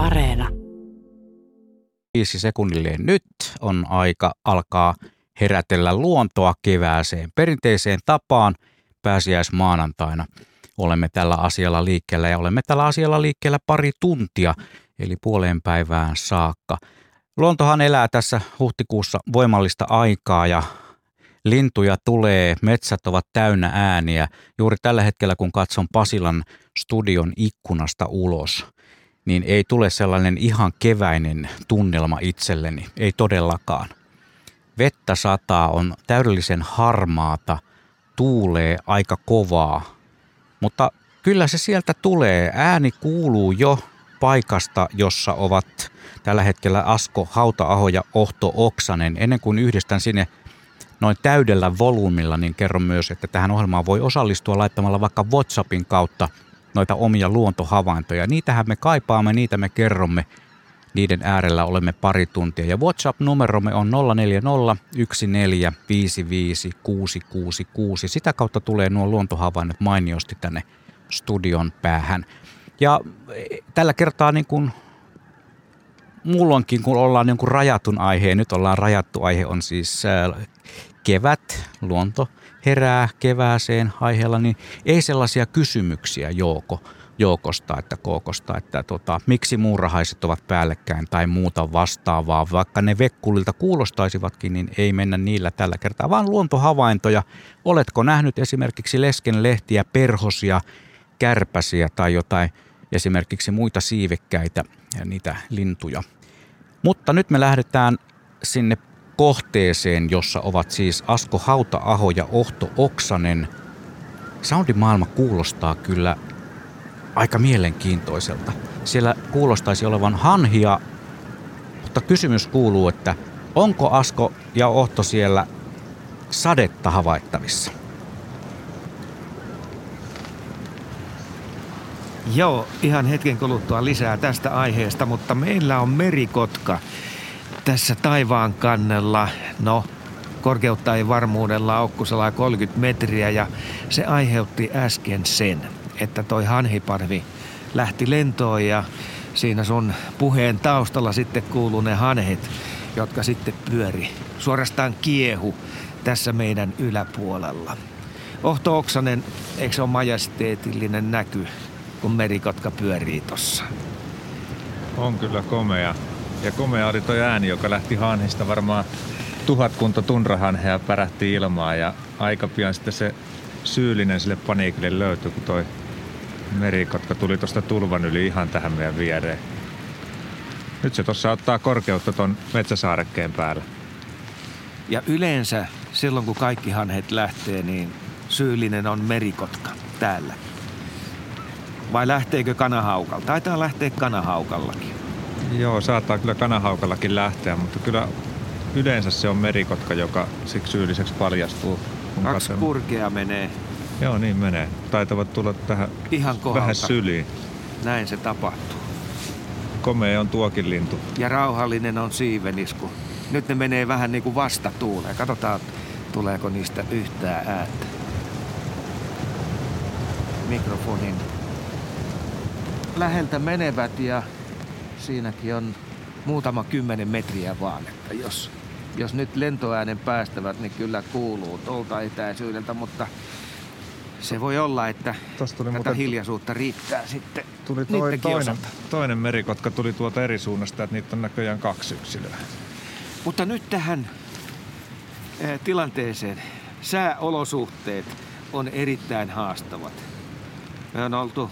Areena. Viisi sekunnilleen nyt on aika alkaa herätellä luontoa kevääseen. Perinteiseen tapaan pääsiäismaanantaina olemme tällä asialla liikkeellä ja olemme tällä asialla liikkeellä pari tuntia, eli puoleen päivään saakka. Luontohan elää tässä huhtikuussa voimallista aikaa ja lintuja tulee, metsät ovat täynnä ääniä. Juuri tällä hetkellä, kun katson Pasilan studion ikkunasta ulos, niin ei tule sellainen ihan keväinen tunnelma itselleni, ei todellakaan. Vettä sataa, on täydellisen harmaata, tuulee aika kovaa, mutta kyllä se sieltä tulee. Ääni kuuluu jo paikasta, jossa ovat tällä hetkellä Asko Hauta-aho ja Ohto Oksanen. Ennen kuin yhdistän sinne noin täydellä volyymilla, niin kerron myös, että tähän ohjelmaan voi osallistua laittamalla vaikka WhatsAppin kautta noita omia luontohavaintoja. Niitähän me kaipaamme, niitä me kerromme. Niiden äärellä olemme pari tuntia. Ja WhatsApp-numeromme on 0401455666. Sitä kautta tulee nuo luontohavainnot mainiosti tänne studion päähän. Ja tällä kertaa niin kuin mullonkin, kun ollaan niin kuin rajatun aiheen, nyt ollaan rajattu aihe, on siis kevät, luonto herää kevääseen aiheella, niin ei sellaisia kysymyksiä jooko, joukosta, että kookosta, että tota, miksi muurahaiset ovat päällekkäin tai muuta vastaavaa, vaikka ne vekkulilta kuulostaisivatkin, niin ei mennä niillä tällä kertaa, vaan luontohavaintoja. Oletko nähnyt esimerkiksi leskenlehtiä, perhosia, kärpäsiä tai jotain esimerkiksi muita siivekkäitä ja niitä lintuja. Mutta nyt me lähdetään sinne kohteeseen, jossa ovat siis Asko Hauta-aho ja Ohto Oksanen. Soundimaailma kuulostaa kyllä aika mielenkiintoiselta. Siellä kuulostaisi olevan hanhia, mutta kysymys kuuluu, että onko Asko ja Ohto siellä sadetta havaittavissa? Joo, ihan hetken kuluttua lisää tästä aiheesta, mutta meillä on merikotka tässä taivaan kannella. No, korkeutta ei varmuudella ole 30 metriä ja se aiheutti äsken sen, että toi hanhiparvi lähti lentoon ja siinä sun puheen taustalla sitten kuuluu ne hanhet, jotka sitten pyöri, suorastaan kiehu tässä meidän yläpuolella. Ohto Oksanen, eikö se ole majesteetillinen näky, kun merikotka pyörii tossa? On kyllä komea. Ja komea oli toi ääni, joka lähti hanhista varmaan tuhatkunta tunrahanhea pärähti ilmaan ja aika pian sitten se syyllinen sille paniikille löytyi, kun toi merikotka tuli tuosta tulvan yli ihan tähän meidän viereen. Nyt se tuossa ottaa korkeutta ton metsäsaarekkeen päällä. Ja yleensä silloin kun kaikki hanhet lähtee, niin syyllinen on merikotka täällä. Vai lähteekö kanahaukalla? Taitaa lähteä kanahaukallakin. Joo, saattaa kyllä kanahaukallakin lähteä, mutta kyllä yleensä se on merikotka, joka siksi syylliseksi paljastuu. Kaksi kurkea menee. Joo, niin menee. Taitavat tulla tähän Ihan kohdalta. vähän syliin. Näin se tapahtuu. Komea on tuokin lintu. Ja rauhallinen on siivenisku. Nyt ne menee vähän niin kuin vastatuuleen. Katsotaan, tuleeko niistä yhtään ääntä. Mikrofonin läheltä menevät ja siinäkin on muutama kymmenen metriä vaan, että jos, jos nyt lentoäänen päästävät, niin kyllä kuuluu tuolta etäisyydeltä, mutta se voi olla, että tuli tätä muuten... hiljaisuutta riittää sitten tuli toi toinen, toinen merikotka tuli tuolta eri suunnasta, että niitä on näköjään kaksi yksilöä. Mutta nyt tähän eh, tilanteeseen. Sääolosuhteet on erittäin haastavat. Me on oltu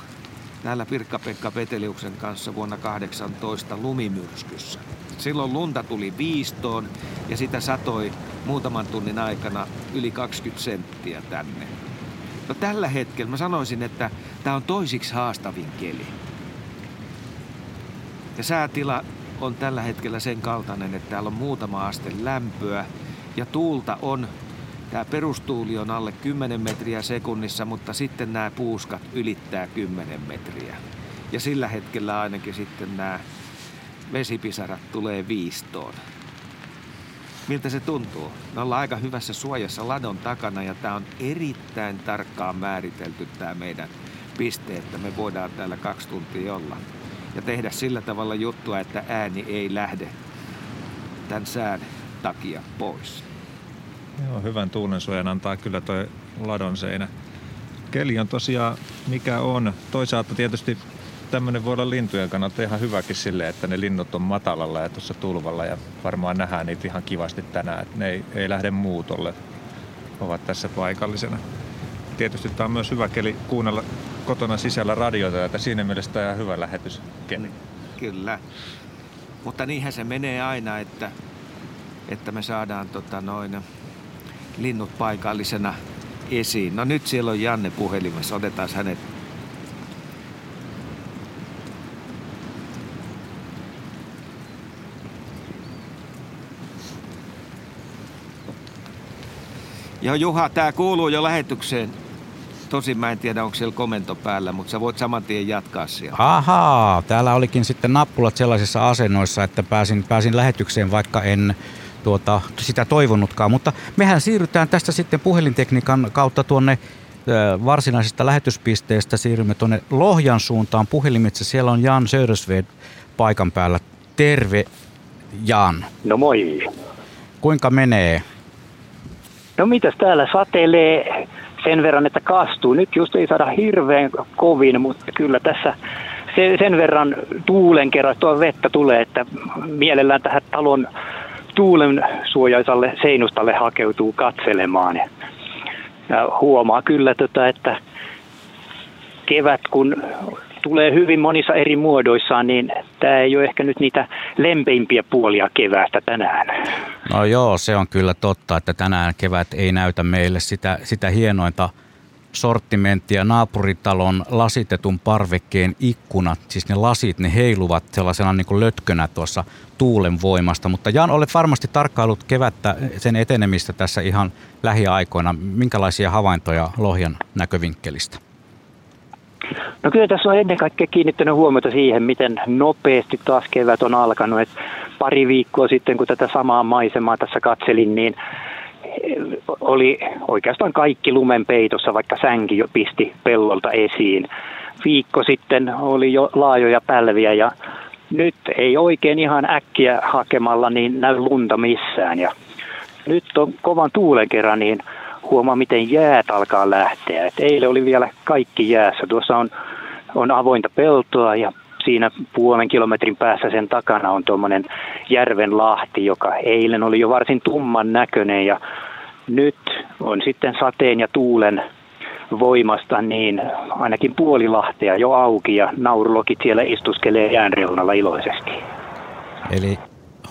täällä Pirkka-Pekka Peteliuksen kanssa vuonna 18 lumimyrskyssä. Silloin lunta tuli viistoon ja sitä satoi muutaman tunnin aikana yli 20 senttiä tänne. No tällä hetkellä mä sanoisin, että tämä on toisiksi haastavin keli. Ja säätila on tällä hetkellä sen kaltainen, että täällä on muutama aste lämpöä ja tuulta on Tämä perustuuli on alle 10 metriä sekunnissa, mutta sitten nämä puuskat ylittää 10 metriä. Ja sillä hetkellä ainakin sitten nämä vesipisarat tulee viistoon. Miltä se tuntuu? Me ollaan aika hyvässä suojassa ladon takana ja tämä on erittäin tarkkaan määritelty tämä meidän piste, että me voidaan täällä kaksi tuntia olla. ja tehdä sillä tavalla juttua, että ääni ei lähde tämän sään takia pois. Joo, hyvän tuulensuojan antaa kyllä toi ladon seinä. Keli on tosiaan mikä on. Toisaalta tietysti tämmöinen voi olla lintujen kannalta ihan hyväkin sille, että ne linnut on matalalla ja tuossa tulvalla ja varmaan nähdään niitä ihan kivasti tänään, että ne ei, ei lähde muutolle, ovat tässä paikallisena. Tietysti tämä on myös hyvä keli kuunnella kotona sisällä radiota, että siinä mielessä tämä on hyvä lähetyskeli. Kyllä. Mutta niinhän se menee aina, että, että me saadaan tota noin, linnut paikallisena esiin. No nyt siellä on Janne puhelimessa, otetaan hänet Joo Juha, tämä kuuluu jo lähetykseen. Tosin mä en tiedä, onko siellä komento päällä, mutta sä voit saman tien jatkaa siellä. Ahaa, täällä olikin sitten nappulat sellaisissa asennoissa, että pääsin, pääsin lähetykseen, vaikka en tuota, sitä toivonutkaan. Mutta mehän siirrytään tästä sitten puhelintekniikan kautta tuonne varsinaisesta lähetyspisteestä siirrymme tuonne Lohjan suuntaan puhelimitse. Siellä on Jan Södersved paikan päällä. Terve Jan. No moi. Kuinka menee? No mitäs täällä satelee sen verran, että kastuu. Nyt just ei saada hirveän kovin, mutta kyllä tässä sen verran tuulen kerran tuo vettä tulee, että mielellään tähän talon tuulen suojaisalle seinustalle hakeutuu katselemaan. Ja huomaa kyllä, tota, että kevät kun tulee hyvin monissa eri muodoissaan, niin tämä ei ole ehkä nyt niitä lempeimpiä puolia keväästä tänään. No joo, se on kyllä totta, että tänään kevät ei näytä meille sitä, sitä hienointa sortimenttia. Naapuritalon lasitetun parvekkeen ikkunat, siis ne lasit, ne heiluvat sellaisena niin kuin lötkönä tuossa tuulen voimasta. Mutta Jan, olet varmasti tarkkailut kevättä, sen etenemistä tässä ihan lähiaikoina. Minkälaisia havaintoja Lohjan näkövinkkelistä? No kyllä tässä on ennen kaikkea kiinnittänyt huomiota siihen, miten nopeasti taas kevät on alkanut. Et pari viikkoa sitten, kun tätä samaa maisemaa tässä katselin, niin oli oikeastaan kaikki lumen peitossa, vaikka sänki jo pisti pellolta esiin. Viikko sitten oli jo laajoja pälviä ja nyt ei oikein ihan äkkiä hakemalla niin näy lunta missään. Ja nyt on kovan tuulen kerran, niin huomaa, miten jäät alkaa lähteä. Et eilen oli vielä kaikki jäässä. Tuossa on, on avointa peltoa ja siinä puolen kilometrin päässä sen takana on tuommoinen järven lahti, joka eilen oli jo varsin tumman näköinen ja nyt on sitten sateen ja tuulen voimasta, niin ainakin puoli lahtea jo auki ja naurulokit siellä istuskelee jäänreunalla iloisesti. Eli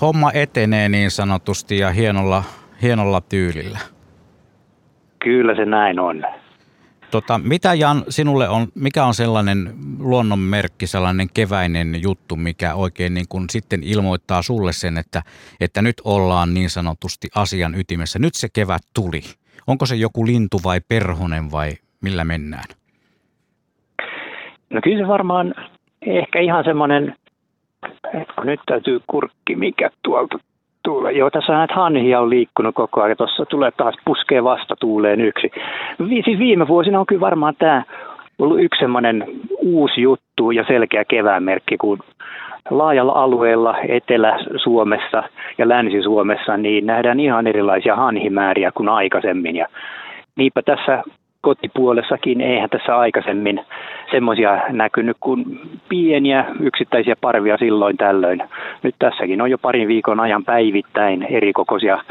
homma etenee niin sanotusti ja hienolla, hienolla tyylillä. Kyllä se näin on. Tota, mitä Jan sinulle on, mikä on sellainen luonnonmerkki, sellainen keväinen juttu, mikä oikein niin kuin sitten ilmoittaa sulle sen, että, että nyt ollaan niin sanotusti asian ytimessä. Nyt se kevät tuli. Onko se joku lintu vai perhonen vai millä mennään? No kyllä se varmaan ehkä ihan semmoinen, että nyt täytyy kurkki mikä tuolta tuule. Joo, tässä näitä hanhia on liikkunut koko ajan. Tuossa tulee taas puskee vasta tuuleen yksi. Siis viime vuosina on kyllä varmaan tämä ollut yksi semmoinen uusi juttu ja selkeä keväänmerkki, kun laajalla alueella Etelä-Suomessa ja Länsi-Suomessa niin nähdään ihan erilaisia hanhimääriä kuin aikaisemmin. Ja niinpä tässä kotipuolessakin eihän tässä aikaisemmin semmoisia näkynyt kuin pieniä yksittäisiä parvia silloin tällöin. Nyt tässäkin on jo parin viikon ajan päivittäin eri kokoisia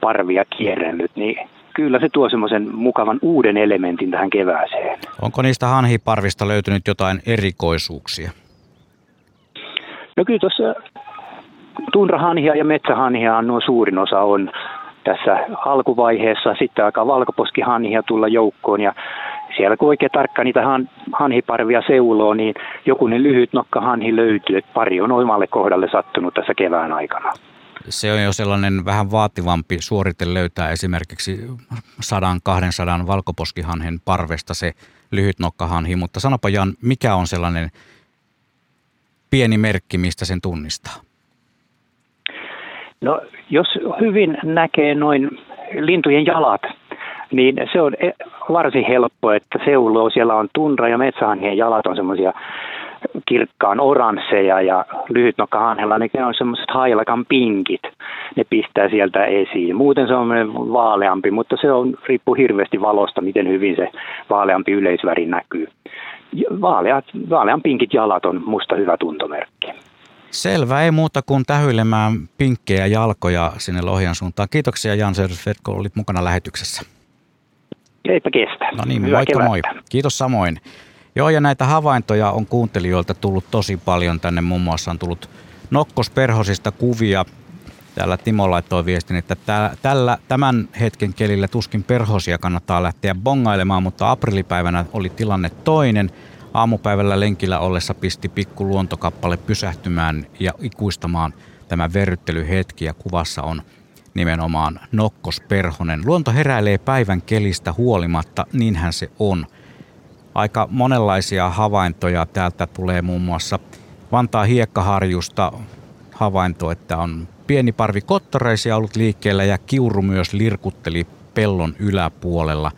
parvia kierrellyt, niin kyllä se tuo semmoisen mukavan uuden elementin tähän kevääseen. Onko niistä hanhiparvista löytynyt jotain erikoisuuksia? No kyllä tuossa tunrahanhia ja metsähanhia on nuo suurin osa on tässä alkuvaiheessa. Sitten alkaa valkoposkihanhia tulla joukkoon ja siellä kun oikein tarkkaan niitä han, hanhiparvia seuloo, niin jokunen lyhyt nokka hanhi löytyy, että pari on omalle kohdalle sattunut tässä kevään aikana. Se on jo sellainen vähän vaativampi suorite löytää esimerkiksi 100-200 valkoposkihanhen parvesta se lyhyt nokkahanhi, mutta sanopa Jan, mikä on sellainen pieni merkki, mistä sen tunnistaa? No, jos hyvin näkee noin lintujen jalat, niin se on e- varsin helppo, että seuloo. Siellä on tundra ja metsähanhien jalat on semmoisia kirkkaan oransseja ja lyhytnokkahanhella niin ne on semmoiset hailakan pinkit. Ne pistää sieltä esiin. Muuten se on vaaleampi, mutta se on, riippuu hirveästi valosta, miten hyvin se vaaleampi yleisväri näkyy. Vaaleat, vaalean pinkit jalat on musta hyvä tuntomerkki. Selvä, ei muuta kuin tähyilemään pinkkejä jalkoja sinne Lohjan suuntaan. Kiitoksia Jan Södersved, kun olit mukana lähetyksessä. Eipä kestä. No niin, Hyvä moikka moi. Kiitos samoin. Joo, ja näitä havaintoja on kuuntelijoilta tullut tosi paljon tänne. Muun muassa on tullut nokkosperhosista kuvia. Täällä Timo laittoi viestin, että tällä, tämän hetken kelillä tuskin perhosia kannattaa lähteä bongailemaan, mutta aprilipäivänä oli tilanne toinen. Aamupäivällä lenkillä ollessa pisti pikku luontokappale pysähtymään ja ikuistamaan tämä verryttelyhetki ja kuvassa on nimenomaan nokkosperhonen. Luonto heräilee päivän kelistä huolimatta, niinhän se on. Aika monenlaisia havaintoja täältä tulee muun muassa Vantaa hiekkaharjusta havainto, että on pieni parvi kottoreisia ollut liikkeellä ja kiuru myös lirkutteli pellon yläpuolella.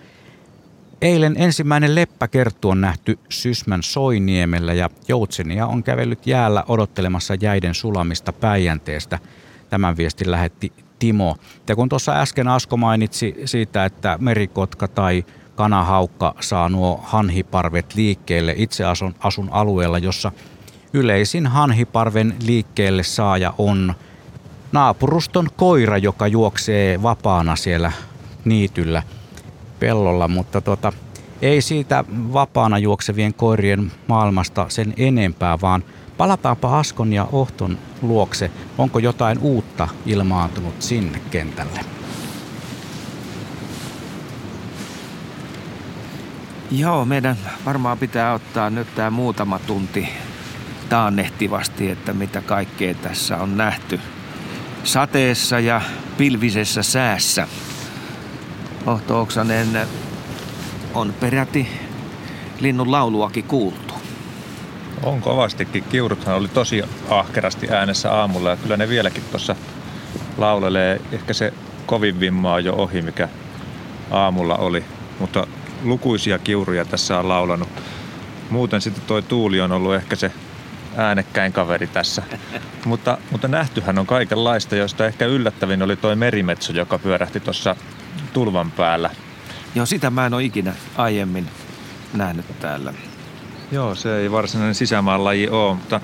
Eilen ensimmäinen leppäkerttu on nähty Sysmän Soiniemellä ja joutsenia on kävellyt jäällä odottelemassa jäiden sulamista Päijänteestä. Tämän viestin lähetti Timo. Ja kun tuossa äsken Asko mainitsi siitä, että merikotka tai kanahaukka saa nuo hanhiparvet liikkeelle. Itse asun, asun alueella, jossa yleisin hanhiparven liikkeelle saaja on naapuruston koira, joka juoksee vapaana siellä niityllä pellolla, mutta tota, ei siitä vapaana juoksevien koirien maailmasta sen enempää, vaan palataanpa Askon ja Ohton luokse. Onko jotain uutta ilmaantunut sinne kentälle? Joo, meidän varmaan pitää ottaa nyt tämä muutama tunti taannehtivasti, että mitä kaikkea tässä on nähty sateessa ja pilvisessä säässä. Ohto Oksanen on peräti linnun lauluakin kuultu. On kovastikin. Kiuruthan oli tosi ahkerasti äänessä aamulla ja kyllä ne vieläkin tuossa laulelee. Ehkä se kovin vimma on jo ohi, mikä aamulla oli. Mutta lukuisia kiuruja tässä on laulanut. Muuten sitten toi Tuuli on ollut ehkä se äänekkäin kaveri tässä. mutta, mutta nähtyhän on kaikenlaista, josta ehkä yllättävin oli toi merimetso, joka pyörähti tuossa tulvan päällä. Joo, sitä mä en ole ikinä aiemmin nähnyt täällä. Joo, se ei varsinainen sisämaan laji ole, mutta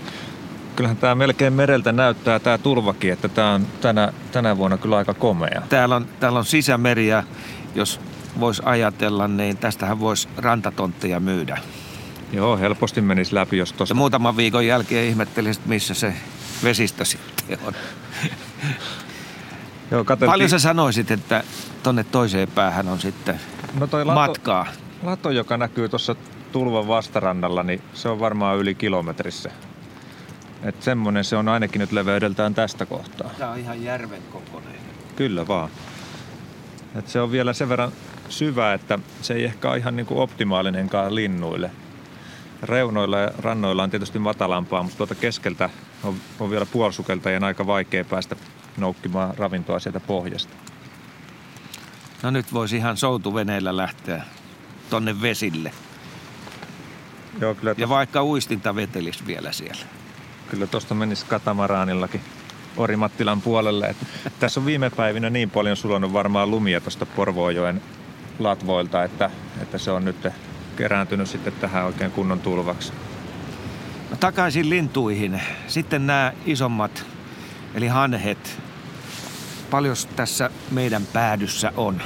kyllähän tämä melkein mereltä näyttää tämä tulvakin, että tämä on tänä, tänä vuonna kyllä aika komea. Täällä on, täällä on sisämeri ja jos voisi ajatella, niin tästähän voisi rantatontteja myydä. Joo, helposti menisi läpi, jos tuosta... Muutaman viikon jälkeen ihmettelisit, missä se vesistö sitten on. Joo, katseltiin... Paljon sä sanoisit, että tonne toiseen päähän on sitten no toi lato, matkaa? Lato, joka näkyy tuossa tulvan vastarannalla, niin se on varmaan yli kilometrissä. Että semmonen se on ainakin nyt leveydeltään tästä kohtaa. Tämä on ihan järven kokoinen. Kyllä vaan. Et se on vielä sen verran syvä, että se ei ehkä ole ihan niin kuin optimaalinenkaan linnuille. Reunoilla ja rannoilla on tietysti matalampaa, mutta tuota keskeltä on, on vielä puolsukeltajien aika vaikea päästä noukkimaan ravintoa sieltä pohjasta. No nyt voisi ihan soutuveneellä lähteä tonne vesille. Joo, kyllä tos... Ja vaikka uistinta vetelisi vielä siellä. Kyllä tuosta menisi katamaraanillakin Orimattilan puolelle. Et tässä on viime päivinä niin paljon sulanut varmaan lumia tuosta Porvoojoen latvoilta, että, että se on nyt kerääntynyt sitten tähän oikein kunnon tulvaksi. No, takaisin lintuihin. Sitten nämä isommat, eli hanhet. Paljon tässä meidän päädyssä on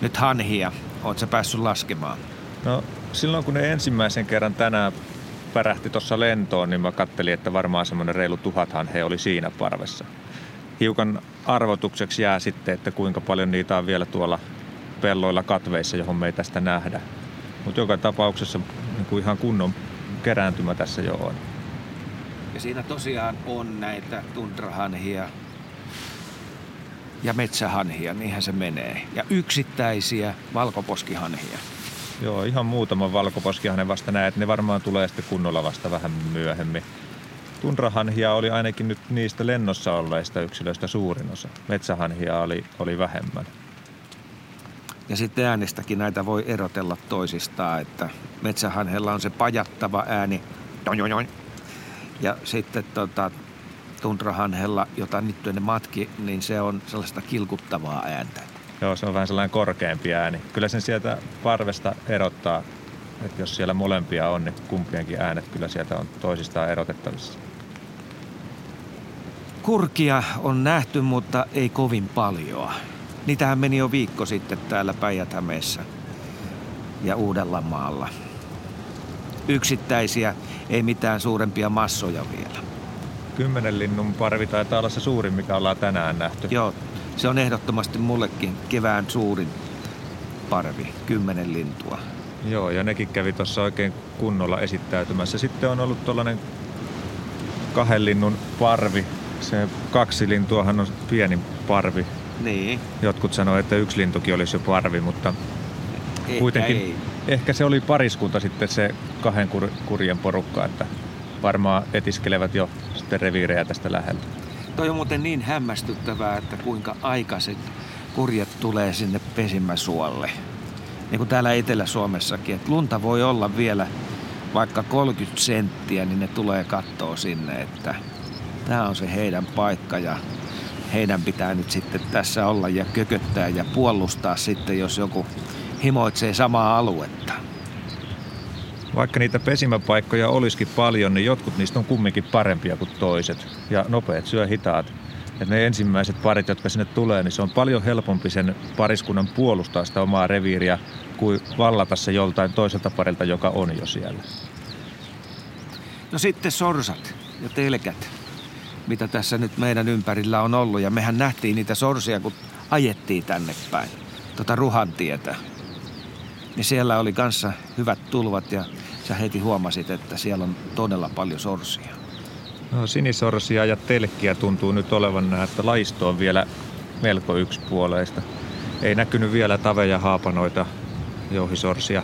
nyt hanhia? Oletko päässyt laskemaan? No silloin kun ne ensimmäisen kerran tänään pärähti tuossa lentoon, niin mä kattelin, että varmaan semmoinen reilu tuhathan he oli siinä parvessa. Hiukan arvotukseksi jää sitten, että kuinka paljon niitä on vielä tuolla pelloilla katveissa, johon me ei tästä nähdä. Mutta joka tapauksessa niin kuin ihan kunnon kerääntymä tässä jo on. Ja siinä tosiaan on näitä tundrahanhia ja metsähanhia, niinhän se menee. Ja yksittäisiä valkoposkihanhia. Joo, ihan muutama valkoposkihanne vasta näet. Ne varmaan tulee sitten kunnolla vasta vähän myöhemmin. Tundrahanhia oli ainakin nyt niistä lennossa olleista yksilöistä suurin osa. Metsähanhia oli, oli vähemmän. Ja sitten äänestäkin näitä voi erotella toisistaan, että metsähanhella on se pajattava ääni Ja sitten tota, tundrahanhella, jota nyt ne matki, niin se on sellaista kilkuttavaa ääntä. Joo, se on vähän sellainen korkeampi ääni. Kyllä sen sieltä parvesta erottaa, että jos siellä molempia on, niin kumpienkin äänet kyllä sieltä on toisistaan erotettavissa. Kurkia on nähty, mutta ei kovin paljon. Niitähän meni jo viikko sitten täällä päijät ja Uudellamaalla. Yksittäisiä, ei mitään suurempia massoja vielä. Kymmenen linnun parvi taitaa olla se suurin, mikä ollaan tänään nähty. Joo, se on ehdottomasti mullekin kevään suurin parvi, kymmenen lintua. Joo, ja nekin kävi tuossa oikein kunnolla esittäytymässä. Sitten on ollut tuollainen kahden linnun parvi. Se kaksi lintuahan on pienin parvi. Niin. Jotkut sanoivat, että yksi lintukin olisi jo parvi, mutta Ehkä kuitenkin ei. ehkä se oli pariskunta sitten se kahden kur, kurjen porukka, että varmaan etiskelevät jo sitten reviirejä tästä läheltä. Toi on muuten niin hämmästyttävää, että kuinka aikaisin kurjet tulee sinne pesimäsuolle. Niin kuin täällä Etelä-Suomessakin, että lunta voi olla vielä vaikka 30 senttiä, niin ne tulee kattoo sinne, että tämä on se heidän paikka ja heidän pitää nyt sitten tässä olla ja kököttää ja puolustaa sitten, jos joku himoitsee samaa aluetta. Vaikka niitä pesimäpaikkoja olisikin paljon, niin jotkut niistä on kumminkin parempia kuin toiset. Ja nopeat syö hitaat. Et ne ensimmäiset parit, jotka sinne tulee, niin se on paljon helpompi sen pariskunnan puolustaa sitä omaa reviiriä kuin vallata se joltain toiselta parilta, joka on jo siellä. No sitten sorsat ja telkät, mitä tässä nyt meidän ympärillä on ollut. Ja mehän nähtiin niitä sorsia, kun ajettiin tänne päin, tota Ruhantietä. Niin siellä oli kanssa hyvät tulvat ja sä heti huomasit, että siellä on todella paljon sorsia. No, sinisorsia ja telkkiä tuntuu nyt olevan että laisto on vielä melko yksipuoleista. Ei näkynyt vielä taveja, haapanoita, jouhisorsia.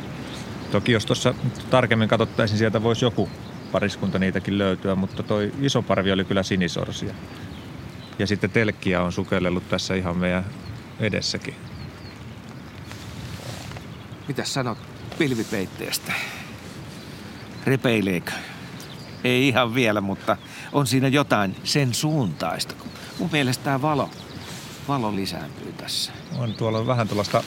Toki jos tuossa tarkemmin katsottaisiin, sieltä voisi joku pariskunta niitäkin löytyä, mutta toi iso parvi oli kyllä sinisorsia. Ja sitten telkkiä on sukellellut tässä ihan meidän edessäkin. Mitä sanot pilvipeitteestä? Repeileekö? Ei ihan vielä, mutta on siinä jotain sen suuntaista. Mun mielestä tämä valo, valo lisääntyy tässä. On tuolla vähän tuollaista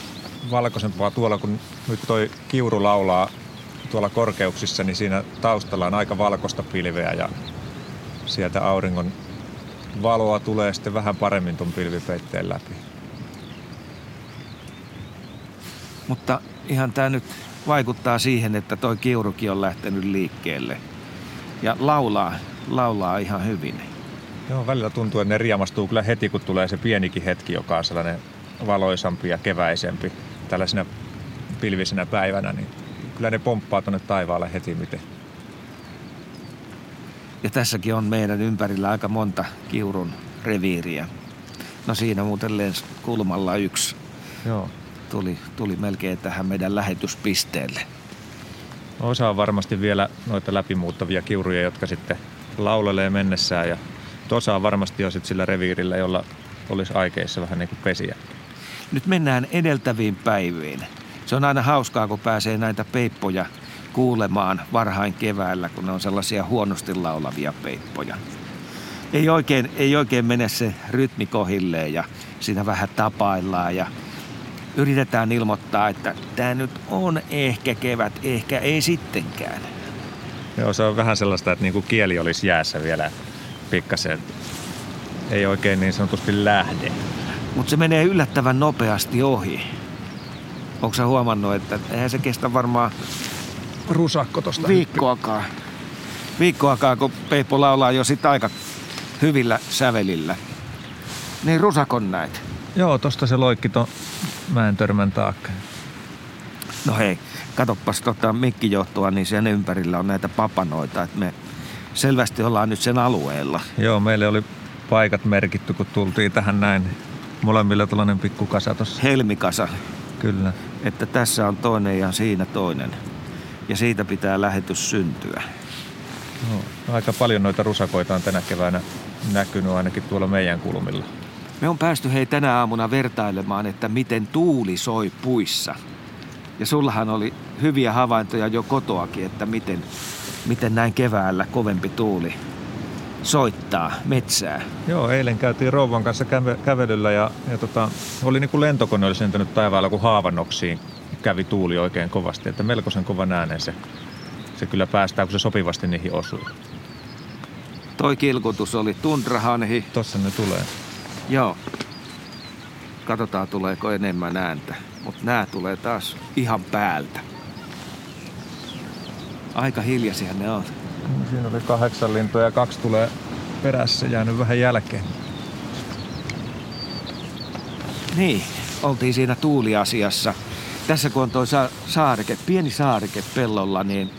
valkoisempaa tuolla, kun nyt toi kiuru laulaa tuolla korkeuksissa, niin siinä taustalla on aika valkoista pilveä ja sieltä auringon valoa tulee sitten vähän paremmin tuon pilvipeitteen läpi. Mutta ihan tämä nyt vaikuttaa siihen, että toi kiurukin on lähtenyt liikkeelle. Ja laulaa, laulaa ihan hyvin. Joo, välillä tuntuu, että ne riamastuu kyllä heti, kun tulee se pienikin hetki, joka on sellainen valoisampi ja keväisempi tällaisena pilvisenä päivänä, niin kyllä ne pomppaa tuonne taivaalle heti miten. Ja tässäkin on meidän ympärillä aika monta kiurun reviiriä. No siinä muuten lens kulmalla yksi Joo. tuli, tuli melkein tähän meidän lähetyspisteelle. Osa on varmasti vielä noita läpimuuttavia kiuruja, jotka sitten laulelee mennessään ja osa on varmasti jo sit sillä reviirillä, jolla olisi aikeissa vähän niin kuin pesiä. Nyt mennään edeltäviin päiviin. Se on aina hauskaa, kun pääsee näitä peippoja kuulemaan varhain keväällä, kun ne on sellaisia huonosti laulavia peippoja. Ei oikein, ei oikein mene se rytmi kohilleen ja siinä vähän tapaillaan ja yritetään ilmoittaa, että tämä nyt on ehkä kevät, ehkä ei sittenkään. Joo, se on vähän sellaista, että niin kuin kieli olisi jäässä vielä pikkasen. Ei oikein niin sanotusti lähde. Mutta se menee yllättävän nopeasti ohi. Onko sä huomannut, että eihän se kestä varmaan Rusakko tosta. viikkoakaan. Viikkoakaan, kun Peippo laulaa jo sit aika hyvillä sävelillä. Niin rusakon näet. Joo, tosta se loikki ton mäen törmän taakse. No hei, katoppas tota mikkijohtoa, niin sen ympärillä on näitä papanoita. Et me selvästi ollaan nyt sen alueella. Joo, meille oli paikat merkitty, kun tultiin tähän näin. Molemmilla tällainen pikku kasa tossa. Helmikasa, Kyllä. Että tässä on toinen ja siinä toinen. Ja siitä pitää lähetys syntyä. Joo. Aika paljon noita rusakoita on tänä keväänä näkynyt ainakin tuolla meidän kulmilla. Me on päästy hei tänä aamuna vertailemaan, että miten tuuli soi puissa. Ja sullahan oli hyviä havaintoja jo kotoakin, että miten, miten näin keväällä kovempi tuuli soittaa metsää. Joo, eilen käytiin rouvan kanssa käve, kävelyllä ja, ja tota, oli niin kuin lentokone olisi lentänyt taivaalla, kun haavannoksiin kävi tuuli oikein kovasti. Että melkoisen kovan äänen se, se kyllä päästää, kun se sopivasti niihin osuu. Toi kilkutus oli tundrahanhi. Tossa ne tulee. Joo. Katsotaan tuleeko enemmän ääntä. Mutta nämä tulee taas ihan päältä. Aika hiljaisia ne on. Siinä oli kahdeksan lintua ja kaksi tulee perässä jäänyt vähän jälkeen. Niin, oltiin siinä tuuliasiassa. Tässä kun on tuo sa- saareke, pieni saareke pellolla, niin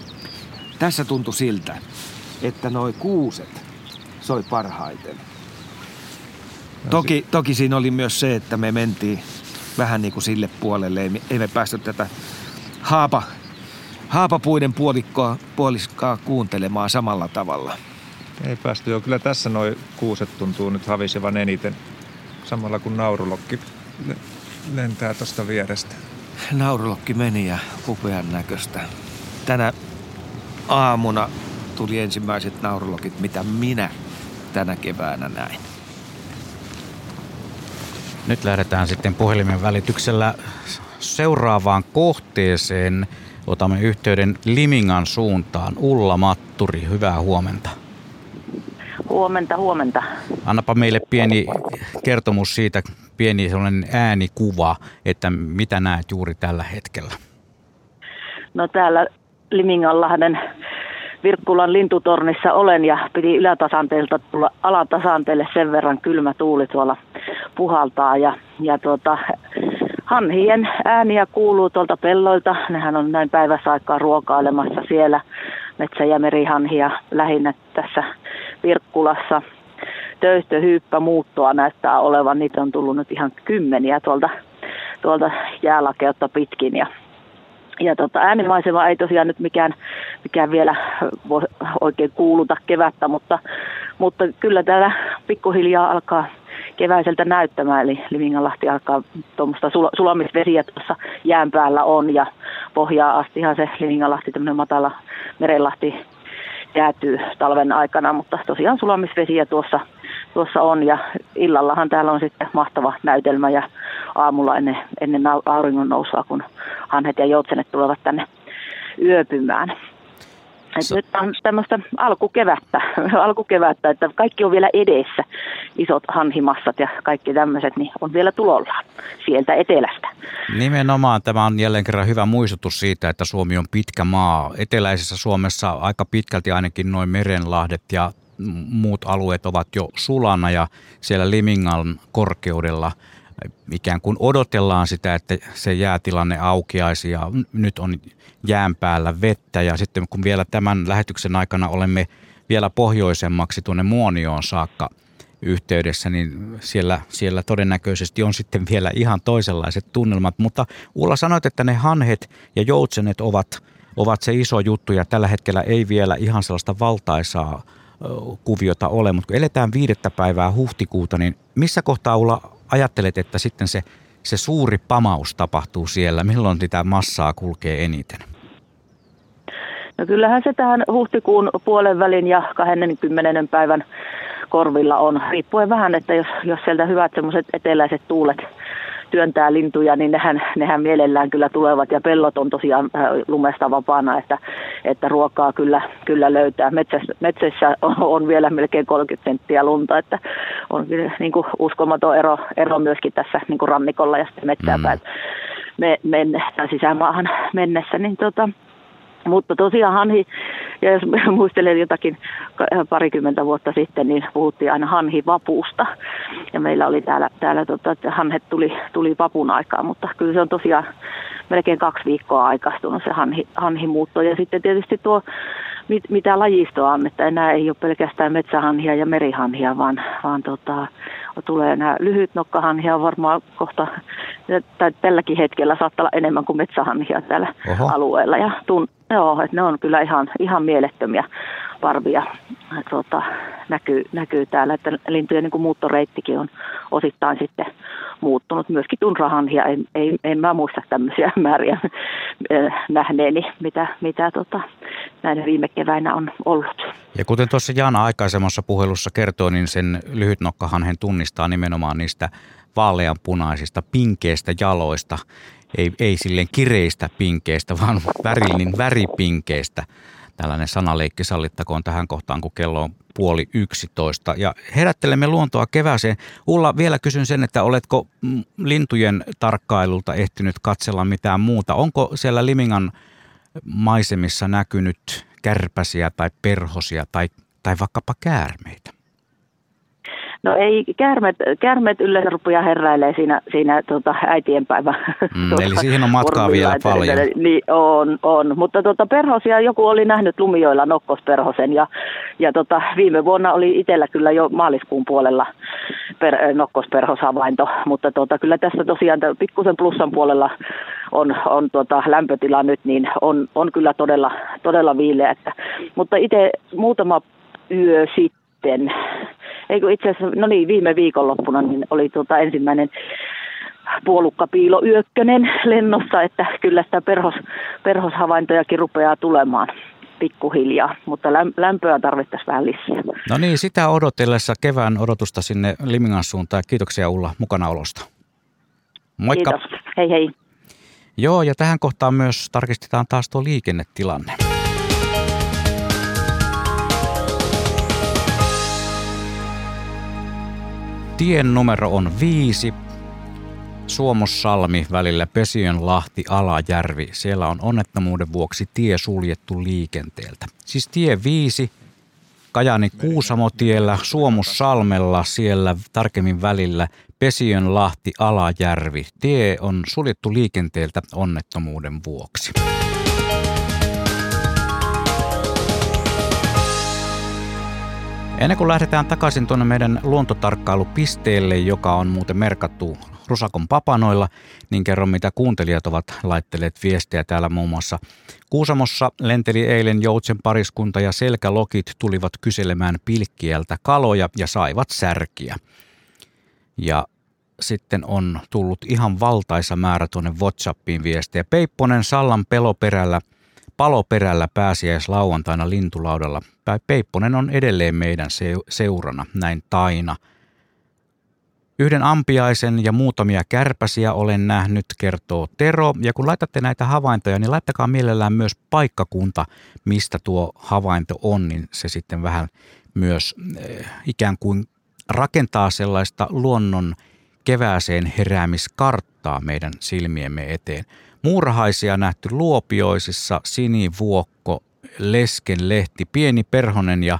tässä tuntui siltä, että noi kuuset soi parhaiten. Toki, toki siinä oli myös se, että me mentiin vähän niin kuin sille puolelle. Ei, ei me päästy tätä haapa, haapapuiden puolikkoa, puoliskaa kuuntelemaan samalla tavalla. Ei päästy jo. Kyllä tässä noin kuuset tuntuu nyt havisevan eniten. Samalla kun naurulokki lentää tuosta vierestä. Naurulokki meni ja upean näköistä. Tänä aamuna tuli ensimmäiset naurulokit, mitä minä tänä keväänä näin. Nyt lähdetään sitten puhelimen välityksellä seuraavaan kohteeseen. Otamme yhteyden Limingan suuntaan. Ulla Matturi, hyvää huomenta. Huomenta, huomenta. Annapa meille pieni kertomus siitä, pieni sellainen äänikuva, että mitä näet juuri tällä hetkellä. No täällä Liminganlahden Virkkulan lintutornissa olen ja piti ylätasanteelta tulla alatasanteelle sen verran kylmä tuuli tuolla puhaltaa ja, ja tuota, hanhien ääniä kuuluu tuolta pelloilta. Nehän on näin päivässä aikaa ruokailemassa siellä metsä- ja merihanhia lähinnä tässä Virkkulassa. Töyhtöhyyppä muuttoa näyttää olevan. Niitä on tullut nyt ihan kymmeniä tuolta, tuolta jäälakeutta pitkin ja ja tota, äänimaisema ei tosiaan nyt mikään, mikään vielä voi oikein kuuluta kevättä, mutta, mutta kyllä täällä pikkuhiljaa alkaa keväiseltä näyttämään, eli Livinganlahti alkaa tuommoista sul- sulamisvesiä tuossa jään päällä on, ja pohjaa astihan se Livinganlahti, tämmöinen matala merenlahti jäätyy talven aikana, mutta tosiaan sulamisvesiä tuossa, tuossa on, ja illallahan täällä on sitten mahtava näytelmä, ja aamulla ennen, ennen auringon nousua, kun hanhet ja joutsenet tulevat tänne yöpymään. Et nyt on tämmöistä alkukevättä, alkukevättä, että kaikki on vielä edessä. Isot hanhimassat ja kaikki tämmöiset niin on vielä tulollaan sieltä etelästä. Nimenomaan tämä on jälleen kerran hyvä muistutus siitä, että Suomi on pitkä maa. Eteläisessä Suomessa aika pitkälti ainakin noin merenlahdet ja muut alueet ovat jo sulana ja siellä Limingan korkeudella – ikään kuin odotellaan sitä, että se jäätilanne aukeaisi ja nyt on jään päällä vettä ja sitten kun vielä tämän lähetyksen aikana olemme vielä pohjoisemmaksi tuonne Muonioon saakka yhteydessä, niin siellä, siellä todennäköisesti on sitten vielä ihan toisenlaiset tunnelmat. Mutta Ulla sanoit, että ne hanhet ja joutsenet ovat, ovat se iso juttu ja tällä hetkellä ei vielä ihan sellaista valtaisaa kuviota ole, mutta kun eletään viidettä päivää huhtikuuta, niin missä kohtaa Ulla ajattelet, että sitten se, se suuri pamaus tapahtuu siellä? Milloin sitä massaa kulkee eniten? No kyllähän se tähän huhtikuun puolen välin ja 20. päivän korvilla on, riippuen vähän, että jos, jos sieltä hyvät semmoiset eteläiset tuulet työntää lintuja, niin nehän, nehän mielellään kyllä tulevat ja pellot on tosiaan äh, lumesta vapaana, että, että ruokaa kyllä, kyllä löytää. Metsässä, metsässä on, vielä melkein 30 senttiä lunta, että on kyllä niin kuin uskomaton ero, ero myöskin tässä niin kuin rannikolla ja sitten metsää mm. me, menne, sisämaahan mennessä, niin tota, mutta tosiaan hanhi, ja jos muistelen jotakin parikymmentä vuotta sitten, niin puhuttiin aina hanhivapuusta. Ja meillä oli täällä, täällä tota, että hanhet tuli, tuli vapun aikaa, mutta kyllä se on tosiaan melkein kaksi viikkoa aikaistunut se hanhi, hanhimuutto. Ja sitten tietysti tuo mit, mitä lajistoa on, että enää ei ole pelkästään metsähanhia ja merihanhia, vaan, vaan tota, tulee nämä lyhyt nokkahanhia varmaan kohta, tai tälläkin hetkellä saattaa olla enemmän kuin metsähanhia tällä Oho. alueella. Ja tun, joo, että ne on kyllä ihan, ihan mielettömiä parvia. Tota, näkyy, näkyy täällä, että lintujen niin kuin muuttoreittikin on osittain sitten muuttunut. Myöskin tunrahanhia, en, en, en mä muista tämmöisiä määriä eh, nähneeni, mitä, mitä tota, näin viime keväinä on ollut. Ja kuten tuossa Jana aikaisemmassa puhelussa kertoi, niin sen lyhytnokkahanhen tunnistaa nimenomaan niistä vaaleanpunaisista pinkeistä jaloista, ei, ei silleen kireistä pinkeistä, vaan värillin väripinkeistä. Tällainen sanaleikki sallittakoon tähän kohtaan, kun kello on puoli yksitoista. Ja herättelemme luontoa kevääseen. Ulla, vielä kysyn sen, että oletko lintujen tarkkailulta ehtinyt katsella mitään muuta? Onko siellä Limingan maisemissa näkynyt kärpäsiä tai perhosia tai, tai vaikkapa käärmeitä? No ei, käärmet, käärmet yleensä rupeaa heräilee siinä, siinä tota, äitienpäivä. Mm, tuota, eli siihen on matkaa vielä paljon. Niin on, on. mutta tota, perhosia joku oli nähnyt lumioilla nokkosperhosen ja, ja tota, viime vuonna oli itsellä kyllä jo maaliskuun puolella per, nokkosperhoshavainto, mutta tota, kyllä tässä tosiaan pikkusen plussan puolella on, on tota, lämpötila nyt, niin on, on kyllä todella, todella viileä. Että, mutta itse muutama yö sitten eikö itse asiassa, no niin, viime viikonloppuna niin oli tuota ensimmäinen puolukkapiilo yökkönen lennossa, että kyllä sitä perhos, perhoshavaintojakin rupeaa tulemaan pikkuhiljaa, mutta lämpöä tarvittaisiin vähän lisää. No niin, sitä odotellessa kevään odotusta sinne Limingan suuntaan. Kiitoksia Ulla mukanaolosta. Moikka. Kiitos. Hei hei. Joo, ja tähän kohtaan myös tarkistetaan taas tuo liikennetilanne. Tien numero on viisi. Suomussalmi välillä Lahti Alajärvi. Siellä on onnettomuuden vuoksi tie suljettu liikenteeltä. Siis tie viisi Kajani Kuusamotiellä, Suomussalmella, siellä tarkemmin välillä Lahti Alajärvi. Tie on suljettu liikenteeltä onnettomuuden vuoksi. Ennen kuin lähdetään takaisin tuonne meidän luontotarkkailupisteelle, joka on muuten merkattu Rusakon papanoilla, niin kerron mitä kuuntelijat ovat laitteleet viestejä täällä muun muassa. Kuusamossa lenteli eilen joutsen pariskunta ja selkälokit tulivat kyselemään pilkkieltä kaloja ja saivat särkiä. Ja sitten on tullut ihan valtaisa määrä tuonne WhatsAppiin viestejä. Peipponen Sallan peloperällä – paloperällä lauantaina lintulaudalla. Peipponen on edelleen meidän seurana, näin Taina. Yhden ampiaisen ja muutamia kärpäsiä olen nähnyt, kertoo Tero. Ja kun laitatte näitä havaintoja, niin laittakaa mielellään myös paikkakunta, mistä tuo havainto on, niin se sitten vähän myös eh, ikään kuin rakentaa sellaista luonnon kevääseen heräämiskarttaa meidän silmiemme eteen. Muurahaisia nähty Luopioisissa, sinivuokko, leskenlehti, pieni perhonen ja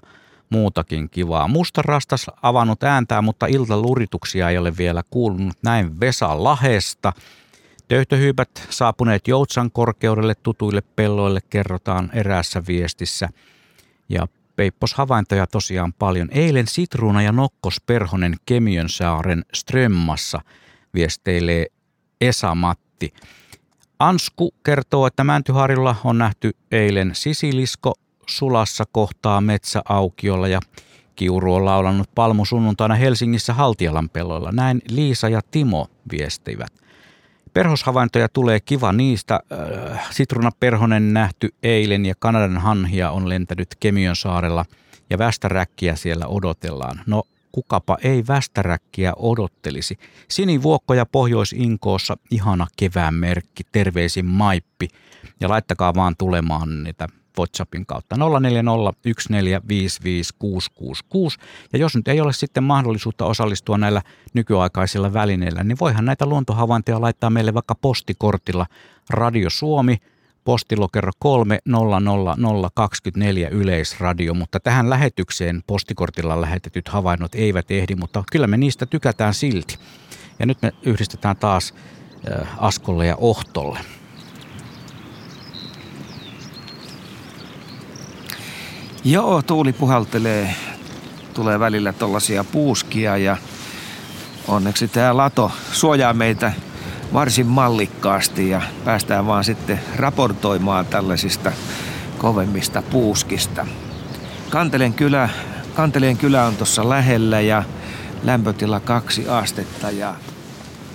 muutakin kivaa. Musta rastas avannut ääntää, mutta iltalurituksia ei ole vielä kuulunut. Näin Vesa Lahesta. Töyhtöhyypät saapuneet Joutsan korkeudelle tutuille pelloille kerrotaan eräässä viestissä. Ja Peippos havaintoja tosiaan paljon. Eilen Sitruuna ja Nokkos Perhonen Kemiönsaaren Strömmassa viesteilee Esa Matti. Ansku kertoo, että Mäntyharjulla on nähty eilen sisilisko sulassa kohtaa metsäaukiolla ja Kiuru on laulannut palmu sunnuntaina Helsingissä Haltialan pelloilla. Näin Liisa ja Timo viestivät. Perhoshavaintoja tulee kiva niistä. Äh, Sitruna Perhonen nähty eilen ja Kanadan hanhia on lentänyt Kemiön saarella ja västäräkkiä siellä odotellaan. No kukapa ei västäräkkiä odottelisi. Sinivuokkoja Pohjois-Inkoossa, ihana kevään merkki, terveisin Maippi. Ja laittakaa vaan tulemaan niitä WhatsAppin kautta 0401455666. Ja jos nyt ei ole sitten mahdollisuutta osallistua näillä nykyaikaisilla välineillä, niin voihan näitä luontohavaintoja laittaa meille vaikka postikortilla Radio Suomi – postilokero 300024 Yleisradio, mutta tähän lähetykseen postikortilla lähetetyt havainnot eivät ehdi, mutta kyllä me niistä tykätään silti. Ja nyt me yhdistetään taas äh, Askolle ja Ohtolle. Joo, tuuli puhaltelee. Tulee välillä tollasia puuskia ja onneksi tämä lato suojaa meitä varsin mallikkaasti ja päästään vaan sitten raportoimaan tällaisista kovemmista puuskista. Kantelen kylä Kanteleen kylä on tuossa lähellä ja lämpötila kaksi astetta ja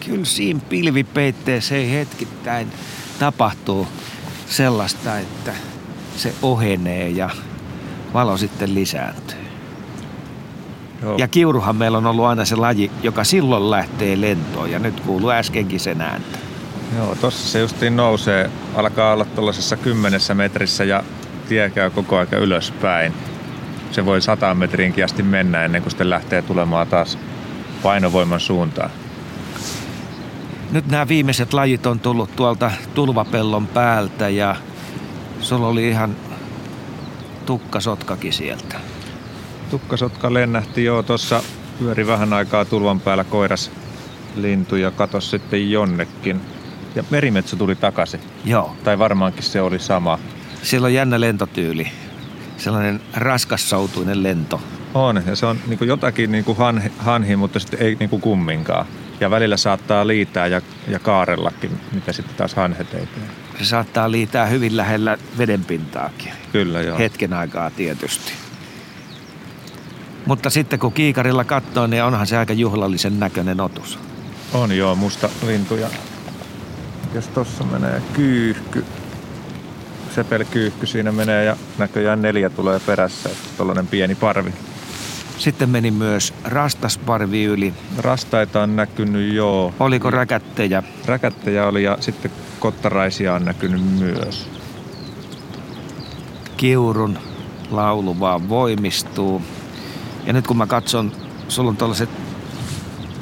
kyllä siinä pilvipeitteessä ei hetkittäin tapahtuu sellaista, että se ohenee ja valo sitten lisääntyy. Joo. Ja kiuruhan meillä on ollut aina se laji, joka silloin lähtee lentoon ja nyt kuuluu äskenkin sen ääntä. Joo, tossa se justiin nousee, alkaa olla tuollaisessa kymmenessä metrissä ja tie käy koko ajan ylöspäin. Se voi sataan metriinkin asti mennä ennen kuin sitten lähtee tulemaan taas painovoiman suuntaan. Nyt nämä viimeiset lajit on tullut tuolta tulvapellon päältä ja sulla oli ihan tukkasotkakin sieltä. Tukkasotka lennähti jo tuossa pyöri vähän aikaa tulvan päällä koiras lintu ja katos sitten jonnekin. Ja merimetso tuli takaisin. Joo. Tai varmaankin se oli sama. Siellä on jännä lentotyyli. Sellainen raskassoutuinen lento. On, ja se on niin jotakin niin hanhi, hanhi, mutta sitten ei niin kumminkaan. Ja välillä saattaa liitää ja, ja kaarellakin, mitä sitten taas hanhet ei tee. Se saattaa liitää hyvin lähellä vedenpintaakin. Kyllä, joo. Hetken aikaa tietysti. Mutta sitten kun kiikarilla katsoo, niin onhan se aika juhlallisen näköinen otus. On joo, musta lintu ja jos tossa menee kyyhky, sepelkyyhky siinä menee ja näköjään neljä tulee perässä, tuollainen pieni parvi. Sitten meni myös rastasparvi yli. Rastaita on näkynyt, joo. Oliko räkättejä? Räkättejä oli ja sitten kottaraisia on näkynyt myös. Kiurun laulu vaan voimistuu. Ja nyt kun mä katson, sulla on tällaiset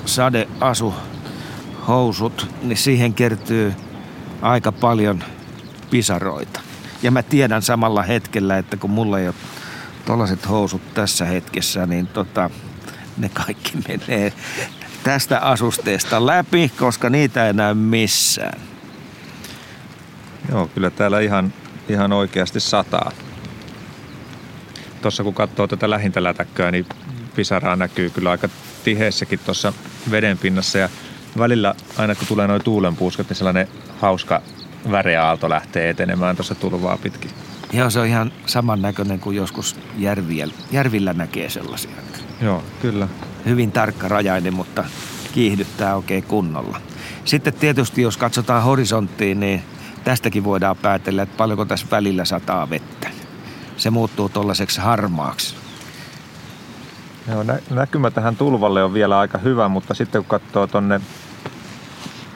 sadeasu housut, niin siihen kertyy aika paljon pisaroita. Ja mä tiedän samalla hetkellä, että kun mulla ei ole tollaset housut tässä hetkessä, niin tota, ne kaikki menee tästä asusteesta läpi, koska niitä ei näy missään. Joo, kyllä täällä ihan, ihan oikeasti sataa. Tuossa kun katsoo tätä lähintälätäkköä, niin pisaraa näkyy kyllä aika tiheessäkin tuossa vedenpinnassa. Ja välillä aina kun tulee noin tuulenpuuskat, niin sellainen hauska väreaalto lähtee etenemään tuossa tulvaa pitkin. Joo, se on ihan samannäköinen kuin joskus järvillä, järvillä näkee sellaisia. Joo, kyllä. Hyvin tarkka rajainen, mutta kiihdyttää oikein kunnolla. Sitten tietysti, jos katsotaan horisonttiin, niin tästäkin voidaan päätellä, että paljonko tässä välillä sataa vettä. Se muuttuu tuollaiseksi harmaaksi. Joo, nä- näkymä tähän tulvalle on vielä aika hyvä, mutta sitten kun katsoo tuonne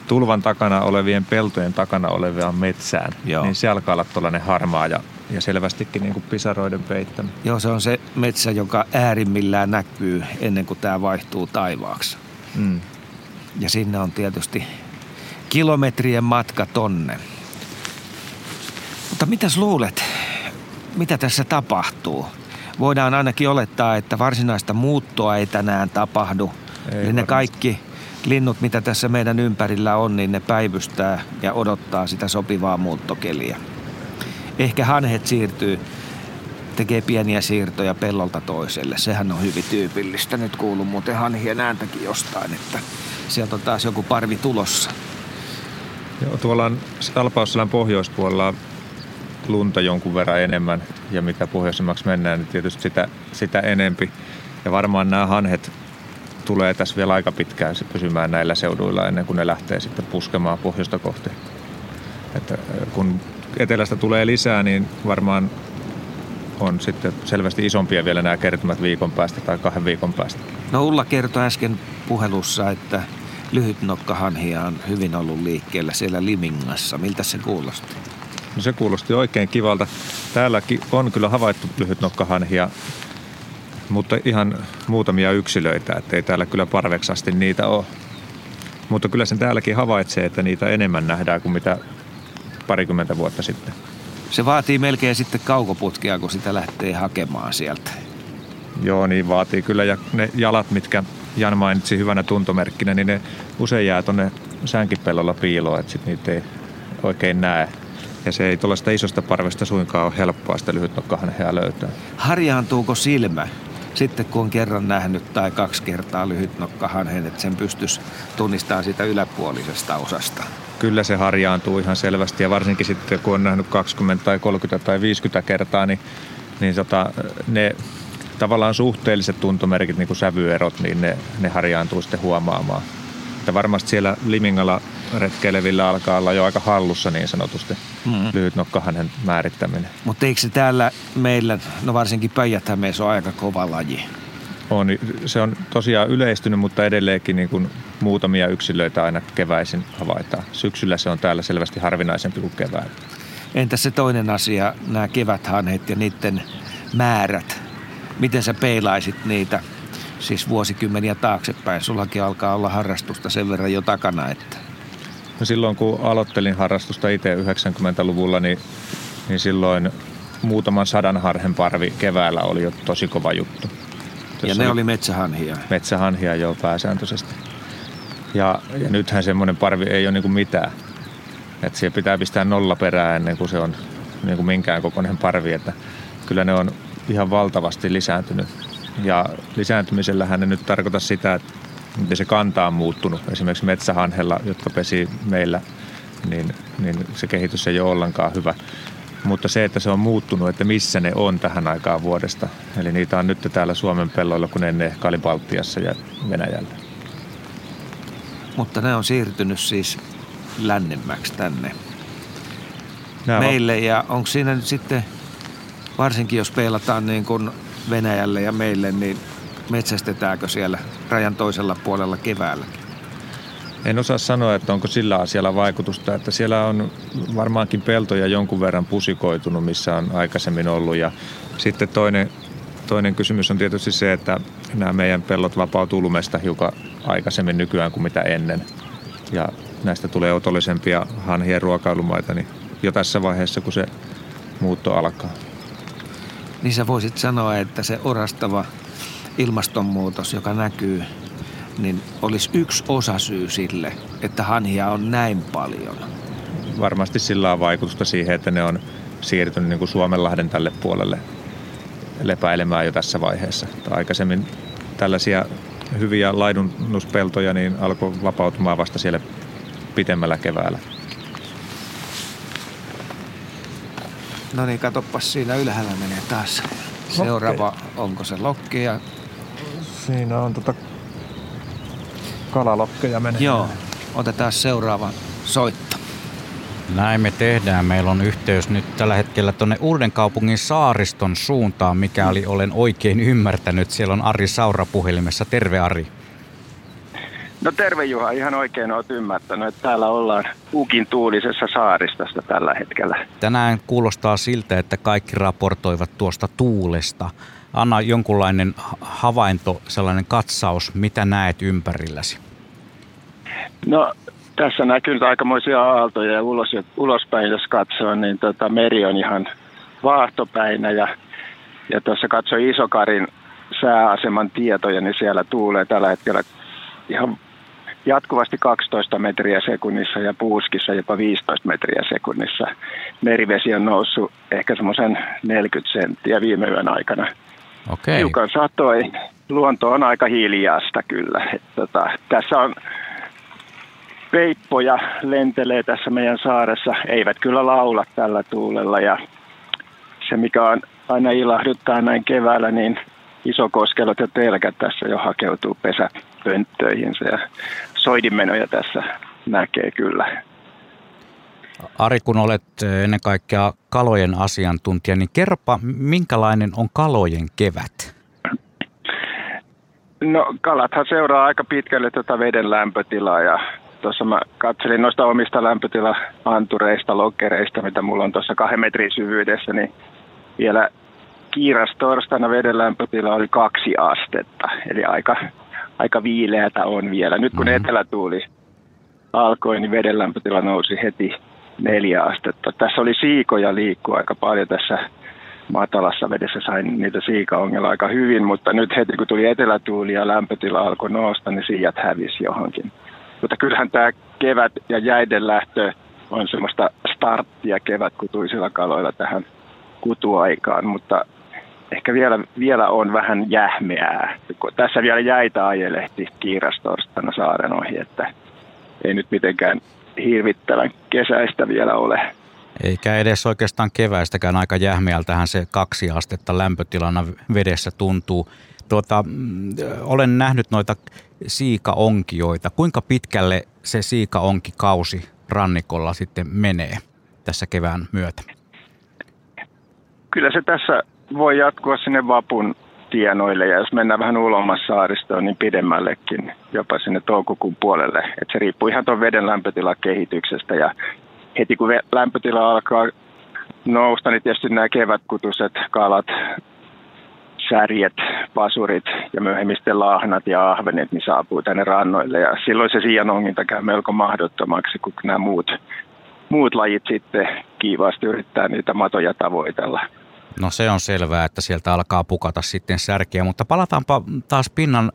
tulvan takana olevien peltojen takana olevaan metsään, Joo. niin se alkaa olla tuollainen harmaa ja, ja selvästikin niin kuin pisaroiden peittämä. Joo, se on se metsä, joka äärimmillään näkyy ennen kuin tämä vaihtuu taivaaksi. Mm. Ja sinne on tietysti kilometrien matka tonne. Mutta mitäs luulet, mitä tässä tapahtuu? Voidaan ainakin olettaa, että varsinaista muuttoa ei tänään tapahdu. Ei Eli ne kaikki linnut, mitä tässä meidän ympärillä on, niin ne päivystää ja odottaa sitä sopivaa muuttokeliä. Ehkä hanhet siirtyy, tekee pieniä siirtoja pellolta toiselle. Sehän on hyvin tyypillistä. Nyt kuuluu muuten hanhien ääntäkin jostain, että sieltä on taas joku parvi tulossa. Joo, tuolla on Alpausselän pohjoispuolella lunta jonkun verran enemmän ja mitä pohjoisemmaksi mennään, niin tietysti sitä, sitä enempi. Ja varmaan nämä hanhet tulee tässä vielä aika pitkään pysymään näillä seuduilla ennen kuin ne lähtee sitten puskemaan pohjoista kohti. Että kun etelästä tulee lisää, niin varmaan on sitten selvästi isompia vielä nämä kertymät viikon päästä tai kahden viikon päästä. No Ulla kertoi äsken puhelussa, että lyhytnokkahanhia on hyvin ollut liikkeellä siellä Limingassa. Miltä se kuulosti? No se kuulosti oikein kivalta. Täälläkin on kyllä havaittu lyhytnokkahanhia mutta ihan muutamia yksilöitä, että ei täällä kyllä parveksasti niitä ole. Mutta kyllä sen täälläkin havaitsee, että niitä enemmän nähdään kuin mitä parikymmentä vuotta sitten. Se vaatii melkein sitten kaukoputkia, kun sitä lähtee hakemaan sieltä. Joo, niin vaatii kyllä. Ja ne jalat, mitkä Jan mainitsi hyvänä tuntomerkkinä, niin ne usein jää tuonne sänkipellolla piiloon, että sit niitä ei oikein näe. Ja se ei tuollaista isosta parvesta suinkaan ole helppoa sitä lyhytnokkahanhea löytää. Harjaantuuko silmä? sitten kun on kerran nähnyt tai kaksi kertaa lyhytnokkahanhen, että sen pystyisi tunnistamaan sitä yläpuolisesta osasta. Kyllä se harjaantuu ihan selvästi ja varsinkin sitten kun on nähnyt 20 tai 30 tai 50 kertaa, niin, niin tota, ne tavallaan suhteelliset tuntomerkit, niin kuin sävyerot, niin ne, ne harjaantuu sitten huomaamaan. Että varmasti siellä Limingalla retkeilevillä alkaa olla jo aika hallussa niin sanotusti mm. lyhytnokkahanen määrittäminen. Mutta eikö se täällä meillä, no varsinkin päijät on aika kova laji? On, se on tosiaan yleistynyt, mutta edelleenkin niin kuin muutamia yksilöitä aina keväisin havaitaan. Syksyllä se on täällä selvästi harvinaisempi kuin keväällä. Entä se toinen asia, nämä keväthanhet ja niiden määrät? Miten sä peilaisit niitä siis vuosikymmeniä taaksepäin? Sullakin alkaa olla harrastusta sen verran jo takana, että... No silloin kun aloittelin harrastusta itse 90-luvulla, niin, niin silloin muutaman sadan harhen parvi keväällä oli jo tosi kova juttu. Ja ne oli metsähanhia? Metsähanhia jo pääsääntöisesti. Ja, ja nythän semmoinen parvi ei ole niin kuin mitään. Että siihen pitää pistää nolla perää ennen kuin se on niin kuin minkään kokoinen parvi. Että kyllä ne on ihan valtavasti lisääntynyt. Ja lisääntymisellähän ne nyt tarkoita sitä, että miten se kanta on muuttunut. Esimerkiksi metsähanhella, jotka pesi meillä, niin, niin se kehitys ei ole ollenkaan hyvä. Mutta se, että se on muuttunut, että missä ne on tähän aikaan vuodesta. Eli niitä on nyt täällä Suomen pelloilla, kun ennen ehkä oli Baltiassa ja Venäjällä. Mutta ne on siirtynyt siis lännemmäksi tänne Nämä meille. On... Ja onko siinä nyt sitten, varsinkin jos peilataan niin kuin Venäjälle ja meille, niin metsästetäänkö siellä rajan toisella puolella keväällä? En osaa sanoa, että onko sillä asialla vaikutusta, että siellä on varmaankin peltoja jonkun verran pusikoitunut, missä on aikaisemmin ollut. Ja sitten toinen, toinen kysymys on tietysti se, että nämä meidän pellot vapautuu lumesta hiukan aikaisemmin nykyään kuin mitä ennen. Ja näistä tulee otollisempia hanhien ruokailumaita niin jo tässä vaiheessa, kun se muutto alkaa. Niin sä voisit sanoa, että se orastava ilmastonmuutos, joka näkyy, niin olisi yksi osasyy sille, että hanhia on näin paljon. Varmasti sillä on vaikutusta siihen, että ne on siirtynyt niin kuin Suomenlahden tälle puolelle lepäilemään jo tässä vaiheessa. Aikaisemmin tällaisia hyviä laidunnuspeltoja niin alkoi vapautumaan vasta siellä pitemmällä keväällä. No niin, katoppas siinä ylhäällä menee taas. Seuraava, Lokke. onko se lokkeja? Siinä on tota kalalokkeja menee. Joo, otetaan seuraava soitto. Näin me tehdään. Meillä on yhteys nyt tällä hetkellä tuonne Uuden kaupungin saariston suuntaan, mikäli olen oikein ymmärtänyt. Siellä on Ari Saura puhelimessa. Terve Ari. No terve Juha, ihan oikein olet ymmärtänyt, että täällä ollaan Ukin tuulisessa saaristossa tällä hetkellä. Tänään kuulostaa siltä, että kaikki raportoivat tuosta tuulesta. Anna jonkunlainen havainto, sellainen katsaus, mitä näet ympärilläsi? No tässä näkyy nyt aikamoisia aaltoja ja ulos, ulospäin jos katsoo, niin tota, meri on ihan vaahtopäinä ja, ja tuossa katsoi Isokarin sääaseman tietoja, niin siellä tuulee tällä hetkellä ihan jatkuvasti 12 metriä sekunnissa ja puuskissa jopa 15 metriä sekunnissa. Merivesi on noussut ehkä semmoisen 40 senttiä viime yön aikana. Okay. Hiukan satoi. Luonto on aika hiljaista kyllä. Et tota, tässä on peippoja lentelee tässä meidän saaressa. Eivät kyllä laula tällä tuulella ja se mikä on aina ilahduttaa näin keväällä, niin isokoskelot ja telkät tässä jo hakeutuu pesäpönttöihinsä ja soidinmenoja tässä näkee kyllä. Ari, kun olet ennen kaikkea kalojen asiantuntija, niin kerropa, minkälainen on kalojen kevät? No kalathan seuraa aika pitkälle tuota veden lämpötilaa ja tuossa mä katselin noista omista lämpötila-antureista, lokkereista, mitä mulla on tuossa kahden metrin syvyydessä, niin vielä kiiras torstaina veden lämpötila oli kaksi astetta, eli aika, aika viileätä on vielä. Nyt kun mm-hmm. etelätuuli alkoi, niin veden lämpötila nousi heti neljä astetta. Tässä oli siikoja liikkua aika paljon tässä matalassa vedessä sain niitä siikaongella aika hyvin, mutta nyt heti kun tuli etelätuuli ja lämpötila alkoi nousta, niin siijat hävisi johonkin. Mutta kyllähän tämä kevät ja jäiden lähtö on semmoista starttia kevätkutuisilla kaloilla tähän kutuaikaan, mutta ehkä vielä, vielä on vähän jähmeää. Tässä vielä jäitä ajelehti kiirastorstana saaren ohi, että ei nyt mitenkään hirvittävän kesäistä vielä ole. Eikä edes oikeastaan keväistäkään aika jähmeältähän se kaksi astetta lämpötilana vedessä tuntuu. Tuota, mm, olen nähnyt noita siikaonkioita. Kuinka pitkälle se siikaonkikausi rannikolla sitten menee tässä kevään myötä? Kyllä se tässä voi jatkua sinne vapun tienoille ja jos mennään vähän ulomas saaristoon, niin pidemmällekin, jopa sinne toukokuun puolelle. Et se riippuu ihan tuon veden lämpötilakehityksestä ja heti kun lämpötila alkaa nousta, niin tietysti nämä kevätkutuset, kalat, särjet, pasurit ja myöhemmin sitten lahnat ja ahvenet niin saapuu tänne rannoille. Ja silloin se siianonginta käy melko mahdottomaksi, kun nämä muut, muut lajit sitten kiivaasti yrittää niitä matoja tavoitella. No se on selvää, että sieltä alkaa pukata sitten särkiä, mutta palataanpa taas pinnan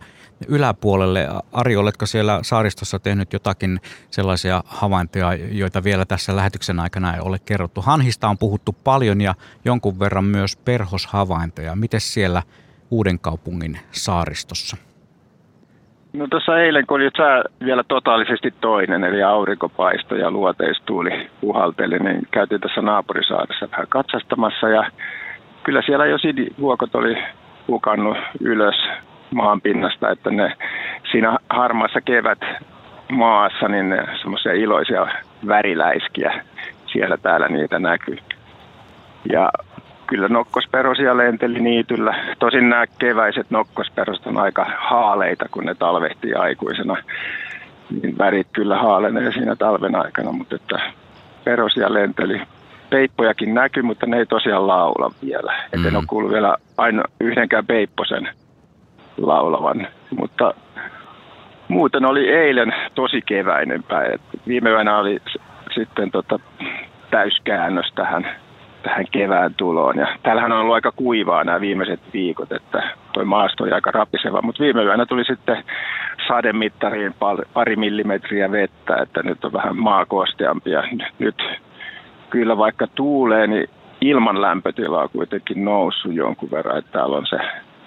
yläpuolelle. Ari, oletko siellä saaristossa tehnyt jotakin sellaisia havaintoja, joita vielä tässä lähetyksen aikana ei ole kerrottu? Hanhista on puhuttu paljon ja jonkun verran myös perhoshavaintoja. Miten siellä Uuden kaupungin saaristossa? No tuossa eilen, kun oli sää vielä totaalisesti toinen, eli aurinkopaisto ja luoteistuuli puhalteli, niin käytiin tässä naapurisaaressa vähän katsastamassa ja kyllä siellä jo sidivuokot oli hukannut ylös maanpinnasta, että ne siinä harmaassa kevät maassa, niin semmoisia iloisia väriläiskiä siellä täällä niitä näkyy. Ja kyllä nokkosperosia lenteli niityllä. Tosin nämä keväiset nokkosperoset on aika haaleita, kun ne talvehtii aikuisena. Niin värit kyllä haalenee siinä talven aikana, mutta että perosia lenteli peippojakin näkyy, mutta ne ei tosiaan laula vielä. Mm. En ole kuullut vielä aina yhdenkään peipposen laulavan. Mutta muuten oli eilen tosi keväinen päivä. Viime yönä oli sitten tota täyskäännös tähän, tähän kevään tuloon. Ja täällähän on ollut aika kuivaa nämä viimeiset viikot, että toi maasto on aika rapiseva. Mutta viime yönä tuli sitten sademittariin pari millimetriä vettä, että nyt on vähän maakosteampi. Ja nyt kyllä vaikka tuulee, niin ilman lämpötila on kuitenkin noussut jonkun verran, että täällä on se,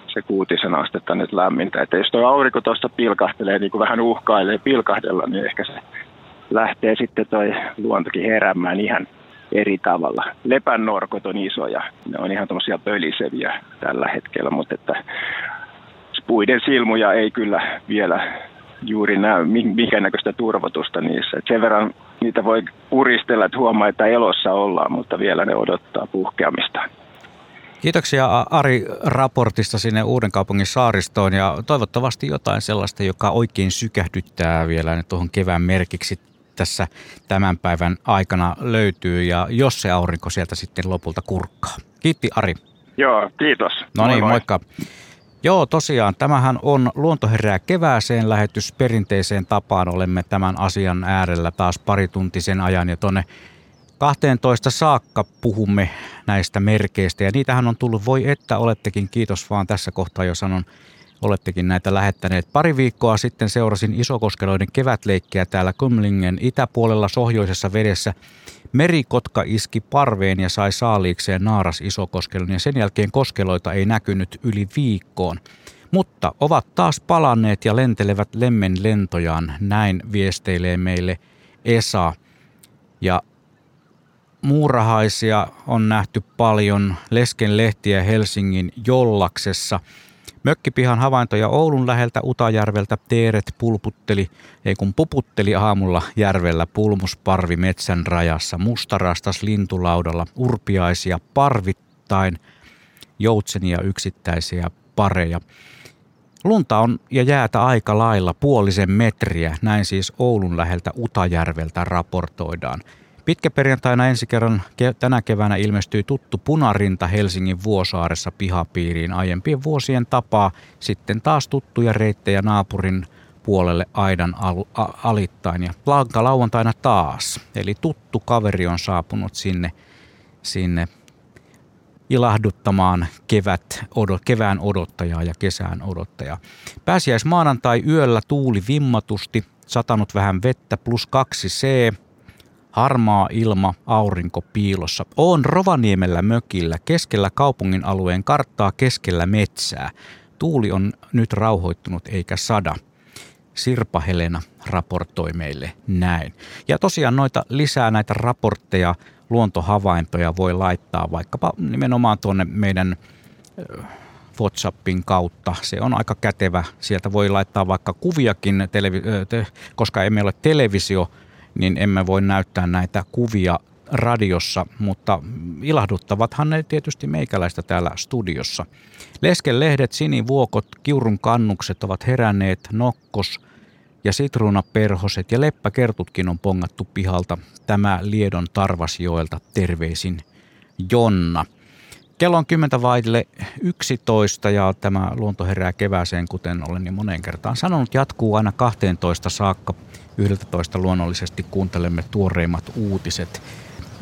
se kuutisen astetta nyt lämmintä. Että jos tuo aurinko tuosta pilkahtelee, niin kuin vähän uhkailee pilkahdella, niin ehkä se lähtee sitten toi luontokin heräämään ihan eri tavalla. Lepännorkot on isoja, ne on ihan tämmöisiä pöliseviä tällä hetkellä, mutta että puiden silmuja ei kyllä vielä juuri näy mikä näköistä turvotusta niissä. Et sen verran niitä voi puristella, että huomaa, että elossa ollaan, mutta vielä ne odottaa puhkeamista. Kiitoksia Ari raportista sinne Uuden kaupungin saaristoon ja toivottavasti jotain sellaista, joka oikein sykähdyttää vielä tuohon kevään merkiksi tässä tämän päivän aikana löytyy ja jos se aurinko sieltä sitten lopulta kurkkaa. Kiitti Ari. Joo, kiitos. No niin, moikka. Joo, tosiaan. Tämähän on Luonto herää kevääseen lähetys perinteiseen tapaan. Olemme tämän asian äärellä taas parituntisen ajan ja tuonne 12 saakka puhumme näistä merkeistä. Ja niitähän on tullut, voi että olettekin, kiitos vaan tässä kohtaa jo sanon, olettekin näitä lähettäneet. Pari viikkoa sitten seurasin isokoskeloiden kevätleikkiä täällä Kumlingen itäpuolella sohjoisessa vedessä. Merikotka iski parveen ja sai saaliikseen naaras isokoskelon ja sen jälkeen koskeloita ei näkynyt yli viikkoon. Mutta ovat taas palanneet ja lentelevät lemmen lentojaan, näin viesteilee meille Esa. Ja muurahaisia on nähty paljon, leskenlehtiä Helsingin Jollaksessa – Mökkipihan havaintoja Oulun läheltä Utajärveltä teeret pulputteli, ei kun puputteli aamulla järvellä pulmusparvi metsän rajassa, mustarastas lintulaudalla, urpiaisia parvittain, joutsenia yksittäisiä pareja. Lunta on ja jäätä aika lailla puolisen metriä, näin siis Oulun läheltä Utajärveltä raportoidaan – Pitkäperjantaina ensi kerran tänä keväänä ilmestyi tuttu punarinta Helsingin Vuosaaressa pihapiiriin aiempien vuosien tapaa. Sitten taas tuttuja reittejä naapurin puolelle aidan al- a- alittain ja lanka lauantaina taas. Eli tuttu kaveri on saapunut sinne, sinne ilahduttamaan kevät, odot, kevään odottajaa ja kesään odottajaa. Pääsiäis maanantai yöllä tuuli vimmatusti, satanut vähän vettä plus 2 C, Harmaa ilma, aurinko piilossa. On Rovaniemellä mökillä, keskellä kaupungin alueen karttaa, keskellä metsää. Tuuli on nyt rauhoittunut eikä sada. Sirpa Helena raportoi meille näin. Ja tosiaan noita lisää näitä raportteja luontohavaintoja voi laittaa vaikkapa nimenomaan tuonne meidän WhatsAppin kautta. Se on aika kätevä. Sieltä voi laittaa vaikka kuviakin, koska emme ole televisio, niin emme voi näyttää näitä kuvia radiossa, mutta ilahduttavathan ne tietysti meikäläistä täällä studiossa. Lesken lehdet, sinivuokot, kiurun kannukset ovat heränneet, nokkos ja sitruunaperhoset ja leppäkertutkin on pongattu pihalta. Tämä Liedon Tarvasjoelta terveisin Jonna. Kello on 10 vaille 11 ja tämä luonto herää kevääseen, kuten olen jo moneen kertaan sanonut, jatkuu aina 12 saakka. 11 luonnollisesti kuuntelemme tuoreimmat uutiset.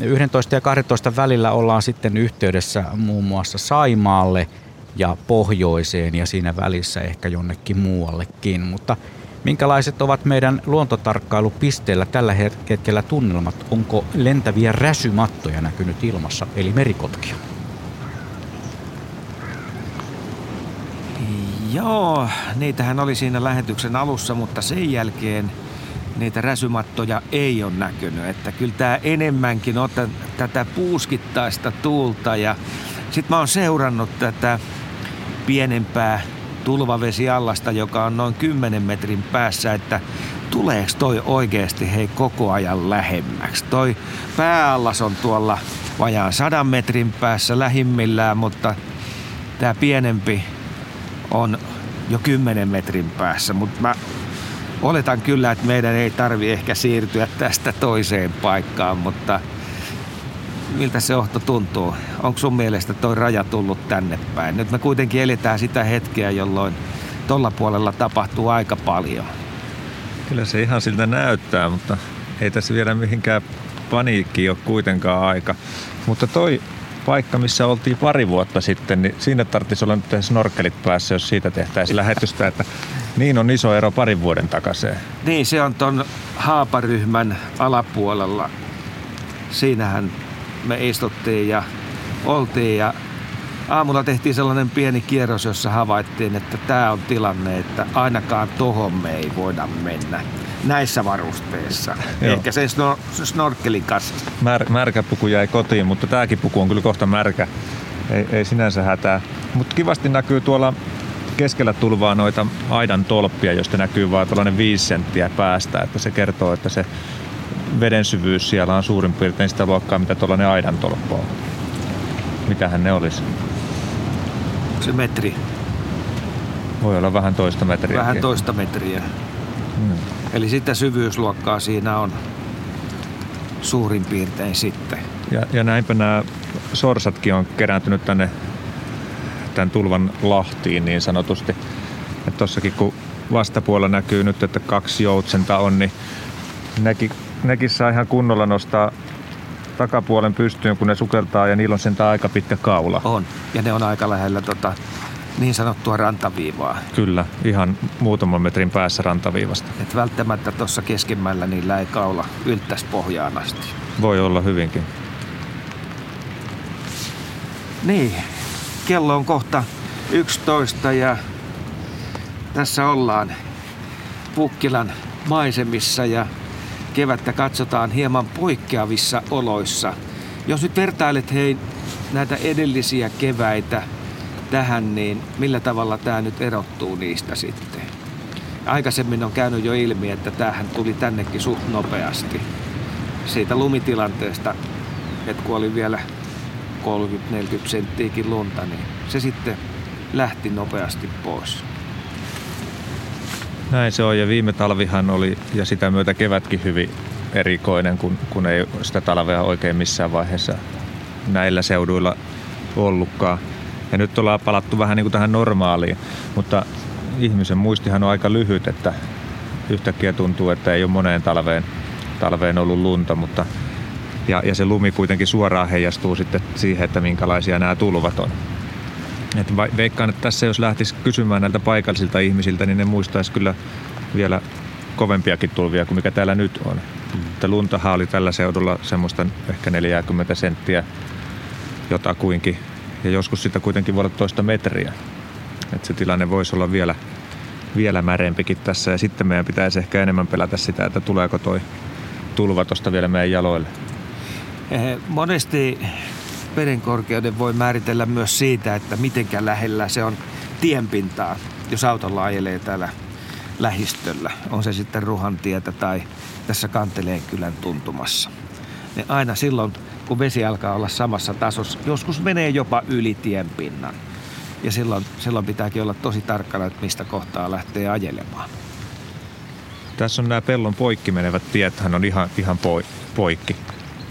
11 ja 12 välillä ollaan sitten yhteydessä muun muassa Saimaalle ja pohjoiseen ja siinä välissä ehkä jonnekin muuallekin. Mutta minkälaiset ovat meidän luontotarkkailupisteellä tällä hetkellä tunnelmat? Onko lentäviä räsymattoja näkynyt ilmassa, eli merikotkia? Joo, niitähän oli siinä lähetyksen alussa, mutta sen jälkeen niitä räsymattoja ei ole näkynyt. Että kyllä tämä enemmänkin on tätä puuskittaista tuulta ja sitten mä oon seurannut tätä pienempää tulvavesiallasta, joka on noin 10 metrin päässä, että tuleeko toi oikeasti hei koko ajan lähemmäksi. Toi pääallas on tuolla vajaan sadan metrin päässä lähimmillään, mutta tämä pienempi on jo 10 metrin päässä, mutta mä oletan kyllä, että meidän ei tarvi ehkä siirtyä tästä toiseen paikkaan, mutta miltä se ohto tuntuu? Onko sun mielestä toi raja tullut tänne päin? Nyt me kuitenkin eletään sitä hetkeä, jolloin tuolla puolella tapahtuu aika paljon. Kyllä se ihan siltä näyttää, mutta ei tässä vielä mihinkään paniikki ole kuitenkaan aika. Mutta toi paikka, missä oltiin pari vuotta sitten, niin siinä tarvitsisi olla nyt snorkelit päässä, jos siitä tehtäisiin lähetystä, että niin on iso ero parin vuoden takaisin. Niin, se on ton haaparyhmän alapuolella. Siinähän me istuttiin ja oltiin ja aamulla tehtiin sellainen pieni kierros, jossa havaittiin, että tämä on tilanne, että ainakaan tohon me ei voida mennä näissä varusteissa. Joo. Ehkä se snor- snorkkelin kanssa. Mär, märkä puku jäi kotiin, mutta tämäkin puku on kyllä kohta märkä. Ei, ei sinänsä hätää. Mutta kivasti näkyy tuolla keskellä tulvaa noita aidan tolppia, josta näkyy vain tällainen viisi senttiä päästä. Että se kertoo, että se veden syvyys siellä on suurin piirtein sitä luokkaa, mitä tuollainen aidan tolppo on. Mitähän ne olisi? Se metri. Voi olla vähän toista metriä. Vähän toista metriä. Hmm. Eli sitä syvyysluokkaa siinä on suurin piirtein sitten. Ja, ja näinpä nämä sorsatkin on kerääntynyt tänne tämän tulvan lahtiin niin sanotusti. Että tossakin kun vastapuolella näkyy nyt, että kaksi joutsenta on, niin nekin, nekin saa ihan kunnolla nostaa takapuolen pystyyn, kun ne sukeltaa ja niillä on sen aika pitkä kaula. On, ja ne on aika lähellä tota, niin sanottua rantaviivaa. Kyllä, ihan muutaman metrin päässä rantaviivasta. Et välttämättä tuossa keskimmällä niillä ei kaula yltäisi pohjaan asti. Voi olla hyvinkin. Niin, kello on kohta 11 ja tässä ollaan Pukkilan maisemissa ja kevättä katsotaan hieman poikkeavissa oloissa. Jos nyt vertailet hei näitä edellisiä keväitä tähän, niin millä tavalla tämä nyt erottuu niistä sitten? Aikaisemmin on käynyt jo ilmi, että tähän tuli tännekin suht nopeasti. Siitä lumitilanteesta, että kun oli vielä 30-40 senttiäkin lunta, niin se sitten lähti nopeasti pois. Näin se on ja viime talvihan oli ja sitä myötä kevätkin hyvin erikoinen, kun, kun ei sitä talvea oikein missään vaiheessa näillä seuduilla ollutkaan. Ja nyt ollaan palattu vähän niin kuin tähän normaaliin, mutta ihmisen muistihan on aika lyhyt, että yhtäkkiä tuntuu, että ei ole moneen talveen, talveen ollut lunta, mutta ja, ja se lumi kuitenkin suoraan heijastuu sitten siihen, että minkälaisia nämä tulvat on. Et veikkaan, että tässä jos lähtisi kysymään näiltä paikallisilta ihmisiltä, niin ne muistaisi kyllä vielä kovempiakin tulvia kuin mikä täällä nyt on. Mm. Että luntahan oli tällä seudulla semmoista ehkä 40 senttiä jotakuinkin. Ja joskus sitä kuitenkin voi olla toista metriä. Että se tilanne voisi olla vielä, vielä märempikin tässä. Ja sitten meidän pitäisi ehkä enemmän pelätä sitä, että tuleeko toi tulva tuosta vielä meidän jaloille. Eh, monesti vedenkorkeuden voi määritellä myös siitä, että mitenkä lähellä se on tienpintaa, jos autolla ajelee täällä lähistöllä. On se sitten Ruhantietä tai tässä Kanteleen kylän tuntumassa. Ne aina silloin, kun vesi alkaa olla samassa tasossa, joskus menee jopa yli tienpinnan. Ja silloin, silloin pitääkin olla tosi tarkkana, että mistä kohtaa lähtee ajelemaan. Tässä on nämä pellon poikki menevät tiet, hän on ihan, ihan poikki.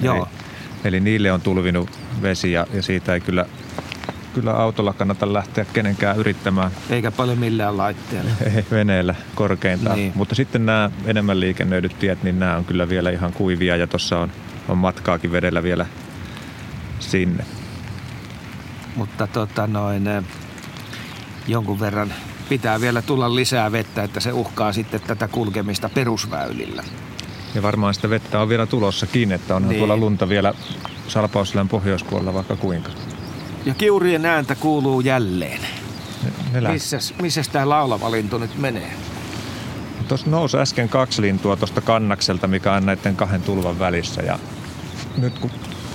Joo. Eli, eli niille on tulvinut vesi ja, ja siitä ei kyllä, kyllä autolla kannata lähteä kenenkään yrittämään. Eikä paljon millään laitteella. Ei, veneellä korkeintaan. Niin. Mutta sitten nämä enemmän liikennöidyt tiet, niin nämä on kyllä vielä ihan kuivia ja tuossa on, on matkaakin vedellä vielä sinne. Mutta tota noin, eh, jonkun verran pitää vielä tulla lisää vettä, että se uhkaa sitten tätä kulkemista perusväylillä. Ja varmaan sitä vettä on vielä tulossakin, että onhan niin. tuolla lunta vielä Salpausselän pohjoispuolella vaikka kuinka. Ja kiurien ääntä kuuluu jälleen. Ne, missäs, missäs tämä laulava lintu nyt menee? Tuossa nousi äsken kaksi lintua tuosta kannakselta, mikä on näiden kahden tulvan välissä. Ja nyt kun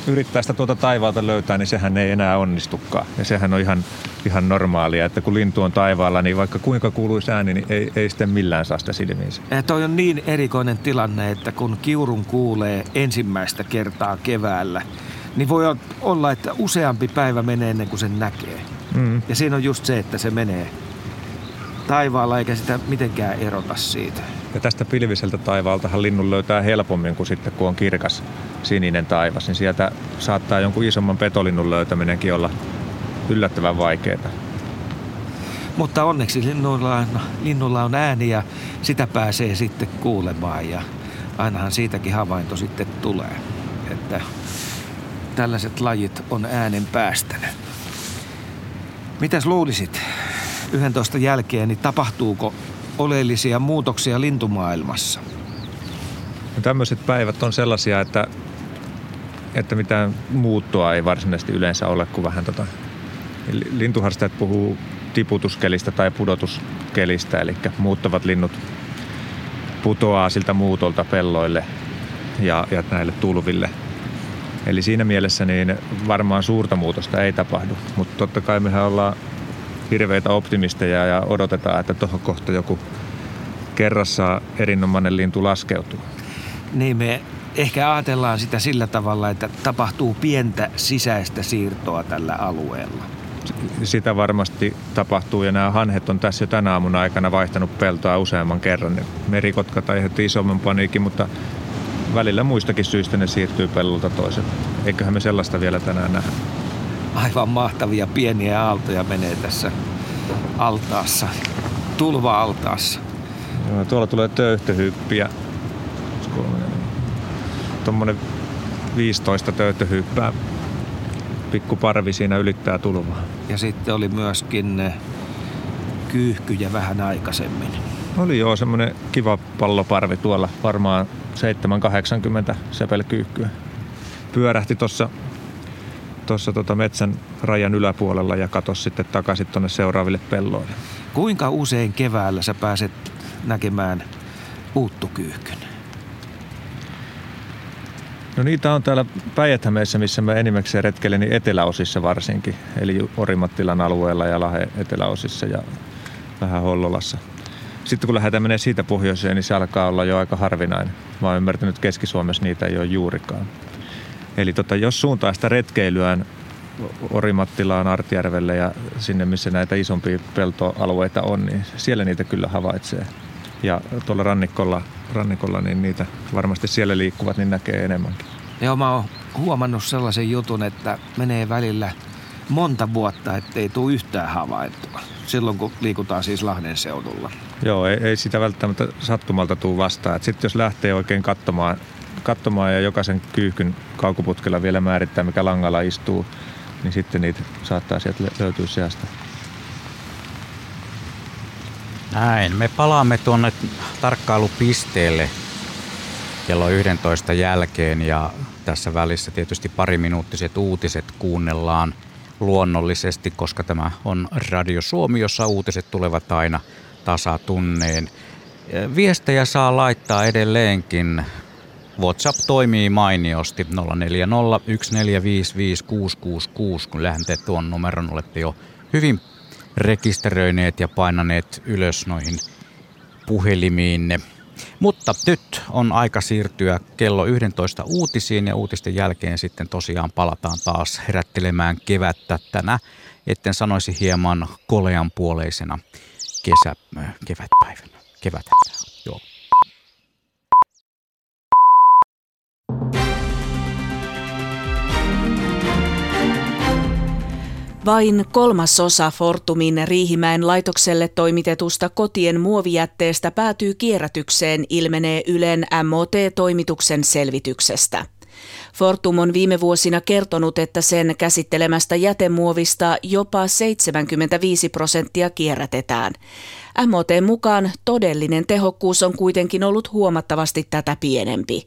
yrittää sitä tuota taivaalta löytää, niin sehän ei enää onnistukaan. Ja sehän on ihan, ihan normaalia, että kun lintu on taivaalla, niin vaikka kuinka kuuluisi ääni, niin ei, ei sitten millään saa sitä silmiinsä. Ja toi on niin erikoinen tilanne, että kun kiurun kuulee ensimmäistä kertaa keväällä, niin voi olla, että useampi päivä menee ennen kuin sen näkee. Mm. Ja siinä on just se, että se menee taivaalla eikä sitä mitenkään erota siitä. Ja tästä pilviseltä taivaaltahan linnun löytää helpommin kuin sitten kun on kirkas sininen taivas, niin sieltä saattaa jonkun isomman petolinnun löytäminenkin olla yllättävän vaikeaa. Mutta onneksi linnulla on, linnulla on ääni ja sitä pääsee sitten kuulemaan ja ainahan siitäkin havainto sitten tulee, että tällaiset lajit on äänen päästänyt. Mitäs luulisit 11 jälkeen, niin tapahtuuko oleellisia muutoksia lintumaailmassa? No tämmöiset päivät on sellaisia, että, että mitään muuttoa ei varsinaisesti yleensä ole, kuin vähän tota, lintuharstajat puhuu tiputuskelistä tai pudotuskelistä, eli muuttavat linnut putoaa siltä muutolta pelloille ja, ja näille tulville. Eli siinä mielessä niin varmaan suurta muutosta ei tapahdu, mutta totta kai mehän ollaan hirveitä optimisteja ja odotetaan, että tuohon kohta joku kerrassa erinomainen lintu laskeutuu. Niin me ehkä ajatellaan sitä sillä tavalla, että tapahtuu pientä sisäistä siirtoa tällä alueella. Sitä varmasti tapahtuu ja nämä hanhet on tässä jo tänä aamuna aikana vaihtanut peltoa useamman kerran. Merikotka aiheutti isomman paniikin, mutta välillä muistakin syistä ne siirtyy pellolta toiselle. Eiköhän me sellaista vielä tänään nähdä aivan mahtavia pieniä aaltoja menee tässä altaassa, tulva-altaassa. Joo, tuolla tulee töyhtöhyppiä. Tuommoinen 15 töyhtöhyppää. Pikku parvi siinä ylittää tulvaa. Ja sitten oli myöskin eh, kyyhkyjä vähän aikaisemmin. Oli joo, semmoinen kiva palloparvi tuolla, varmaan 780 sepelkyyhkyä. Pyörähti tuossa tuossa tota metsän rajan yläpuolella ja katos sitten takaisin tuonne seuraaville pelloille. Kuinka usein keväällä sä pääset näkemään uuttukyyhkyn? No niitä on täällä päijät missä mä enimmäkseen retkelen, niin eteläosissa varsinkin. Eli Orimattilan alueella ja Lahe eteläosissa ja vähän Hollolassa. Sitten kun lähdetään menee siitä pohjoiseen, niin se alkaa olla jo aika harvinainen. Mä oon ymmärtänyt, että Keski-Suomessa niitä ei ole juurikaan. Eli tota, jos suuntaa sitä retkeilyään Orimattilaan, Artjärvelle ja sinne, missä näitä isompia peltoalueita on, niin siellä niitä kyllä havaitsee. Ja tuolla rannikolla, rannikolla niin niitä varmasti siellä liikkuvat, niin näkee enemmänkin. Joo, mä oon huomannut sellaisen jutun, että menee välillä monta vuotta, ettei tule yhtään havaittua. Silloin, kun liikutaan siis Lahden seudulla. Joo, ei, ei sitä välttämättä sattumalta tule vastaan. Sitten jos lähtee oikein katsomaan katsomaan ja jokaisen kyyhkyn kaukoputkella vielä määrittää, mikä langalla istuu, niin sitten niitä saattaa sieltä löytyä seasta. Näin, me palaamme tuonne tarkkailupisteelle kello 11 jälkeen ja tässä välissä tietysti pari minuuttiset uutiset kuunnellaan luonnollisesti, koska tämä on Radio Suomi, jossa uutiset tulevat aina tasatunneen. Viestejä saa laittaa edelleenkin WhatsApp toimii mainiosti 0401455666, kun lähdette tuon numeron olette jo hyvin rekisteröineet ja painaneet ylös noihin puhelimiinne. Mutta nyt on aika siirtyä kello 11 uutisiin ja uutisten jälkeen sitten tosiaan palataan taas herättelemään kevättä tänä, etten sanoisi hieman koleanpuoleisena kesä, kevätpäivänä. Kevät. Vain kolmasosa Fortumin Riihimäen laitokselle toimitetusta kotien muovijätteestä päätyy kierrätykseen, ilmenee Ylen MOT-toimituksen selvityksestä. Fortum on viime vuosina kertonut, että sen käsittelemästä jätemuovista jopa 75 prosenttia kierrätetään. MOT mukaan todellinen tehokkuus on kuitenkin ollut huomattavasti tätä pienempi.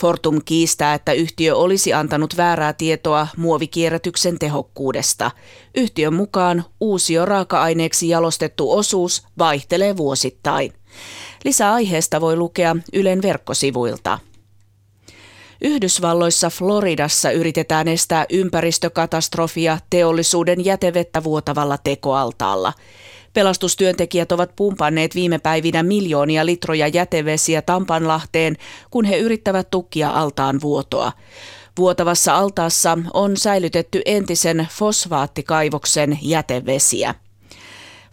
Fortum kiistää, että yhtiö olisi antanut väärää tietoa muovikierrätyksen tehokkuudesta. Yhtiön mukaan uusio raaka-aineeksi jalostettu osuus vaihtelee vuosittain. Lisää aiheesta voi lukea Ylen verkkosivuilta. Yhdysvalloissa Floridassa yritetään estää ympäristökatastrofia teollisuuden jätevettä vuotavalla tekoaltaalla. Pelastustyöntekijät ovat pumpanneet viime päivinä miljoonia litroja jätevesiä Tampanlahteen, kun he yrittävät tukkia altaan vuotoa. Vuotavassa altaassa on säilytetty entisen fosfaattikaivoksen jätevesiä.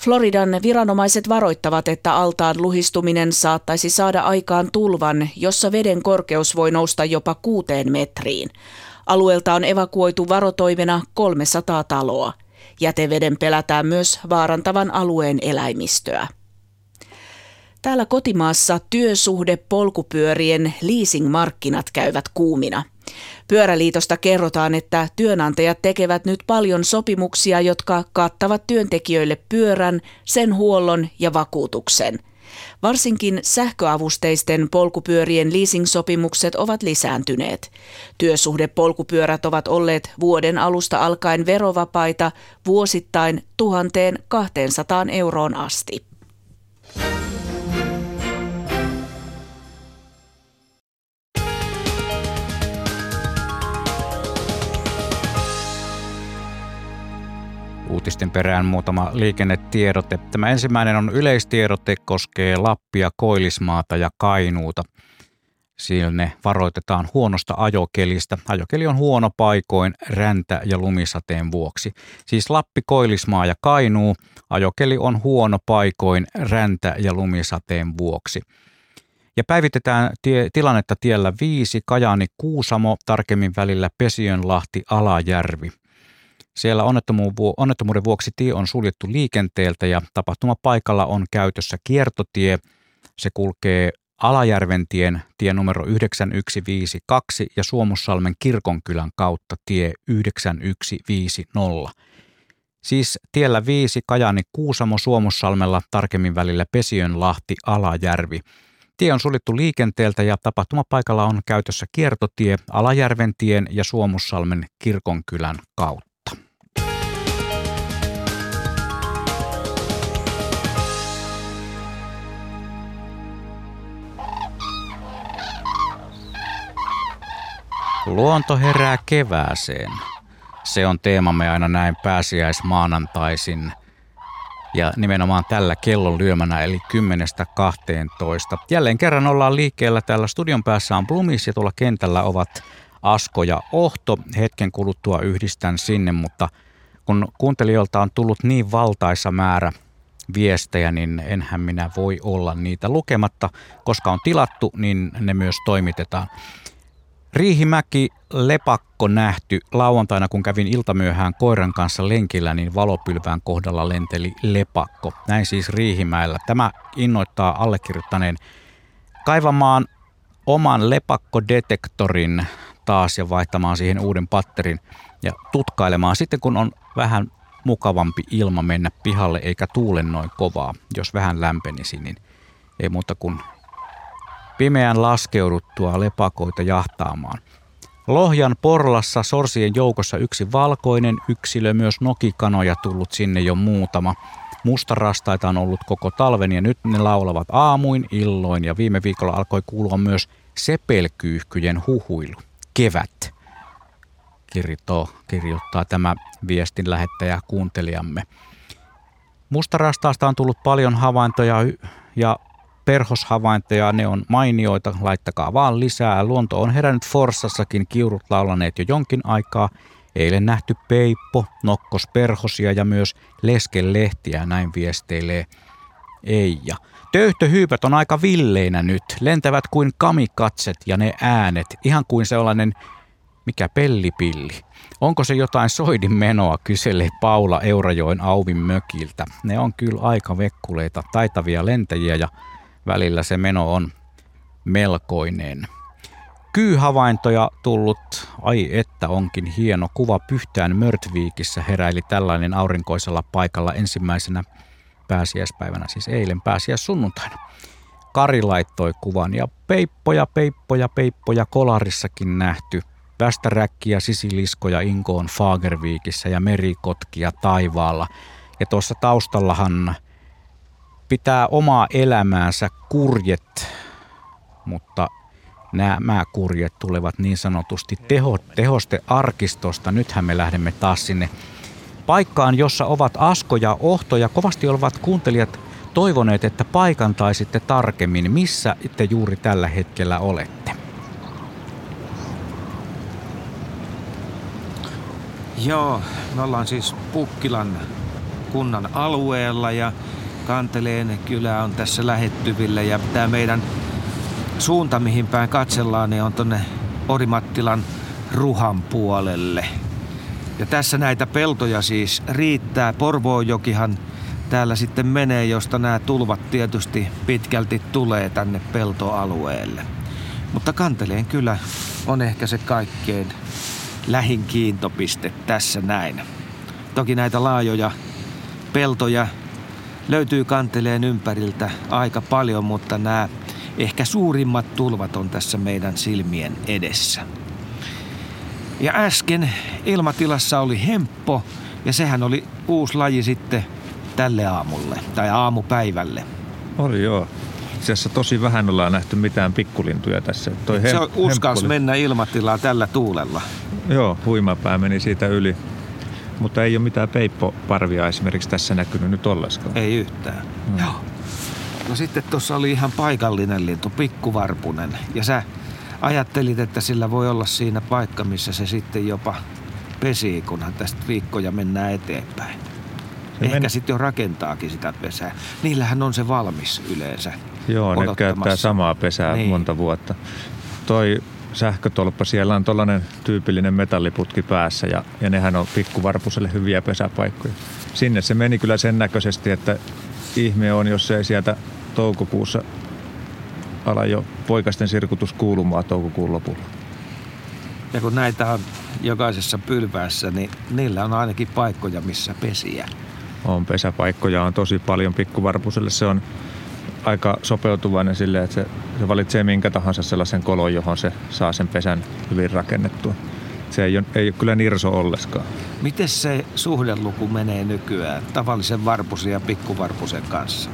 Floridan viranomaiset varoittavat, että altaan luhistuminen saattaisi saada aikaan tulvan, jossa veden korkeus voi nousta jopa kuuteen metriin. Alueelta on evakuoitu varotoimena 300 taloa. Jäteveden pelätään myös vaarantavan alueen eläimistöä. Täällä kotimaassa työsuhde polkupyörien leasingmarkkinat käyvät kuumina. Pyöräliitosta kerrotaan, että työnantajat tekevät nyt paljon sopimuksia, jotka kattavat työntekijöille pyörän, sen huollon ja vakuutuksen. Varsinkin sähköavusteisten polkupyörien leasing-sopimukset ovat lisääntyneet. Työsuhdepolkupyörät ovat olleet vuoden alusta alkaen verovapaita vuosittain 1200 euroon asti. Uutisten perään muutama liikennetiedote. Tämä ensimmäinen on yleistiedote, koskee Lappia, Koilismaata ja Kainuuta. Sinne varoitetaan huonosta ajokelistä. Ajokeli on huono paikoin räntä- ja lumisateen vuoksi. Siis Lappi, Koilismaa ja Kainuu. Ajokeli on huono paikoin räntä- ja lumisateen vuoksi. Ja päivitetään tie, tilannetta tiellä 5 Kajaani Kuusamo, tarkemmin välillä Pesiönlahti Alajärvi. Siellä onnettomuuden vuoksi tie on suljettu liikenteeltä ja tapahtumapaikalla on käytössä kiertotie. Se kulkee Alajärventien tie numero 9152 ja Suomussalmen kirkonkylän kautta tie 9150. Siis tiellä 5 Kajani Kuusamo Suomussalmella tarkemmin välillä Pesiönlahti Alajärvi. Tie on suljettu liikenteeltä ja tapahtumapaikalla on käytössä kiertotie Alajärventien ja Suomussalmen kirkonkylän kautta. Luonto herää kevääseen. Se on teemamme aina näin pääsiäismaanantaisin. Ja nimenomaan tällä kellon lyömänä eli 10.12. Jälleen kerran ollaan liikkeellä. Täällä studion päässä on Blumis ja tuolla kentällä ovat Asko ja Ohto. Hetken kuluttua yhdistän sinne, mutta kun kuuntelijoilta on tullut niin valtaisa määrä viestejä, niin enhän minä voi olla niitä lukematta. Koska on tilattu, niin ne myös toimitetaan. Riihimäki lepakko nähty lauantaina, kun kävin iltamyöhään koiran kanssa lenkillä, niin valopylvään kohdalla lenteli lepakko. Näin siis Riihimäellä. Tämä innoittaa allekirjoittaneen kaivamaan oman lepakkodetektorin taas ja vaihtamaan siihen uuden patterin ja tutkailemaan sitten, kun on vähän mukavampi ilma mennä pihalle eikä tuulen noin kovaa. Jos vähän lämpenisi, niin ei muuta kuin pimeän laskeuduttua lepakoita jahtaamaan. Lohjan porlassa sorsien joukossa yksi valkoinen yksilö, myös nokikanoja tullut sinne jo muutama. Mustarastaita on ollut koko talven ja nyt ne laulavat aamuin, illoin ja viime viikolla alkoi kuulua myös sepelkyyhkyjen huhuilu. Kevät, kirjoittaa, kirjoittaa tämä viestin lähettäjä kuuntelijamme. Mustarastaasta on tullut paljon havaintoja ja perhoshavaintoja, ne on mainioita, laittakaa vaan lisää. Luonto on herännyt Forssassakin, kiurut laulaneet jo jonkin aikaa. Eilen nähty peippo, nokkosperhosia ja myös leskelehtiä, näin viesteilee Eija. Töyhtöhyypät on aika villeinä nyt, lentävät kuin kamikatset ja ne äänet, ihan kuin sellainen, mikä pellipilli. Onko se jotain soidin menoa, kyselee Paula Eurajoen Auvin mökiltä. Ne on kyllä aika vekkuleita, taitavia lentäjiä ja välillä se meno on melkoinen. Kyyhavaintoja tullut, ai että onkin hieno kuva Pyhtään Mörtviikissä heräili tällainen aurinkoisella paikalla ensimmäisenä pääsiäispäivänä, siis eilen pääsiäis sunnuntaina. Kari laittoi kuvan ja peippoja, peippoja, peippoja kolarissakin nähty. Västäräkkiä, sisiliskoja Inkoon Fagerviikissä ja merikotkia taivaalla. Ja tuossa taustallahan pitää omaa elämäänsä kurjet, mutta nämä kurjet tulevat niin sanotusti teho, tehostearkistosta. Nythän me lähdemme taas sinne paikkaan, jossa ovat Asko ja Ohto ja kovasti olevat kuuntelijat toivoneet, että paikantaisitte tarkemmin, missä te juuri tällä hetkellä olette. Joo, me ollaan siis Pukkilan kunnan alueella ja Kanteleen kylä on tässä lähettyvillä ja tämä meidän suunta, mihin päin katsellaan, niin on tonne Orimattilan Ruhan puolelle. Ja tässä näitä peltoja siis riittää. Porvoojokihan täällä sitten menee, josta nämä tulvat tietysti pitkälti tulee tänne peltoalueelle. Mutta Kanteleen kyllä on ehkä se kaikkein lähin kiintopiste tässä näin. Toki näitä laajoja peltoja löytyy Kanteleen ympäriltä aika paljon, mutta nämä ehkä suurimmat tulvat on tässä meidän silmien edessä. Ja äsken ilmatilassa oli hemppo ja sehän oli uusi laji sitten tälle aamulle tai aamupäivälle. Oli joo. Itse asiassa tosi vähän ollaan nähty mitään pikkulintuja tässä. Toi se hem- uskals mennä ilmatilaa tällä tuulella. Joo, huimapää meni siitä yli. Mutta ei ole mitään peippoparvia esimerkiksi tässä näkynyt nyt ollenkaan. Ei yhtään. Mm. Joo. No sitten tuossa oli ihan paikallinen lintu, pikkuvarpunen. Ja sä ajattelit, että sillä voi olla siinä paikka, missä se sitten jopa pesii, kunhan tästä viikkoja mennään eteenpäin. Se Ehkä men... sitten jo rakentaakin sitä pesää. Niillähän on se valmis yleensä. Joo, ne käyttää samaa pesää niin. monta vuotta. Toi sähkötolppa, siellä on tuollainen tyypillinen metalliputki päässä ja, ja nehän on pikkuvarpuselle hyviä pesäpaikkoja. Sinne se meni kyllä sen näköisesti, että ihme on, jos ei sieltä toukokuussa ala jo poikasten sirkutus kuulumaa toukokuun lopulla. Ja kun näitä on jokaisessa pylväässä, niin niillä on ainakin paikkoja, missä pesiä. On pesäpaikkoja, on tosi paljon pikkuvarpuselle. Se on aika sopeutuvainen sille, että se, se valitsee minkä tahansa sellaisen kolon, johon se saa sen pesän hyvin rakennettua. Se ei ole, ei ole kyllä nirso olleskaan. Miten se suhdeluku menee nykyään tavallisen varpusen ja pikkuvarpusen kanssa?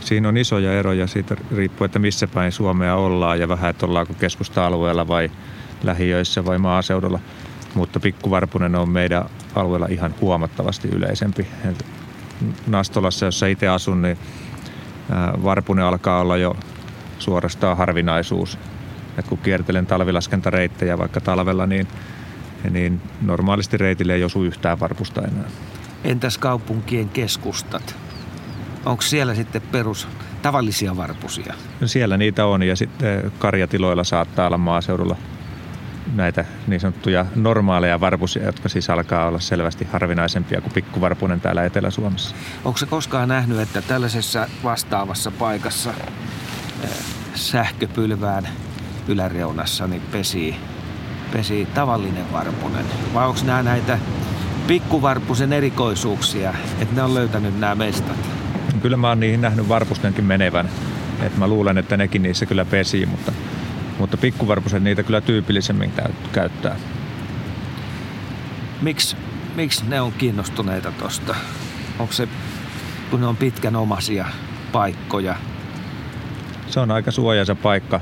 Siinä on isoja eroja siitä riippuu, että missä päin Suomea ollaan ja vähän, että ollaanko keskusta-alueella vai lähiöissä vai maaseudulla. Mutta pikkuvarpunen on meidän alueella ihan huomattavasti yleisempi. Nastolassa, jossa itse asun, niin varpunen alkaa olla jo suorastaan harvinaisuus. Et kun kiertelen talvilaskentareittejä vaikka talvella, niin, niin normaalisti reitille ei osu yhtään varpusta enää. Entäs kaupunkien keskustat? Onko siellä sitten perus tavallisia varpusia? No siellä niitä on ja sitten karjatiloilla saattaa olla maaseudulla näitä niin sanottuja normaaleja varpusia, jotka siis alkaa olla selvästi harvinaisempia kuin pikkuvarpunen täällä Etelä-Suomessa. Onko se koskaan nähnyt, että tällaisessa vastaavassa paikassa eh, sähköpylvään yläreunassa niin pesii, pesii tavallinen varpunen? Vai onko nämä näitä pikkuvarpusen erikoisuuksia, että ne on löytänyt nämä mestat? Kyllä mä oon niihin nähnyt varpustenkin menevän. Et mä luulen, että nekin niissä kyllä pesii, mutta mutta pikkuvarpuset niitä kyllä tyypillisemmin käyttää. Miksi miksi ne on kiinnostuneita tosta? Onko se, kun ne on pitkän omasia paikkoja? Se on aika suojaisa paikka.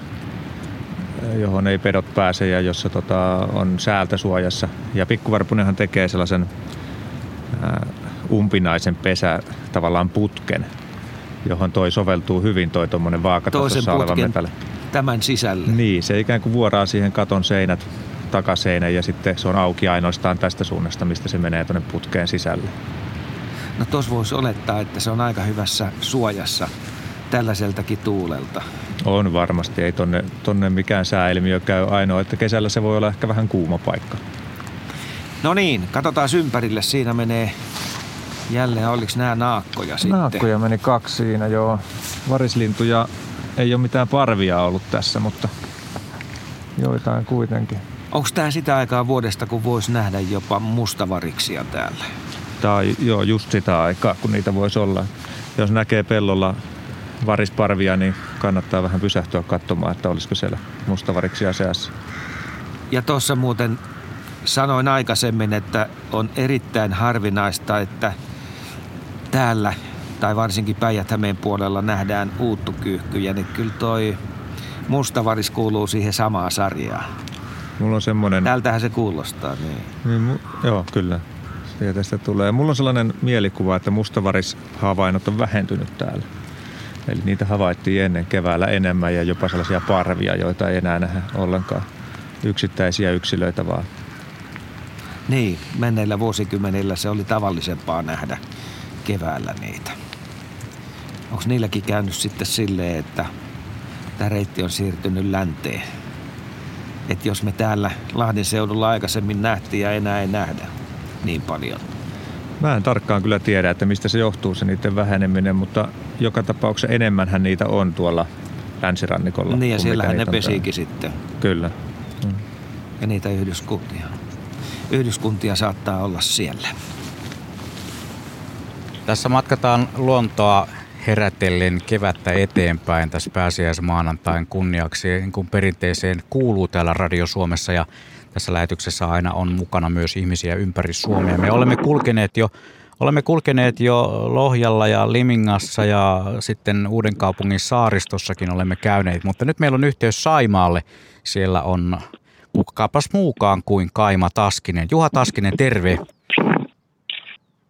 johon ei pedot pääse ja jossa tota, on säältä suojassa. Ja pikkuvarpunenhan tekee sellaisen ää, umpinaisen pesä tavallaan putken, johon toi soveltuu hyvin toi tuommoinen vaakatasossa oleva metalli. Tämän sisällä. Niin, se ikään kuin vuoraa siihen katon seinät takaseinä ja sitten se on auki ainoastaan tästä suunnasta, mistä se menee tuonne putkeen sisälle. No tos voisi olettaa, että se on aika hyvässä suojassa tällaiseltakin tuulelta. On varmasti, ei tonne, tonne mikään sääilmiö käy ainoa, että kesällä se voi olla ehkä vähän kuuma paikka. No niin, katsotaan ympärille. Siinä menee jälleen, oliko nämä naakkoja sitten? Naakkoja meni kaksi siinä, joo. Varislintuja ei ole mitään parvia ollut tässä, mutta joitain kuitenkin. Onko tämä sitä aikaa vuodesta, kun voisi nähdä jopa mustavariksia täällä? Tai joo, just sitä aikaa, kun niitä voisi olla. Jos näkee pellolla varisparvia, niin kannattaa vähän pysähtyä katsomaan, että olisiko siellä mustavariksia seassa. Ja tuossa muuten sanoin aikaisemmin, että on erittäin harvinaista, että täällä tai varsinkin päijät puolella nähdään uuttukyyhkyjä, niin kyllä toi mustavaris kuuluu siihen samaan sarjaan. Mulla on semmoinen... Tältähän se kuulostaa, niin. niin mu- joo, kyllä. Sieltä sitä tulee. Mulla on sellainen mielikuva, että mustavarishavainnot on vähentynyt täällä. Eli niitä havaittiin ennen keväällä enemmän ja jopa sellaisia parvia, joita ei enää nähdä ollenkaan yksittäisiä yksilöitä vaan. Niin, menneillä vuosikymmenillä se oli tavallisempaa nähdä keväällä niitä. Onko niilläkin käynyt sitten silleen, että tämä reitti on siirtynyt länteen? Että jos me täällä Lahden seudulla aikaisemmin nähtiin ja enää ei nähdä niin paljon. Mä en tarkkaan kyllä tiedä, että mistä se johtuu se niiden väheneminen, mutta joka tapauksessa enemmänhän niitä on tuolla länsirannikolla. Niin ja siellähän ne pesiikin sitten. Kyllä. Mm. Ja niitä yhdyskuntia. Yhdyskuntia saattaa olla siellä. Tässä matkataan luontoa herätellen kevättä eteenpäin tässä pääsiäismaanantain kunniaksi, niin kuin perinteiseen kuuluu täällä Radio Suomessa ja tässä lähetyksessä aina on mukana myös ihmisiä ympäri Suomea. Me olemme kulkeneet jo Olemme kulkeneet jo Lohjalla ja Limingassa ja sitten Uuden kaupungin saaristossakin olemme käyneet, mutta nyt meillä on yhteys Saimaalle. Siellä on kukaapas muukaan kuin Kaima Taskinen. Juha Taskinen, terve.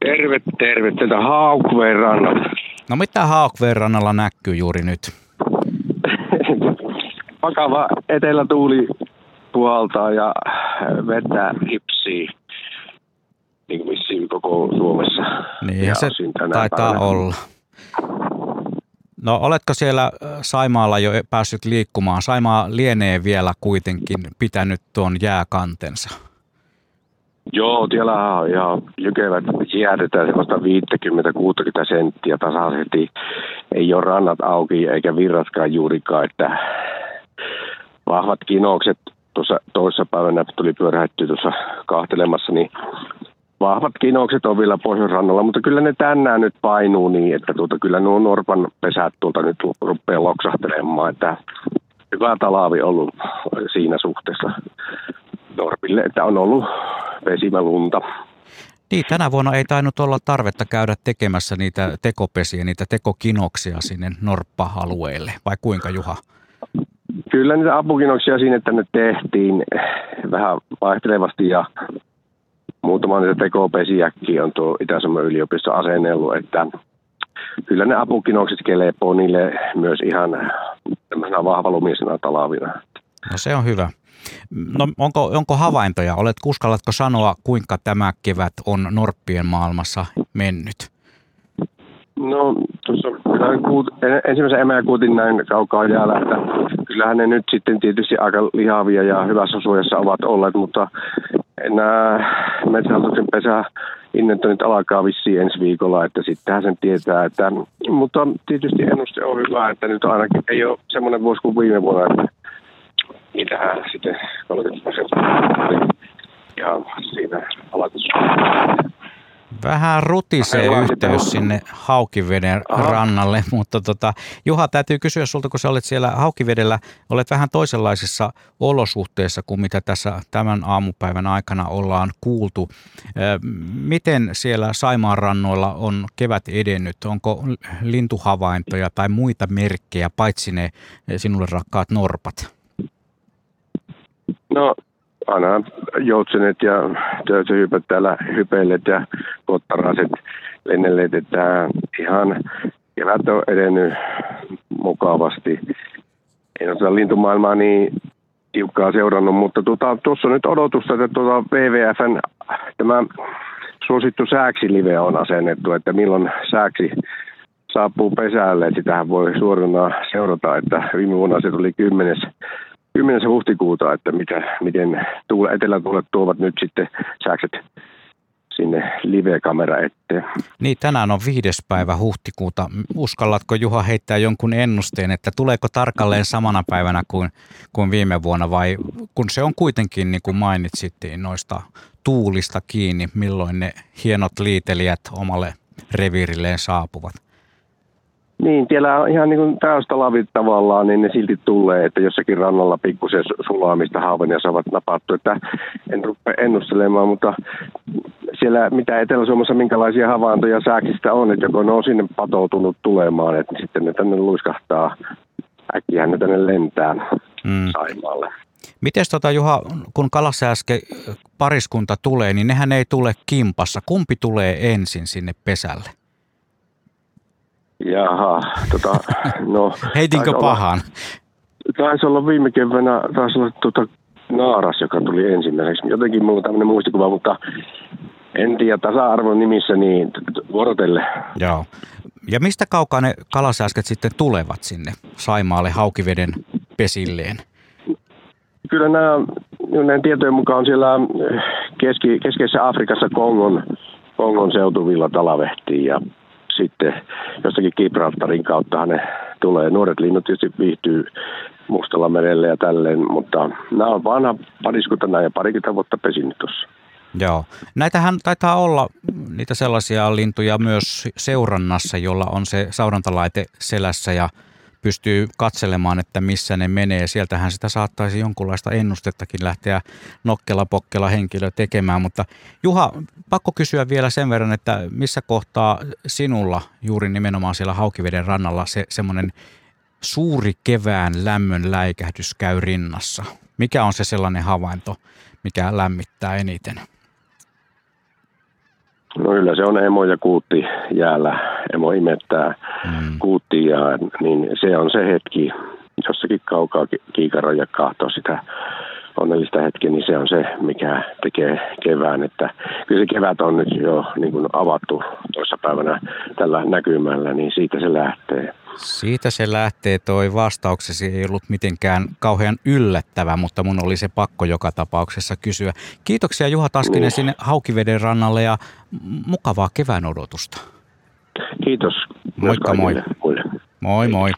Terve, terve. Tätä Haukveen rannalla. No mitä Haukveen rannalla näkyy juuri nyt? Vakava etelätuuli puhaltaa ja vetää hipsii. Niin kuin vissiin koko Suomessa. Niin ja se taitaa päivänä. olla. No oletko siellä Saimaalla jo päässyt liikkumaan? Saimaa lienee vielä kuitenkin pitänyt tuon jääkantensa. Joo, siellä on ihan jykevät jäädetään semmoista 50-60 senttiä tasaisesti. Ei ole rannat auki eikä virratkaan juurikaan, että vahvat kinokset tuossa toisessa päivänä tuli pyörähettyä tuossa kahtelemassa, niin vahvat kinokset on vielä pohjoisrannalla, mutta kyllä ne tänään nyt painuu niin, että tuota, kyllä nuo Norpan pesät tuolta nyt rupeaa loksahtelemaan, että hyvä talavi ollut siinä suhteessa Norpille, että on ollut vesimälunta. Niin, tänä vuonna ei tainnut olla tarvetta käydä tekemässä niitä tekopesiä, niitä tekokinoksia sinne Norppa-alueelle, vai kuinka Juha? Kyllä niitä apukinoksia sinne tänne tehtiin vähän vaihtelevasti ja muutama niitä tekopesiäkin on tuo Itä-Suomen yliopisto asennellut, että kyllä ne apukinokset kelepoo niille myös ihan vahvalumisena talavina. No se on hyvä. No onko, onko havaintoja? Olet, uskallatko sanoa, kuinka tämä kevät on Norppien maailmassa mennyt? No tuossa ensimmäisen emäkuutin näin kaukaa jäällä, että kyllähän ne nyt sitten tietysti aika lihavia ja hyvässä suojassa ovat olleet, mutta nämä metsähallituksen pesä inventoinnit alkaa vissiin ensi viikolla, että sittenhän sen tietää, että, mutta tietysti ennuste on hyvä, että nyt ainakin ei ole semmoinen vuosi kuin viime vuonna, että niitähän sitten 30 prosenttia ja siinä aloitus. Vähän rutisee yhteys sinne Haukiveden Aha. rannalle, mutta tota, Juha, täytyy kysyä sulta, kun sä olet siellä Haukivedellä, olet vähän toisenlaisissa olosuhteissa kuin mitä tässä tämän aamupäivän aikana ollaan kuultu. Miten siellä Saimaan rannoilla on kevät edennyt? Onko lintuhavaintoja tai muita merkkejä, paitsi ne sinulle rakkaat norpat? No aina joutsenet ja töytöhypät täällä hypeillet ja kottaraset lennelleet, että ihan kevät on edennyt mukavasti. En ole lintumaailmaa niin tiukkaa seurannut, mutta tuota, tuossa on nyt odotusta, että tuota WWFn tämä suosittu sääksi-live on asennettu, että milloin sääksi saapuu pesälle. Sitähän voi suorana seurata, että viime vuonna se tuli 10. 10. huhtikuuta, että mitä, miten tuule, etelätuulet tuovat nyt sitten sääkset sinne live-kamera eteen. Niin, tänään on viides päivä huhtikuuta. Uskallatko Juha heittää jonkun ennusteen, että tuleeko tarkalleen samana päivänä kuin, kuin viime vuonna vai kun se on kuitenkin, niin kuin mainitsit, noista tuulista kiinni, milloin ne hienot liitelijät omalle reviirilleen saapuvat? Niin, siellä on ihan niin kuin lavit tavallaan, niin ne silti tulee, että jossakin rannalla pikkusen sulaamista haavenia saavat napattu. Että en rupea ennustelemaan, mutta siellä mitä Etelä-Suomessa, minkälaisia havaintoja sääksistä on, että joko ne on sinne patoutunut tulemaan, että sitten ne tänne luiskahtaa, äkkiä ne tänne lentää mm. Saimaalle. Miten tota Juha, kun kalasääske pariskunta tulee, niin nehän ei tule kimpassa. Kumpi tulee ensin sinne pesälle? Jaha, tota, no... Heitinkö pahan? Olla, taisi olla viime keväänä, taisi olla tota, naaras, joka tuli ensimmäiseksi. Jotenkin mulla on tämmöinen muistikuva, mutta en tiedä tasa-arvon nimissä, niin vuorotelle. Joo. Ja mistä kaukaa ne kalasääsket sitten tulevat sinne Saimaalle haukiveden pesilleen? Kyllä nämä, näiden tietojen mukaan siellä keski, keskeisessä Afrikassa Kongon, Kongon seutuvilla talavehtiin ja sitten jostakin Gibraltarin kautta ne tulee. Nuoret linnut tietysti viihtyy Mustalla merellä ja tälleen, mutta nämä on vanha näin ja parikymmentä vuotta pesinyt tuossa. Joo. Näitähän taitaa olla niitä sellaisia lintuja myös seurannassa, jolla on se saurantalaite selässä ja pystyy katselemaan, että missä ne menee. Sieltähän sitä saattaisi jonkunlaista ennustettakin lähteä nokkela pokkela henkilö tekemään. Mutta Juha, pakko kysyä vielä sen verran, että missä kohtaa sinulla juuri nimenomaan siellä Haukiveden rannalla se semmoinen suuri kevään lämmön läikähdys käy rinnassa? Mikä on se sellainen havainto, mikä lämmittää eniten? No kyllä se on emo ja kuutti jäällä. Emo imettää mm. kuuttia, niin se on se hetki, jossakin kaukaa kiikaroja kahtoo sitä onnellista hetkeä, niin se on se, mikä tekee kevään. Että kyllä se kevät on nyt jo niin kuin avattu toissa päivänä tällä näkymällä, niin siitä se lähtee. Siitä se lähtee. Toi vastauksesi ei ollut mitenkään kauhean yllättävä, mutta mun oli se pakko joka tapauksessa kysyä. Kiitoksia Juha Taskinen niin. sinne Haukiveden rannalle ja mukavaa kevään odotusta. Kiitos. Moikka moi. Moi moi.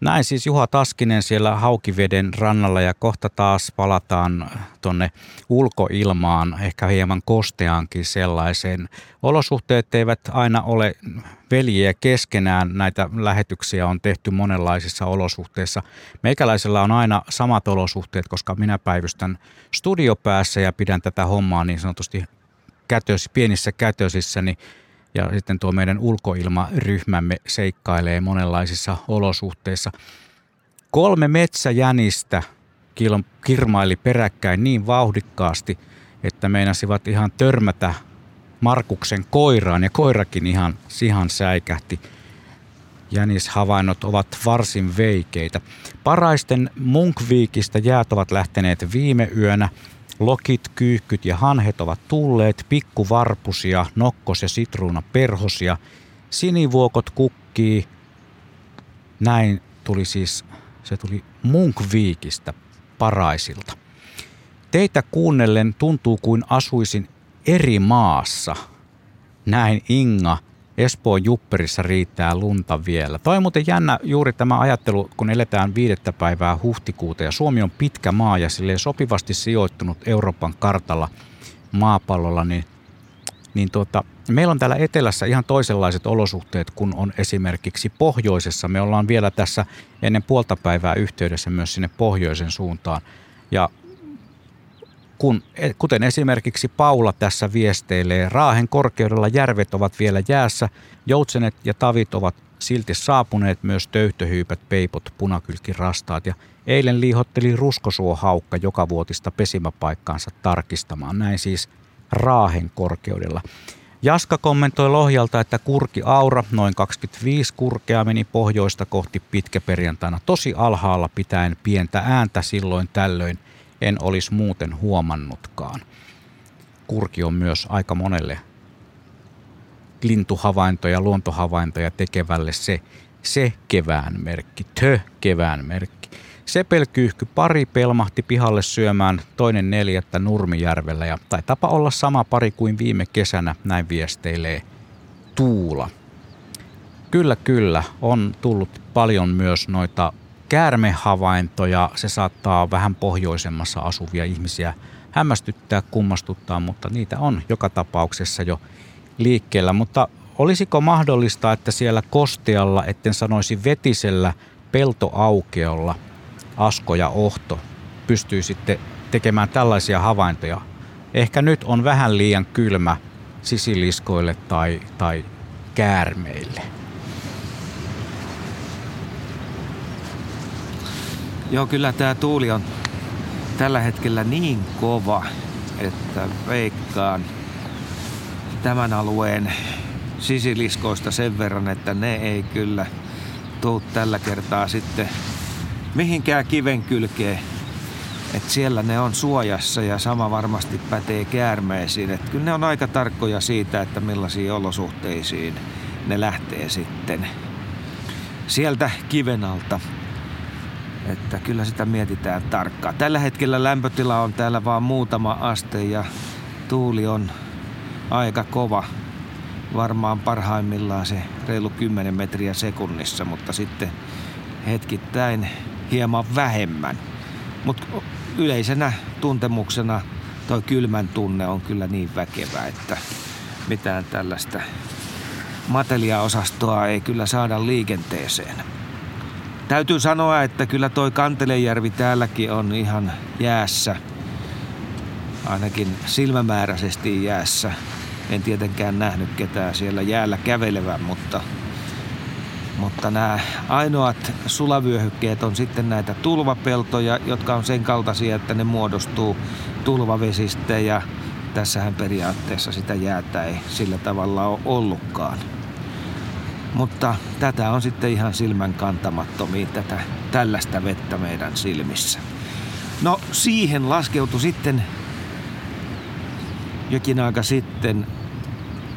Näin siis Juha Taskinen siellä Haukiveden rannalla ja kohta taas palataan tonne ulkoilmaan, ehkä hieman kosteaankin sellaiseen. Olosuhteet eivät aina ole veljiä keskenään. Näitä lähetyksiä on tehty monenlaisissa olosuhteissa. Meikäläisellä on aina samat olosuhteet, koska minä päivystän studiopäässä ja pidän tätä hommaa niin sanotusti kätös, pienissä kätösissä, niin ja sitten tuo meidän ulkoilmaryhmämme seikkailee monenlaisissa olosuhteissa. Kolme metsäjänistä kirmaili peräkkäin niin vauhdikkaasti, että meinasivat ihan törmätä Markuksen koiraan ja koirakin ihan sihan säikähti. Jänishavainnot ovat varsin veikeitä. Paraisten Munkviikistä jäät ovat lähteneet viime yönä – Lokit, kyyhkyt ja hanhet ovat tulleet, pikkuvarpusia, nokkos- ja sitruunaperhosia. Sinivuokot kukkii. Näin tuli siis, se tuli Munkviikistä paraisilta. Teitä kuunnellen tuntuu kuin asuisin eri maassa. Näin Inga – Espoon Jupperissa riittää lunta vielä. Toi on muuten jännä juuri tämä ajattelu, kun eletään viidettä päivää huhtikuuta ja Suomi on pitkä maa ja sille sopivasti sijoittunut Euroopan kartalla maapallolla, niin, niin tuota, meillä on täällä etelässä ihan toisenlaiset olosuhteet kuin on esimerkiksi pohjoisessa. Me ollaan vielä tässä ennen puolta päivää yhteydessä myös sinne pohjoisen suuntaan. Ja kun, e, kuten esimerkiksi Paula tässä viesteilee, Raahen korkeudella järvet ovat vielä jäässä, joutsenet ja tavit ovat silti saapuneet myös töyhtöhyypät, peipot, punakylkirastaat ja eilen liihotteli ruskosuohaukka joka vuotista pesimäpaikkaansa tarkistamaan. Näin siis Raahen korkeudella. Jaska kommentoi Lohjalta, että kurki Aura, noin 25 kurkea, meni pohjoista kohti pitkäperjantaina tosi alhaalla pitäen pientä ääntä silloin tällöin. En olisi muuten huomannutkaan. Kurki on myös aika monelle lintuhavaintoja, luontohavaintoja tekevälle se, se kevään merkki, tö kevään merkki. Sepelkyyhky pari pelmahti pihalle syömään toinen neljättä Nurmijärvellä ja taitapa olla sama pari kuin viime kesänä, näin viesteilee Tuula. Kyllä, kyllä, on tullut paljon myös noita käärmehavaintoja. Se saattaa vähän pohjoisemmassa asuvia ihmisiä hämmästyttää, kummastuttaa, mutta niitä on joka tapauksessa jo liikkeellä. Mutta olisiko mahdollista, että siellä kostealla, etten sanoisi vetisellä peltoaukeolla – Asko ja Ohto pystyy sitten tekemään tällaisia havaintoja. Ehkä nyt on vähän liian kylmä sisiliskoille tai, tai käärmeille. Joo, kyllä tämä tuuli on tällä hetkellä niin kova, että veikkaan tämän alueen sisiliskoista sen verran, että ne ei kyllä tuu tällä kertaa sitten mihinkään kiven kylkeen. Et siellä ne on suojassa ja sama varmasti pätee käärmeisiin. Et kyllä ne on aika tarkkoja siitä, että millaisiin olosuhteisiin ne lähtee sitten sieltä kiven alta. Että kyllä sitä mietitään tarkkaan. Tällä hetkellä lämpötila on täällä vaan muutama aste ja tuuli on aika kova. Varmaan parhaimmillaan se reilu 10 metriä sekunnissa, mutta sitten hetkittäin hieman vähemmän. Mutta yleisenä tuntemuksena toi kylmän tunne on kyllä niin väkevä, että mitään tällaista mateliaosastoa ei kyllä saada liikenteeseen. Täytyy sanoa, että kyllä toi Kantelejärvi täälläkin on ihan jäässä. Ainakin silmämääräisesti jäässä. En tietenkään nähnyt ketään siellä jäällä kävelevän, mutta mutta nämä ainoat sulavyöhykkeet on sitten näitä tulvapeltoja, jotka on sen kaltaisia, että ne muodostuu tulvavesistä ja tässähän periaatteessa sitä jäätä ei sillä tavalla ole ollutkaan. Mutta tätä on sitten ihan silmän kantamattomia, tätä tällaista vettä meidän silmissä. No siihen laskeutui sitten jokin aika sitten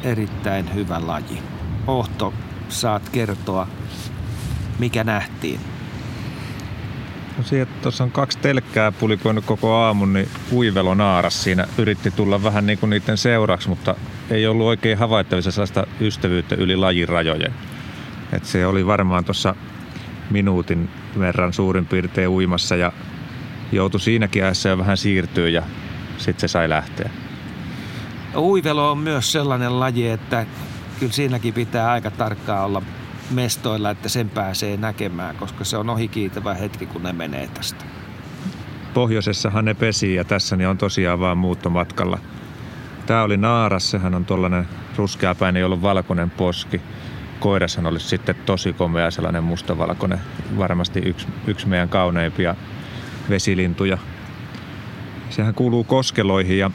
erittäin hyvä laji. Ohto saat kertoa, mikä nähtiin? No siihen, tuossa on kaksi telkkää pulikoinut koko aamun, niin uivelo naaras siinä yritti tulla vähän niin kuin niiden seuraksi, mutta ei ollut oikein havaittavissa sellaista ystävyyttä yli lajin rajojen. Et se oli varmaan tuossa minuutin verran suurin piirtein uimassa ja joutui siinäkin ajassa jo vähän siirtyä ja sitten se sai lähteä. Uivelo on myös sellainen laji, että kyllä siinäkin pitää aika tarkkaa olla mestoilla, että sen pääsee näkemään, koska se on ohikiitävä hetki, kun ne menee tästä. Pohjoisessahan ne pesi ja tässä ne on tosiaan vaan muuttomatkalla. Tämä oli naaras, sehän on tuollainen ruskeapäinen, jolla on valkoinen poski. Koirashan olisi sitten tosi komea sellainen mustavalkoinen, varmasti yksi, yksi meidän kauneimpia vesilintuja. Sehän kuuluu koskeloihin ja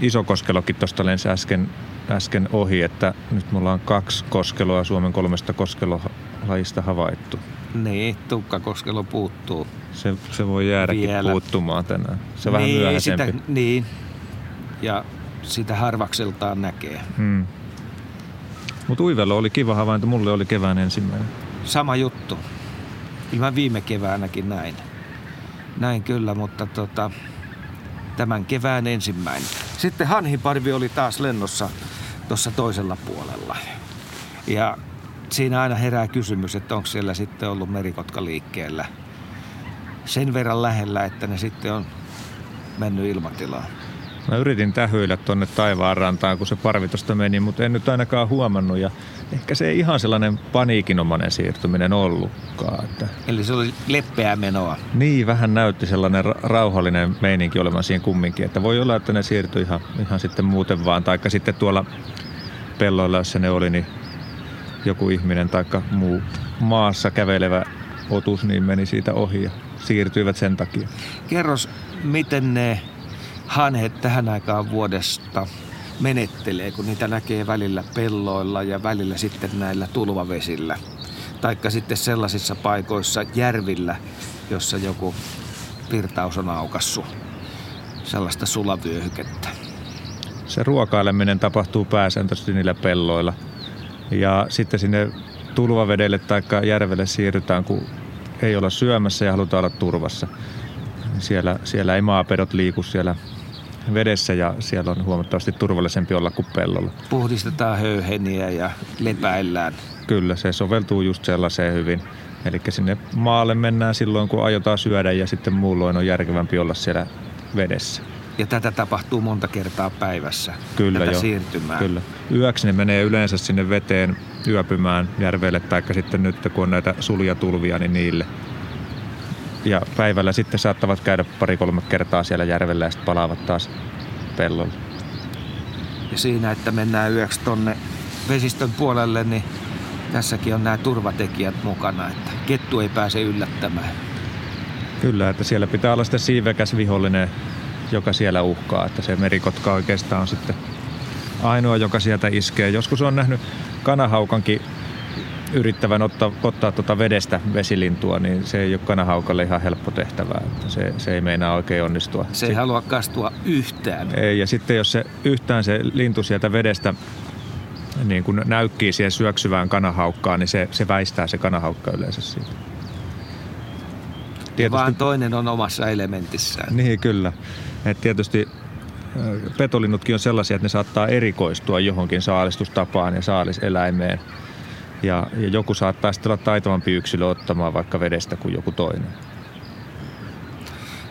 iso koskelokin tuosta lensi äsken äsken ohi, että nyt mulla on kaksi koskeloa Suomen kolmesta koskelolajista havaittu. Niin, tukkakoskelo puuttuu. Se, se voi jäädäkin Vielä. puuttumaan tänään. Se on niin, vähän myöhäisempi. Sitä, niin, ja sitä harvakseltaan näkee. Hmm. Mutta Uivelo oli kiva havainto, mulle oli kevään ensimmäinen. Sama juttu. Mä viime keväänäkin näin. Näin kyllä, mutta tota, tämän kevään ensimmäinen. Sitten hanhiparvi oli taas lennossa tuossa toisella puolella. Ja siinä aina herää kysymys, että onko siellä sitten ollut merikotka liikkeellä sen verran lähellä, että ne sitten on mennyt ilmatilaan. Mä yritin tähyillä tuonne taivaan rantaan, kun se parvi tuosta meni, mutta en nyt ainakaan huomannut. Ja ehkä se ei ihan sellainen paniikinomainen siirtyminen ollutkaan. Että... Eli se oli leppeää menoa. Niin, vähän näytti sellainen rauhallinen meininki olevan siihen kumminkin. Että voi olla, että ne siirtyi ihan, ihan sitten muuten vaan. Taikka sitten tuolla pelloilla, jossa ne oli, niin joku ihminen tai muu maassa kävelevä otus niin meni siitä ohi ja siirtyivät sen takia. Kerros, miten ne hanhet tähän aikaan vuodesta menettelee, kun niitä näkee välillä pelloilla ja välillä sitten näillä tulvavesillä. Taikka sitten sellaisissa paikoissa järvillä, jossa joku virtaus on aukassu sellaista sulavyöhykettä. Se ruokaileminen tapahtuu pääsääntöisesti niillä pelloilla. Ja sitten sinne tulvavedelle tai järvelle siirrytään, kun ei olla syömässä ja halutaan olla turvassa. Siellä, siellä ei maapedot liiku siellä vedessä ja siellä on huomattavasti turvallisempi olla kuin pellolla. Puhdistetaan höyheniä ja lepäillään. Kyllä, se soveltuu just sellaiseen hyvin. Eli sinne maalle mennään silloin, kun aiotaan syödä ja sitten muulloin on järkevämpi olla siellä vedessä. Ja tätä tapahtuu monta kertaa päivässä, kyllä tätä jo. siirtymää. Kyllä. Yöksi ne menee yleensä sinne veteen yöpymään järvelle, tai sitten nyt kun on näitä suljatulvia, niin niille. Ja päivällä sitten saattavat käydä pari-kolme kertaa siellä järvellä ja sitten palaavat taas pellolle. Ja siinä, että mennään yöksi tonne vesistön puolelle, niin tässäkin on nämä turvatekijät mukana, että kettu ei pääse yllättämään. Kyllä, että siellä pitää olla sitten siivekäs vihollinen, joka siellä uhkaa. Että se merikotka oikeastaan on sitten ainoa, joka sieltä iskee. Joskus on nähnyt kanahaukankin yrittävän ottaa, ottaa tuota vedestä vesilintua, niin se ei ole kanahaukalle ihan helppo tehtävä. Että se, se ei meinaa oikein onnistua. Se ei halua kastua yhtään. Ei, ja sitten jos se yhtään se lintu sieltä vedestä niin kun näykkii siihen syöksyvään kanahaukkaan, niin se, se väistää se kanahaukka yleensä siitä. Tietysti, Vaan toinen on omassa elementissään. Niin, kyllä. Et tietysti petolinnutkin on sellaisia, että ne saattaa erikoistua johonkin saalistustapaan ja saaliseläimeen. Ja, ja joku saattaa sitten olla taitavampi yksilö ottamaan vaikka vedestä kuin joku toinen.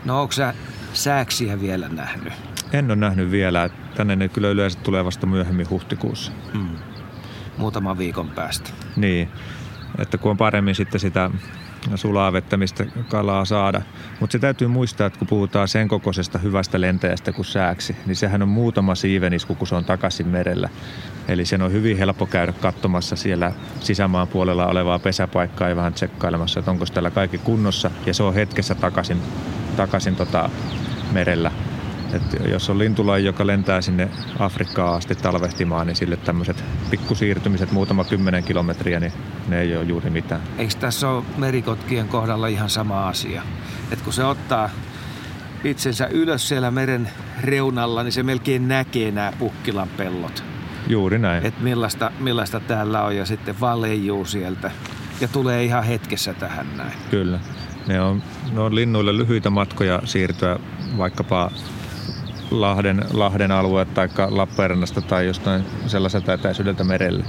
No onko sä sääksiä vielä nähnyt? En ole nähnyt vielä. Tänne ne kyllä yleensä tulee vasta myöhemmin huhtikuussa. Hmm. Muutaman viikon päästä. Niin, että kun on paremmin sitten sitä sulaa vettä, mistä kalaa saada. Mutta se täytyy muistaa, että kun puhutaan sen kokoisesta hyvästä lentäjästä kuin sääksi, niin sehän on muutama siivenisku, kun se on takaisin merellä. Eli sen on hyvin helppo käydä katsomassa siellä sisämaan puolella olevaa pesäpaikkaa ja vähän tsekkailemassa, että onko täällä kaikki kunnossa. Ja se on hetkessä takaisin, takaisin tota merellä. Et jos on lintulaji, joka lentää sinne Afrikkaan asti talvehtimaan, niin sille tämmöiset pikkusiirtymiset muutama kymmenen kilometriä, niin ne ei ole juuri mitään. Eikö tässä ole merikotkien kohdalla ihan sama asia? Että kun se ottaa itsensä ylös siellä meren reunalla, niin se melkein näkee nämä pukkilan pellot. Juuri näin. Että millaista, millaista täällä on ja sitten vaan leijuu sieltä. Ja tulee ihan hetkessä tähän näin. Kyllä. Ne on, ne on linnuille lyhyitä matkoja siirtyä vaikkapa Lahden, Lahden alue tai Lappeenrannasta tai jostain sellaiselta etäisyydeltä merelle.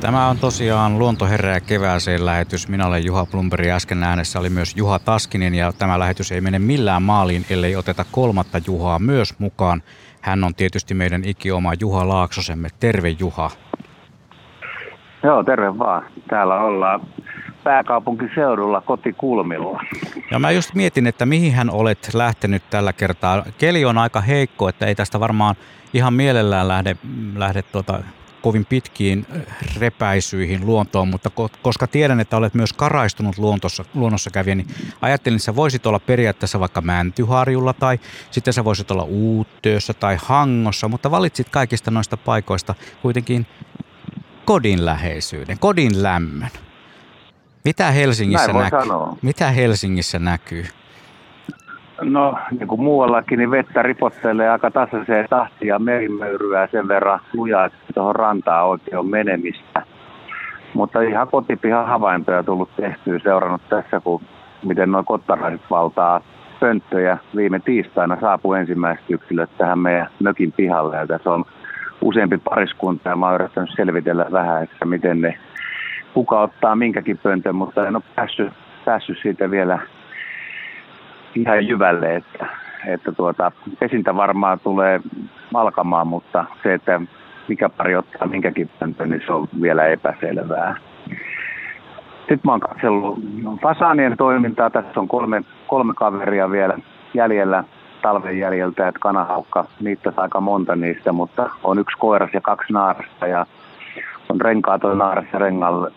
Tämä on tosiaan Luontoherää kevääseen lähetys. Minä olen Juha Plumberi. Äsken äänessä oli myös Juha Taskinen ja tämä lähetys ei mene millään maaliin, ellei oteta kolmatta Juhaa myös mukaan. Hän on tietysti meidän ikioma Juha Laaksosemme. Terve Juha. Joo, terve vaan. Täällä ollaan pääkaupunkiseudulla kotikulmilla. Ja mä just mietin, että mihin hän olet lähtenyt tällä kertaa. Keli on aika heikko, että ei tästä varmaan ihan mielellään lähde, lähde tuota, kovin pitkiin repäisyihin luontoon, mutta koska tiedän, että olet myös karaistunut luontossa, luonnossa kävijä, niin ajattelin, että sä voisit olla periaatteessa vaikka Mäntyharjulla tai sitten sä voisit olla Uuttöössä tai Hangossa, mutta valitsit kaikista noista paikoista kuitenkin kodin läheisyyden, kodin lämmön. Mitä Helsingissä, näkyy? Mitä Helsingissä näkyy? No, niin kuin muuallakin, niin vettä ripottelee aika tasaiseen tahtiin ja merimöyryä sen verran lujaa, että tuohon rantaan oikein on menemistä. Mutta ihan kotipihan havaintoja tullut tehtyä, seurannut tässä, kun miten nuo kottaraiset valtaa pönttöjä. Viime tiistaina saapui ensimmäiset yksilöt tähän meidän mökin pihalle ja tässä on useampi pariskunta ja mä oon yrittänyt selvitellä vähän, että miten ne kuka ottaa minkäkin pöntön, mutta en ole päässyt, päässyt siitä vielä ihan jyvälle, että, että tuota, pesintä varmaan tulee alkamaan, mutta se, että mikä pari ottaa minkäkin pöntön, niin se on vielä epäselvää. Sitten mä oon katsellut fasaanien toimintaa. Tässä on kolme, kolme kaveria vielä jäljellä talven jäljiltä, että kanahaukka, niitä aika monta niistä, mutta on yksi koiras ja kaksi naarasta ja on renkaaton naaras ja rengal,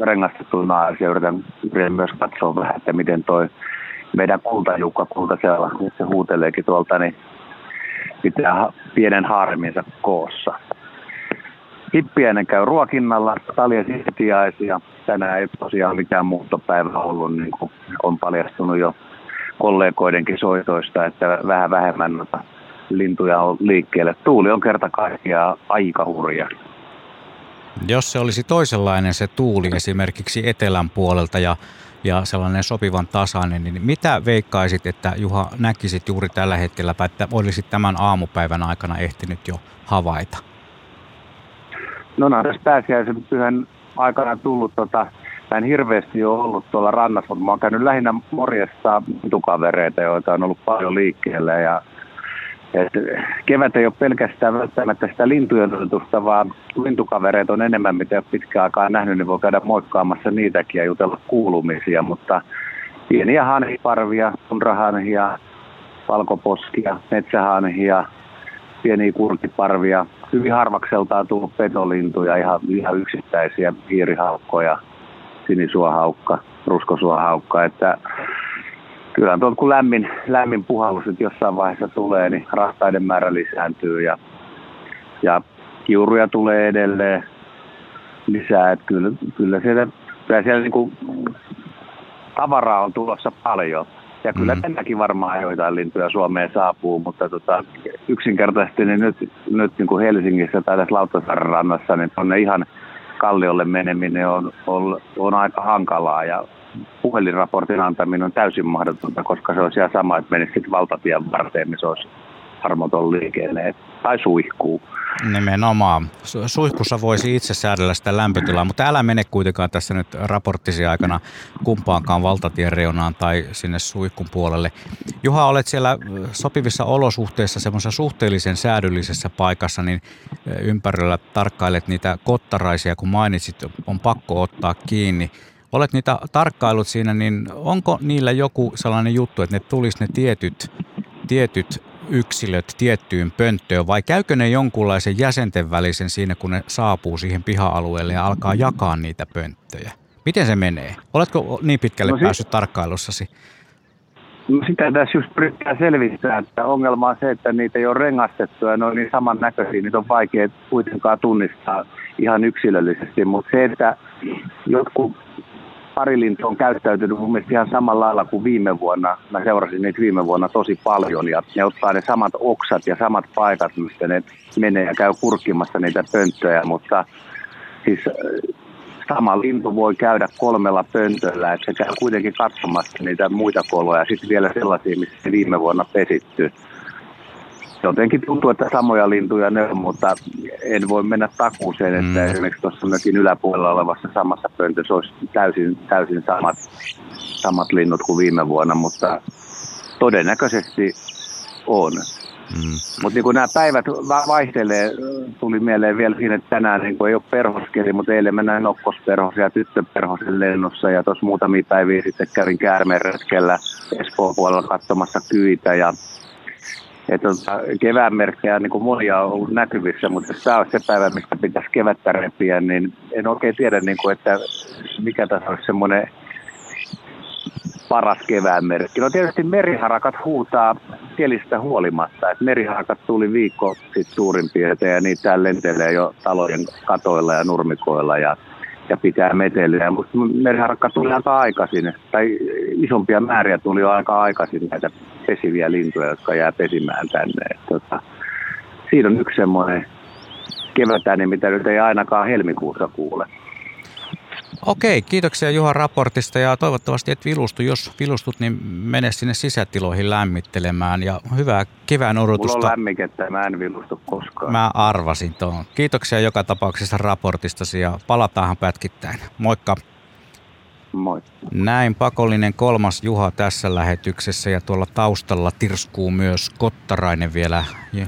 rengastettu naaras ja yritän, yritän myös katsoa vähän, että miten toi meidän kultajukka kultasella, se huuteleekin tuolta, niin pitää pienen haareminsa koossa. Hippiäinen käy ruokinnalla, talja sitiaisia. Tänään ei tosiaan mikään muuttopäivä ollut, niin kuin on paljastunut jo kollegoidenkin soitoista, että vähän vähemmän lintuja on liikkeelle. Tuuli on kerta kaikkiaan aika hurja. Jos se olisi toisenlainen se tuuli esimerkiksi etelän puolelta ja, ja sellainen sopivan tasainen, niin mitä veikkaisit, että Juha näkisit juuri tällä hetkellä, että olisit tämän aamupäivän aikana ehtinyt jo havaita? No no, tässä pääsiäisen pyhän aikana tullut, tota, mä en hirveästi ole ollut tuolla rannassa, mutta mä oon käynyt lähinnä morjesta tukavereita, joita on ollut paljon liikkeellä ja et kevät ei ole pelkästään välttämättä sitä lintujen odotusta, vaan lintukavereita on enemmän, mitä pitkään aikaa nähnyt, niin voi käydä moikkaamassa niitäkin ja jutella kuulumisia, mutta pieniä hanhiparvia, sunrahanhia, valkoposkia, metsähanhia, pieniä kurkiparvia, hyvin harvakseltaan tullut petolintuja, ihan, ihan yksittäisiä hiirihaukkoja, sinisuohaukka, ruskosuohaukka, että kyllä tuolta kun lämmin, lämmin puhallus nyt jossain vaiheessa tulee, niin rastaiden määrä lisääntyy ja, ja kiuruja tulee edelleen lisää. Että kyllä, kyllä siellä, kyllä siellä niin kuin tavaraa on tulossa paljon. Ja kyllä mm. tänäkin varmaan joitain lintuja Suomeen saapuu, mutta tota, yksinkertaisesti niin nyt, nyt niin kuin Helsingissä tai tässä Lauttasaaren rannassa, niin tuonne ihan kalliolle meneminen on, on, on aika hankalaa ja puhelinraportin antaminen on täysin mahdotonta, koska se on siellä sama, että menisi sitten valtatien varteen, niin se olisi armoton liikenne tai suihkuu. Nimenomaan. Suihkussa voisi itse säädellä sitä lämpötilaa, mutta älä mene kuitenkaan tässä nyt raporttisi aikana kumpaankaan valtatien reunaan tai sinne suihkun puolelle. Juha, olet siellä sopivissa olosuhteissa semmoisessa suhteellisen säädyllisessä paikassa, niin ympärillä tarkkailet niitä kottaraisia, kun mainitsit, on pakko ottaa kiinni olet niitä tarkkailut siinä, niin onko niillä joku sellainen juttu, että ne tulisi ne tietyt, tietyt yksilöt tiettyyn pönttöön vai käykö ne jonkunlaisen jäsenten välisen siinä, kun ne saapuu siihen piha-alueelle ja alkaa jakaa niitä pönttöjä? Miten se menee? Oletko niin pitkälle no, päässyt tarkkailussasi? No sitä tässä just yrittää selvittää, että ongelma on se, että niitä ei ole rengastettu ja ne on niin samannäköisiä, niitä on vaikea kuitenkaan tunnistaa ihan yksilöllisesti, mutta se, että jotkut parilintu on käyttäytynyt mun mielestä ihan samalla lailla kuin viime vuonna. Mä seurasin niitä viime vuonna tosi paljon ja ne ottaa ne samat oksat ja samat paikat, mistä ne menee ja käy kurkkimassa niitä pönttöjä, mutta siis äh, sama lintu voi käydä kolmella pöntöllä, että se käy kuitenkin katsomassa niitä muita koloja, sitten vielä sellaisia, missä viime vuonna pesitty jotenkin tuntuu, että samoja lintuja ne on, mutta en voi mennä takuuseen, että mm. esimerkiksi tuossa mökin yläpuolella olevassa samassa pöntössä olisi täysin, täysin samat, samat linnut kuin viime vuonna, mutta todennäköisesti on. Mm. Mutta niin nämä päivät vaihtelee, tuli mieleen vielä siinä, että tänään niin ei ole perhoskeli, mutta eilen mennään nokkosperhosen ja tyttöperhosen lennossa ja tuossa muutamia päiviä sitten kävin käärmeretkellä Espoon puolella katsomassa kyitä ja että tota, kevään merkkejä niin kuin monia on ollut näkyvissä, mutta jos tämä on se päivä, mistä pitäisi kevättä repiä, niin en oikein tiedä, niin kuin, että mikä tässä olisi semmoinen paras kevään merkki. No tietysti meriharakat huutaa kielistä huolimatta. että meriharakat tuli viikko sitten suurin piirtein ja niitä lentelee jo talojen katoilla ja nurmikoilla ja ja pitää meteliä. Mutta meriharakka tuli aika aikaisin, tai isompia määriä tuli jo aika aikaisin näitä pesiviä lintuja, jotka jää pesimään tänne. Et, tota, siinä on yksi semmoinen kevätäni, mitä nyt ei ainakaan helmikuussa kuule. Okei, kiitoksia Juha raportista ja toivottavasti et vilustu. Jos vilustut, niin mene sinne sisätiloihin lämmittelemään ja hyvää kevään odotusta. Mulla on lämmikettä, mä en vilustu koskaan. Mä arvasin tuon. Kiitoksia joka tapauksessa raportistasi ja palataanhan pätkittäin. Moikka. Moi. Näin pakollinen kolmas Juha tässä lähetyksessä ja tuolla taustalla tirskuu myös Kottarainen vielä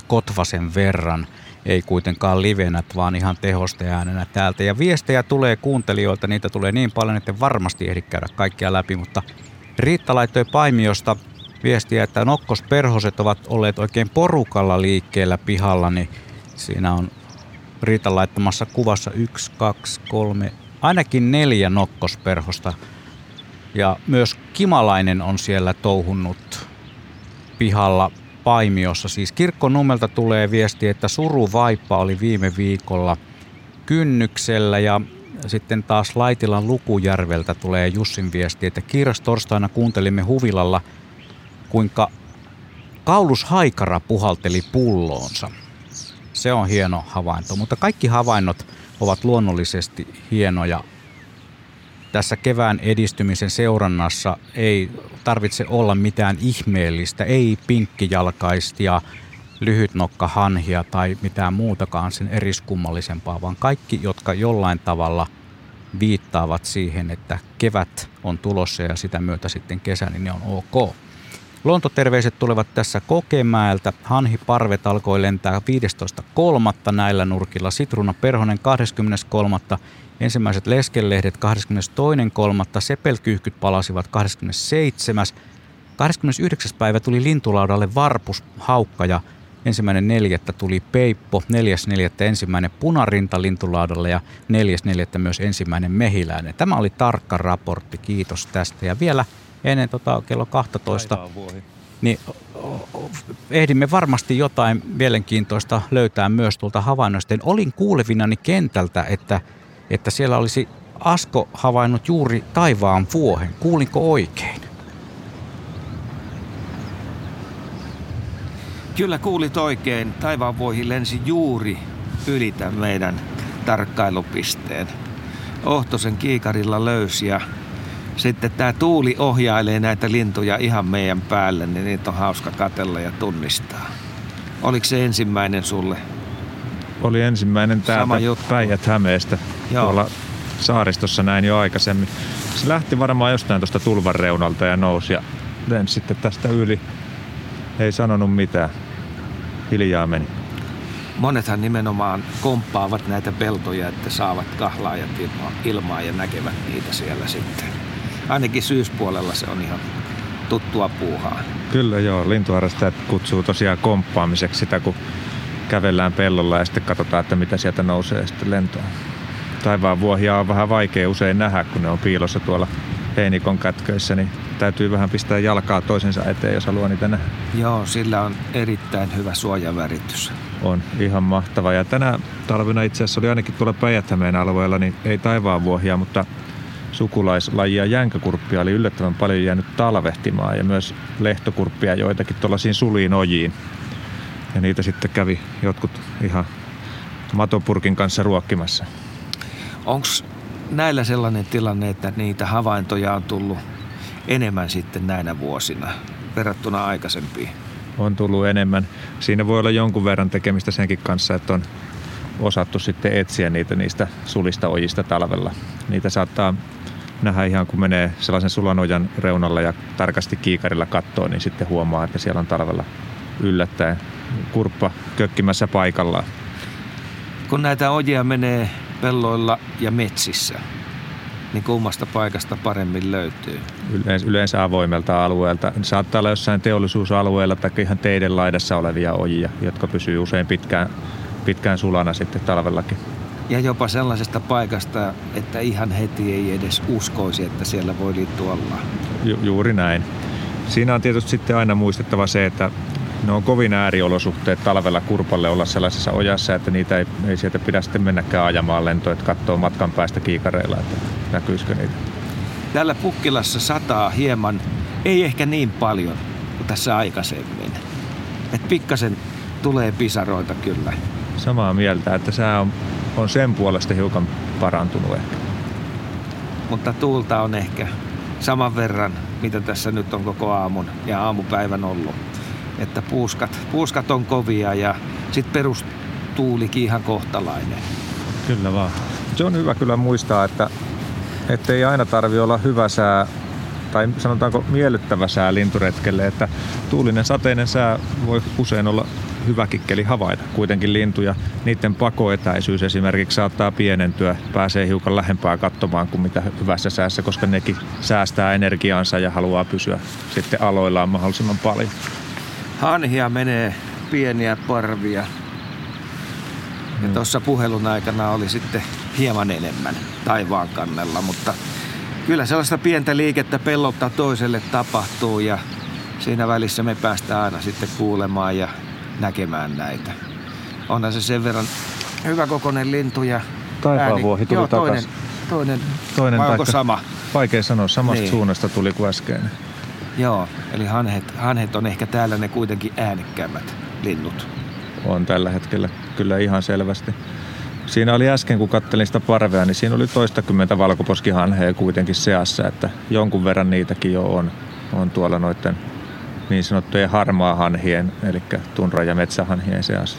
Kotvasen verran – ei kuitenkaan livenä, vaan ihan tehosteäänenä täältä. Ja viestejä tulee kuuntelijoilta, niitä tulee niin paljon, että varmasti ehdi käydä kaikkia läpi, mutta Riitta laittoi Paimiosta viestiä, että nokkosperhoset ovat olleet oikein porukalla liikkeellä pihalla, niin siinä on Riitan laittamassa kuvassa yksi, kaksi, kolme, ainakin neljä nokkosperhosta. Ja myös Kimalainen on siellä touhunnut pihalla Paimiossa. Siis kirkkonummelta tulee viesti, että suruvaippa oli viime viikolla kynnyksellä ja sitten taas Laitilan Lukujärveltä tulee Jussin viesti, että torstaina kuuntelimme huvilalla, kuinka Kaulus Haikara puhalteli pulloonsa. Se on hieno havainto, mutta kaikki havainnot ovat luonnollisesti hienoja. Tässä kevään edistymisen seurannassa ei tarvitse olla mitään ihmeellistä, ei pinkkijalkaistia, lyhytnokkahanhia tai mitään muutakaan sen eriskummallisempaa, vaan kaikki, jotka jollain tavalla viittaavat siihen, että kevät on tulossa ja sitä myötä sitten kesä, niin ne on ok. Lontoterveiset tulevat tässä Kokemäeltä. Hanhiparvet alkoi lentää 15.3. näillä nurkilla. Sitruna Perhonen 23. Ensimmäiset leskelehdet 22.3. Sepelkyyhkyt palasivat 27. 29. päivä tuli lintulaudalle Varpus, Haukka ja ensimmäinen neljättä tuli Peippo, neljäs neljättä ensimmäinen punarinta lintulaudalle ja neljäs neljättä myös ensimmäinen mehiläinen. Tämä oli tarkka raportti, kiitos tästä. Ja vielä ennen tota kello 12, niin ehdimme varmasti jotain mielenkiintoista löytää myös tuolta havainnoista. Olin kuulevinani kentältä, että, että siellä olisi Asko havainnut juuri taivaan vuohen. Kuulinko oikein? Kyllä kuulit oikein. Taivaan vuohi lensi juuri ylitä meidän tarkkailupisteen. Ohtosen kiikarilla löysi ja sitten tämä tuuli ohjailee näitä lintuja ihan meidän päälle, niin niitä on hauska katella ja tunnistaa. Oliko se ensimmäinen sulle? Oli ensimmäinen täältä Päijät-Hämeestä. Joo. Tuolla saaristossa näin jo aikaisemmin. Se lähti varmaan jostain tuosta tulvan reunalta ja nousi ja lensi sitten tästä yli. Ei sanonut mitään. Hiljaa meni. Monethan nimenomaan komppaavat näitä peltoja, että saavat kahlaajat ilmaa ja näkevät niitä siellä sitten ainakin syyspuolella se on ihan tuttua puuhaa. Kyllä joo, lintuharrastajat kutsuu tosiaan komppaamiseksi sitä, kun kävellään pellolla ja sitten katsotaan, että mitä sieltä nousee sitten lentoon. Taivaan vuohia on vähän vaikea usein nähdä, kun ne on piilossa tuolla heinikon kätköissä, niin täytyy vähän pistää jalkaa toisensa eteen, jos haluaa niitä nähdä. Joo, sillä on erittäin hyvä suojaväritys. On ihan mahtava. Ja tänä talvena itse asiassa oli ainakin tuolla päijät alueella, niin ei taivaan vuohia, mutta sukulaislajia jänkäkurppia oli yllättävän paljon jäänyt talvehtimaan ja myös lehtokurppia joitakin tuollaisiin suliin ojiin. Ja niitä sitten kävi jotkut ihan matopurkin kanssa ruokkimassa. Onko näillä sellainen tilanne, että niitä havaintoja on tullut enemmän sitten näinä vuosina verrattuna aikaisempiin? On tullut enemmän. Siinä voi olla jonkun verran tekemistä senkin kanssa, että on osattu sitten etsiä niitä niistä sulista ojista talvella. Niitä saattaa nähdä ihan kun menee sellaisen sulanojan reunalla ja tarkasti kiikarilla katsoo, niin sitten huomaa, että siellä on talvella yllättäen kurppa kökkimässä paikallaan. Kun näitä ojia menee pelloilla ja metsissä, niin kummasta paikasta paremmin löytyy? Yleensä, yleensä avoimelta alueelta. Saattaa olla jossain teollisuusalueella tai ihan teiden laidassa olevia ojia, jotka pysyy usein pitkään, pitkään sulana sitten talvellakin. Ja jopa sellaisesta paikasta, että ihan heti ei edes uskoisi, että siellä voi liittyä olla. Ju- juuri näin. Siinä on tietysti sitten aina muistettava se, että ne on kovin ääriolosuhteet talvella kurpalle olla sellaisessa ojassa, että niitä ei, ei sieltä pidä sitten mennäkään ajamaan lentoa, että katsoo matkan päästä kiikareilla, että näkyisikö niitä. Täällä Pukkilassa sataa hieman, ei ehkä niin paljon kuin tässä aikaisemmin. Et pikkasen tulee pisaroita kyllä. Samaa mieltä, että sää on on sen puolesta hiukan parantunut ehkä. Mutta tuulta on ehkä saman verran, mitä tässä nyt on koko aamun ja aamupäivän ollut. Että puuskat, puuskat on kovia ja sitten perustuulikin ihan kohtalainen. Kyllä vaan. Se on hyvä kyllä muistaa, että ei aina tarvi olla hyvä sää tai sanotaanko miellyttävä sää linturetkelle, että tuulinen sateinen sää voi usein olla hyvä kikkeli havaita kuitenkin lintuja. Niiden pakoetäisyys esimerkiksi saattaa pienentyä, pääsee hiukan lähempää katsomaan kuin mitä hyvässä säässä, koska nekin säästää energiaansa ja haluaa pysyä sitten aloillaan mahdollisimman paljon. Hanhia menee pieniä parvia. Ja tuossa puhelun aikana oli sitten hieman enemmän taivaan kannella, mutta kyllä sellaista pientä liikettä pellolta toiselle tapahtuu ja siinä välissä me päästään aina sitten kuulemaan ja näkemään näitä. Onhan se sen verran hyvä kokoinen lintu ja Taipaanvuohi tuli Joo, toinen, takas. toinen, Toinen vai onko taikka- sama? Vaikea sanoa, samasta Niin. suunnasta tuli kuin äskeinen. Joo, eli hanhet, hanhet on ehkä täällä ne kuitenkin äänekkäämmät linnut. on tällä hetkellä kyllä ihan selvästi. Siinä oli äsken, kun kattelin sitä parvea, niin siinä oli toistakymmentä valkoposkihanheja kuitenkin seassa, että jonkun verran niitäkin jo on, on tuolla noiden niin sanottujen harmaa hanhien, eli tunra- ja metsähanhien seassa.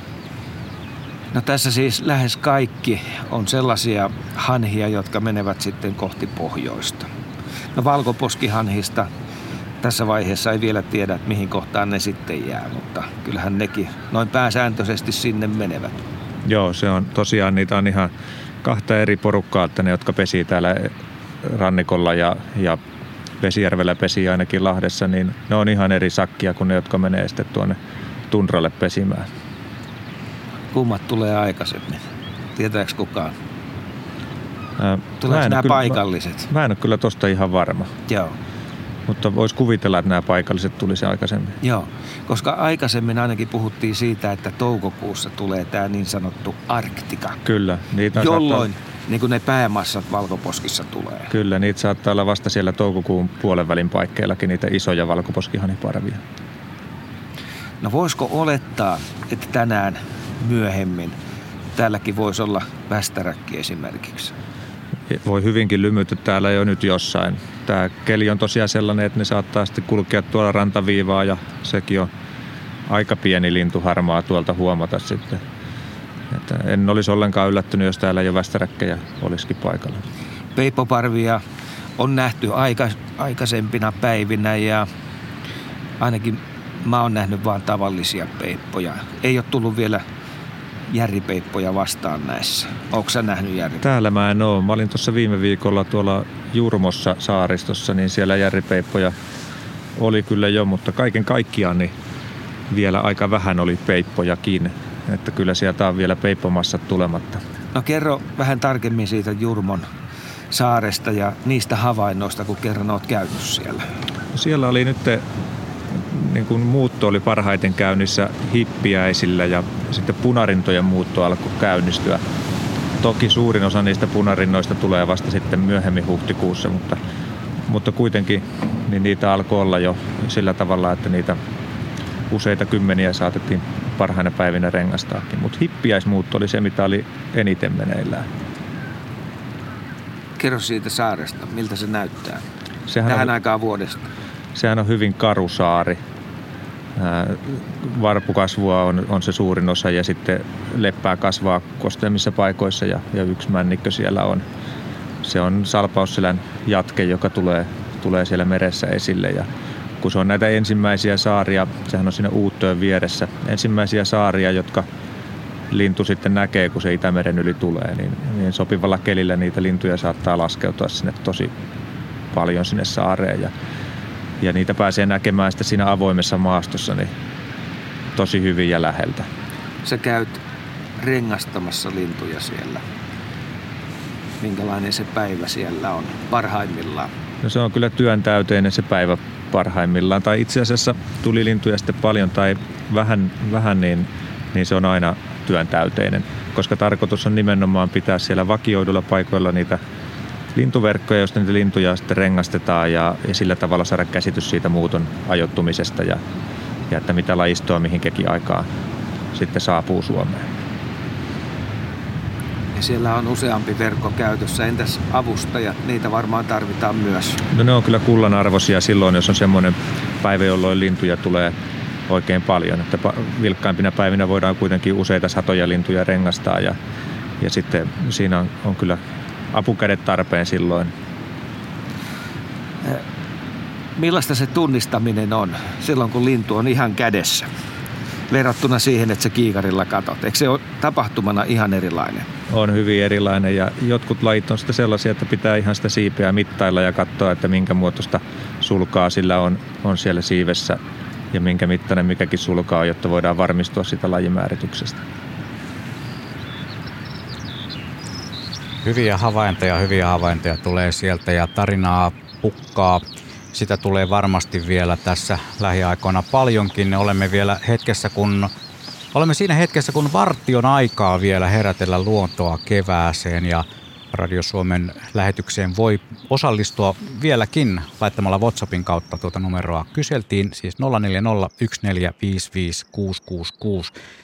No tässä siis lähes kaikki on sellaisia hanhia, jotka menevät sitten kohti pohjoista. No valkoposkihanhista tässä vaiheessa ei vielä tiedä, että mihin kohtaan ne sitten jää, mutta kyllähän nekin noin pääsääntöisesti sinne menevät. Joo, se on tosiaan, niitä on ihan kahta eri porukkaa, että ne, jotka pesii täällä rannikolla ja, ja Vesijärvellä pesi ainakin Lahdessa, niin ne on ihan eri sakkia kuin ne, jotka menee sitten tuonne tunralle pesimään. Kummat tulee aikaisemmin? Tietääks kukaan? Tuleeko nämä kyllä- paikalliset? Mä, mä en ole kyllä tosta ihan varma, Joo. Mutta voisi kuvitella, että nämä paikalliset tulisi aikaisemmin. Joo, koska aikaisemmin ainakin puhuttiin siitä, että toukokuussa tulee tämä niin sanottu Arktika, Kyllä, niitä jolloin saattaa, niin kuin ne päämassat valkoposkissa tulee. kyllä, niitä saattaa olla vasta siellä toukokuun puolen välin paikkeillakin niitä isoja valkoposkihaniparvia. No voisiko olettaa, että tänään myöhemmin täälläkin voisi olla västäräkki esimerkiksi? Voi hyvinkin lymytä täällä jo nyt jossain. Tämä keli on tosiaan sellainen, että ne saattaa sitten kulkea tuolla rantaviivaa ja sekin on aika pieni lintu harmaa tuolta huomata sitten. Että en olisi ollenkaan yllättynyt, jos täällä jo västäräkkejä olisikin paikalla. Peippoparvia on nähty aika, aikaisempina päivinä ja ainakin mä oon nähnyt vain tavallisia peippoja. Ei ole tullut vielä järripeippoja vastaan näissä. Onko sä nähnyt järripeippoja? Täällä mä en oo. Mä olin tuossa viime viikolla tuolla Jurmossa saaristossa, niin siellä järripeippoja oli kyllä jo, mutta kaiken kaikkiaan niin vielä aika vähän oli peippojakin. Että kyllä sieltä on vielä peippomassat tulematta. No kerro vähän tarkemmin siitä Jurmon saaresta ja niistä havainnoista, kun kerran oot käynyt siellä. Siellä oli nyt niin kuin muutto oli parhaiten käynnissä hippiäisillä ja sitten punarintojen muutto alkoi käynnistyä. Toki suurin osa niistä punarinnoista tulee vasta sitten myöhemmin huhtikuussa, mutta, mutta kuitenkin niin niitä alkoi olla jo sillä tavalla, että niitä useita kymmeniä saatettiin parhaina päivinä rengastaakin. Mutta hippiäismuutto oli se, mitä oli eniten meneillään. Kerro siitä saaresta, miltä se näyttää. Sehän Tähän on- aikaan vuodesta. Sehän on hyvin karusaari. Varpukasvua on, on se suurin osa ja sitten leppää kasvaa kosteemmissa paikoissa ja, ja yksi männikkö siellä on. Se on Salpausselän jatke, joka tulee, tulee siellä meressä esille ja kun se on näitä ensimmäisiä saaria, sehän on siinä Uuttöön vieressä, ensimmäisiä saaria, jotka lintu sitten näkee, kun se Itämeren yli tulee, niin, niin sopivalla kelillä niitä lintuja saattaa laskeutua sinne tosi paljon sinne saareen ja ja niitä pääsee näkemään sitten siinä avoimessa maastossa niin tosi hyvin ja läheltä. Sä käyt rengastamassa lintuja siellä. Minkälainen se päivä siellä on parhaimmillaan? No se on kyllä työn täyteinen se päivä parhaimmillaan. Tai itse asiassa tuli lintuja sitten paljon tai vähän, vähän niin, niin se on aina työn täyteinen. Koska tarkoitus on nimenomaan pitää siellä vakioidulla paikoilla niitä lintuverkkoja, joista niitä lintuja sitten rengastetaan ja, ja sillä tavalla saada käsitys siitä muuton ajoittumisesta ja, ja että mitä lajistoa mihinkäkin aikaan sitten saapuu Suomeen. Ja siellä on useampi verkko käytössä. Entäs avustajat? Niitä varmaan tarvitaan myös. No ne on kyllä kullanarvoisia silloin, jos on semmoinen päivä, jolloin lintuja tulee oikein paljon. Että vilkkaimpina päivinä voidaan kuitenkin useita satoja lintuja rengastaa ja, ja sitten siinä on, on kyllä apukädet tarpeen silloin. Millaista se tunnistaminen on silloin, kun lintu on ihan kädessä? Verrattuna siihen, että sä kiikarilla katot. Eikö se ole tapahtumana ihan erilainen? On hyvin erilainen ja jotkut lajit on sitten sellaisia, että pitää ihan sitä siipeä mittailla ja katsoa, että minkä muotoista sulkaa sillä on, on siellä siivessä ja minkä mittainen mikäkin sulkaa jotta voidaan varmistua sitä lajimäärityksestä. Hyviä havaintoja, hyviä havaintoja tulee sieltä ja tarinaa pukkaa. Sitä tulee varmasti vielä tässä lähiaikoina paljonkin. Olemme vielä hetkessä, kun Olemme siinä hetkessä, kun vartti on aikaa vielä herätellä luontoa kevääseen ja Radio Suomen lähetykseen voi osallistua vieläkin laittamalla WhatsAppin kautta tuota numeroa. Kyseltiin siis 0401455666.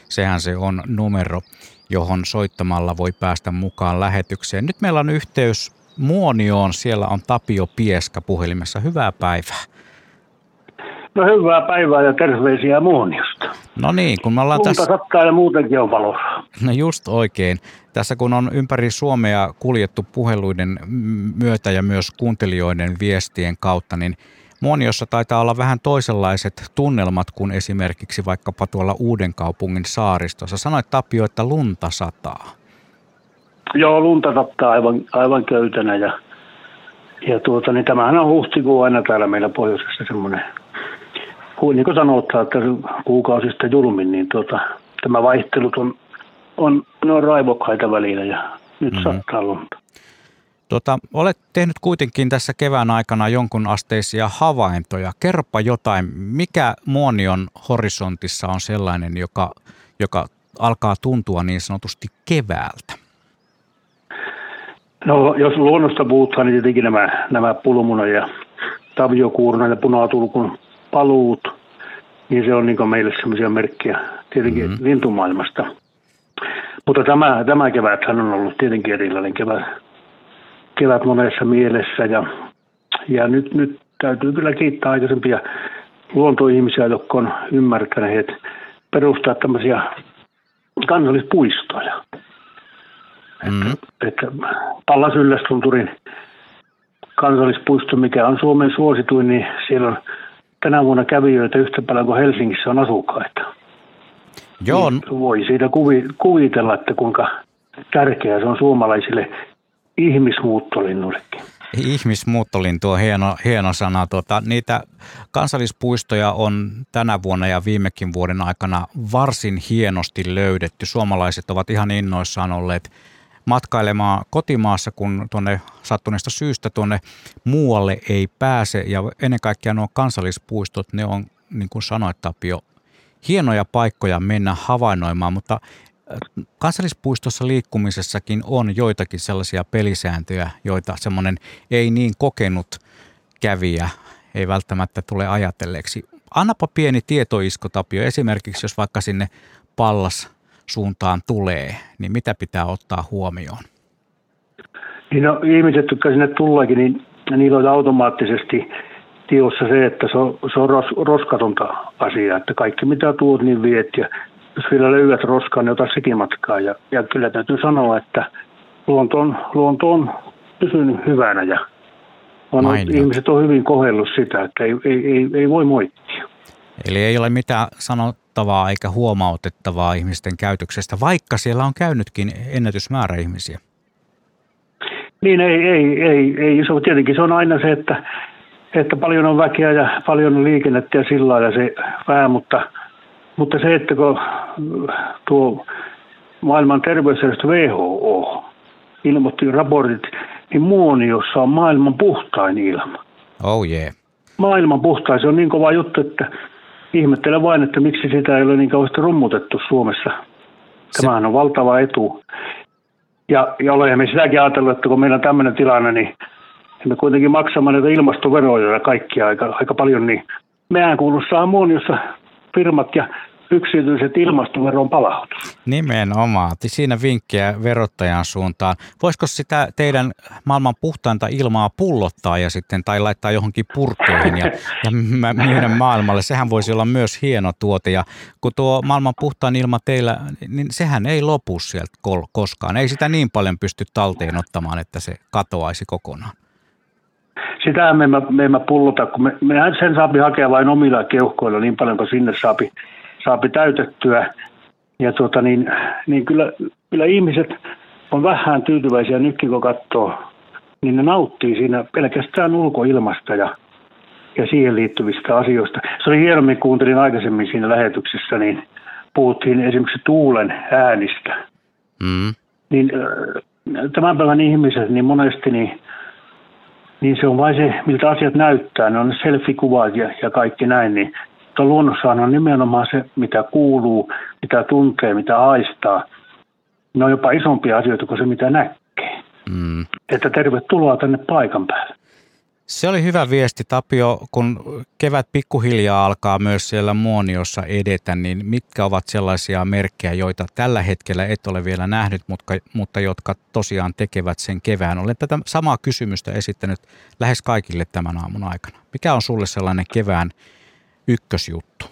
Sehän se on numero, johon soittamalla voi päästä mukaan lähetykseen. Nyt meillä on yhteys Muonioon. Siellä on Tapio Pieska puhelimessa. Hyvää päivää. No hyvää päivää ja terveisiä Muoniosta. No niin, kun me ollaan Lunta tässä... sattaa ja muutenkin on valossa. No just oikein. Tässä kun on ympäri Suomea kuljettu puheluiden myötä ja myös kuuntelijoiden viestien kautta, niin Muoniossa taitaa olla vähän toisenlaiset tunnelmat kuin esimerkiksi vaikkapa tuolla Uuden kaupungin saaristossa. Sanoit Tapio, että lunta sataa. Joo, lunta sattaa aivan, aivan köytänä ja, ja tuota, niin tämähän on huhtikuu aina täällä meillä pohjoisessa semmoinen niin kuin sanotaan, että kuukausista julmin, niin tuota, tämä vaihtelut on, on, ne on raivokkaita välillä ja nyt mm-hmm. saattaa lunta. Tota, olet tehnyt kuitenkin tässä kevään aikana jonkun asteisia havaintoja. Kerropa jotain, mikä Muonion horisontissa on sellainen, joka, joka alkaa tuntua niin sanotusti keväältä? No jos luonnosta puhutaan, niin tietenkin nämä, nämä pulmunan ja taviokuurnan ja punatulkun paluut, niin se on niin meille sellaisia merkkejä tietenkin mm-hmm. lintumaailmasta. Mutta tämä, tämä keväthän on ollut tietenkin erilainen kevät, kevät monessa mielessä ja, ja nyt, nyt täytyy kyllä kiittää aikaisempia luontoihmisiä, jotka on ymmärtäneet perustaa tämmöisiä kansallispuistoja. Mm-hmm. Että, että Pallas Yllästunturin kansallispuisto, mikä on Suomen suosituin, niin siellä on tänä vuonna kävijöitä yhtä paljon kuin Helsingissä on asukkaita. Joo. Niin voi siitä kuvitella, että kuinka tärkeää se on suomalaisille ihmismuuttolinnullekin. Ihmismuuttolintu on hieno, hieno sana. Tuota, niitä kansallispuistoja on tänä vuonna ja viimekin vuoden aikana varsin hienosti löydetty. Suomalaiset ovat ihan innoissaan olleet matkailemaan kotimaassa, kun tuonne sattuneesta syystä tuonne muualle ei pääse. Ja ennen kaikkea nuo kansallispuistot, ne on, niin kuin sanoit Tapio, hienoja paikkoja mennä havainnoimaan, mutta kansallispuistossa liikkumisessakin on joitakin sellaisia pelisääntöjä, joita semmoinen ei niin kokenut kävijä ei välttämättä tule ajatelleeksi. Annapa pieni tietoisko, Tapio, esimerkiksi jos vaikka sinne Pallas suuntaan tulee, niin mitä pitää ottaa huomioon? Niin no, ihmiset, jotka sinne tuleekin, niin niillä on automaattisesti tiossa se, että se on, se on ros, roskatonta asiaa, että kaikki mitä tuot, niin viet ja jos vielä löydät roskaa, niin ota sekin matkaa. Ja, ja kyllä täytyy sanoa, että luonto on, luonto on pysynyt hyvänä ja on, ihmiset on hyvin kohellut sitä, että ei, ei, ei, ei voi moittia. Eli ei ole mitään sanottavaa eikä huomautettavaa ihmisten käytöksestä, vaikka siellä on käynytkin ennätysmäärä ihmisiä. Niin ei, ei, ei, ei. Se on, tietenkin se on aina se, että, että paljon on väkeä ja paljon on liikennettä ja sillä ja se vähän, mutta, mutta se, että kun tuo maailman terveysjärjestö WHO ilmoitti raportit, niin Muoniossa on maailman puhtain ilma. Oh yeah. Maailman puhtain, se on niin kova juttu, että ihmettelen vain, että miksi sitä ei ole niin kauheasti rummutettu Suomessa. Tämähän on valtava etu. Ja, ja olemme sitäkin ajatellut, että kun meillä on tämmöinen tilanne, niin me kuitenkin maksamme näitä ilmastoveroja ja kaikkia aika, aika paljon, niin mehän kuuluu saa jossa firmat ja yksityiset ilmastoveron palautus. Nimenomaan. Siinä vinkkejä verottajan suuntaan. Voisiko sitä teidän maailman puhtainta ilmaa pullottaa ja sitten, tai laittaa johonkin purkkeihin ja, ja myydä maailmalle? Sehän voisi olla myös hieno tuote. Ja kun tuo maailman puhtain ilma teillä, niin sehän ei lopu sieltä koskaan. Ei sitä niin paljon pysty talteen ottamaan, että se katoaisi kokonaan. Sitä me emme, me emme pullota, kun me, me sen saapi hakea vain omilla keuhkoilla niin paljon kuin sinne saapi saapi täytettyä. Ja tuota, niin, niin kyllä, kyllä ihmiset on vähän tyytyväisiä nytkin, kun katsoo, niin ne nauttii siinä pelkästään ulkoilmasta ja, ja siihen liittyvistä asioista. Se oli hienommin, kuuntelin aikaisemmin siinä lähetyksessä, niin puhuttiin esimerkiksi tuulen äänistä. Mm. Niin tämän päivän ihmiset, niin monesti niin, niin se on vain se, miltä asiat näyttää. Ne on selfie-kuvat ja, ja kaikki näin. Niin, mutta luonnossahan on nimenomaan se, mitä kuuluu, mitä tuntee, mitä haistaa. Ne on jopa isompia asioita kuin se, mitä näkee. Mm. Että tervetuloa tänne paikan päälle. Se oli hyvä viesti, Tapio. Kun kevät pikkuhiljaa alkaa myös siellä Muoniossa edetä, niin mitkä ovat sellaisia merkkejä, joita tällä hetkellä et ole vielä nähnyt, mutta, mutta jotka tosiaan tekevät sen kevään? Olen tätä samaa kysymystä esittänyt lähes kaikille tämän aamun aikana. Mikä on sulle sellainen kevään ykkösjuttu?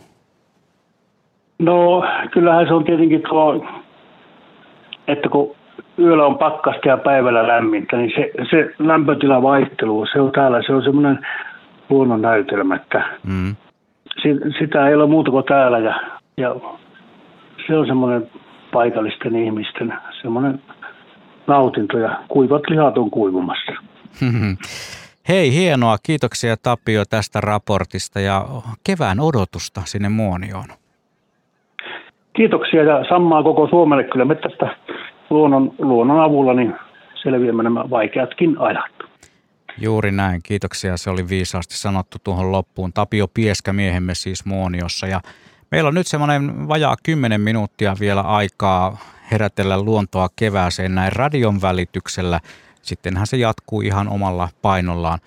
No kyllähän se on tietenkin tuo, että kun yöllä on pakkasta ja päivällä lämmintä, niin se, se lämpötilavaihtelu, se on täällä, se on semmoinen luonnon näytelmä, että mm. sitä ei ole muuta kuin täällä ja, ja se on semmoinen paikallisten ihmisten semmoinen nautinto ja kuivat lihat on kuivumassa. Hei, hienoa. Kiitoksia Tapio tästä raportista ja kevään odotusta sinne Muonioon. Kiitoksia ja sammaa koko Suomelle. Kyllä me tästä luonnon, luonnon avulla niin selviämme nämä vaikeatkin ajat. Juuri näin, kiitoksia. Se oli viisaasti sanottu tuohon loppuun. Tapio Pieskä miehemme siis Muoniossa. Ja meillä on nyt semmoinen vajaa 10 minuuttia vielä aikaa herätellä luontoa kevääseen näin radion välityksellä. Sittenhän se jatkuu ihan omalla painollaan.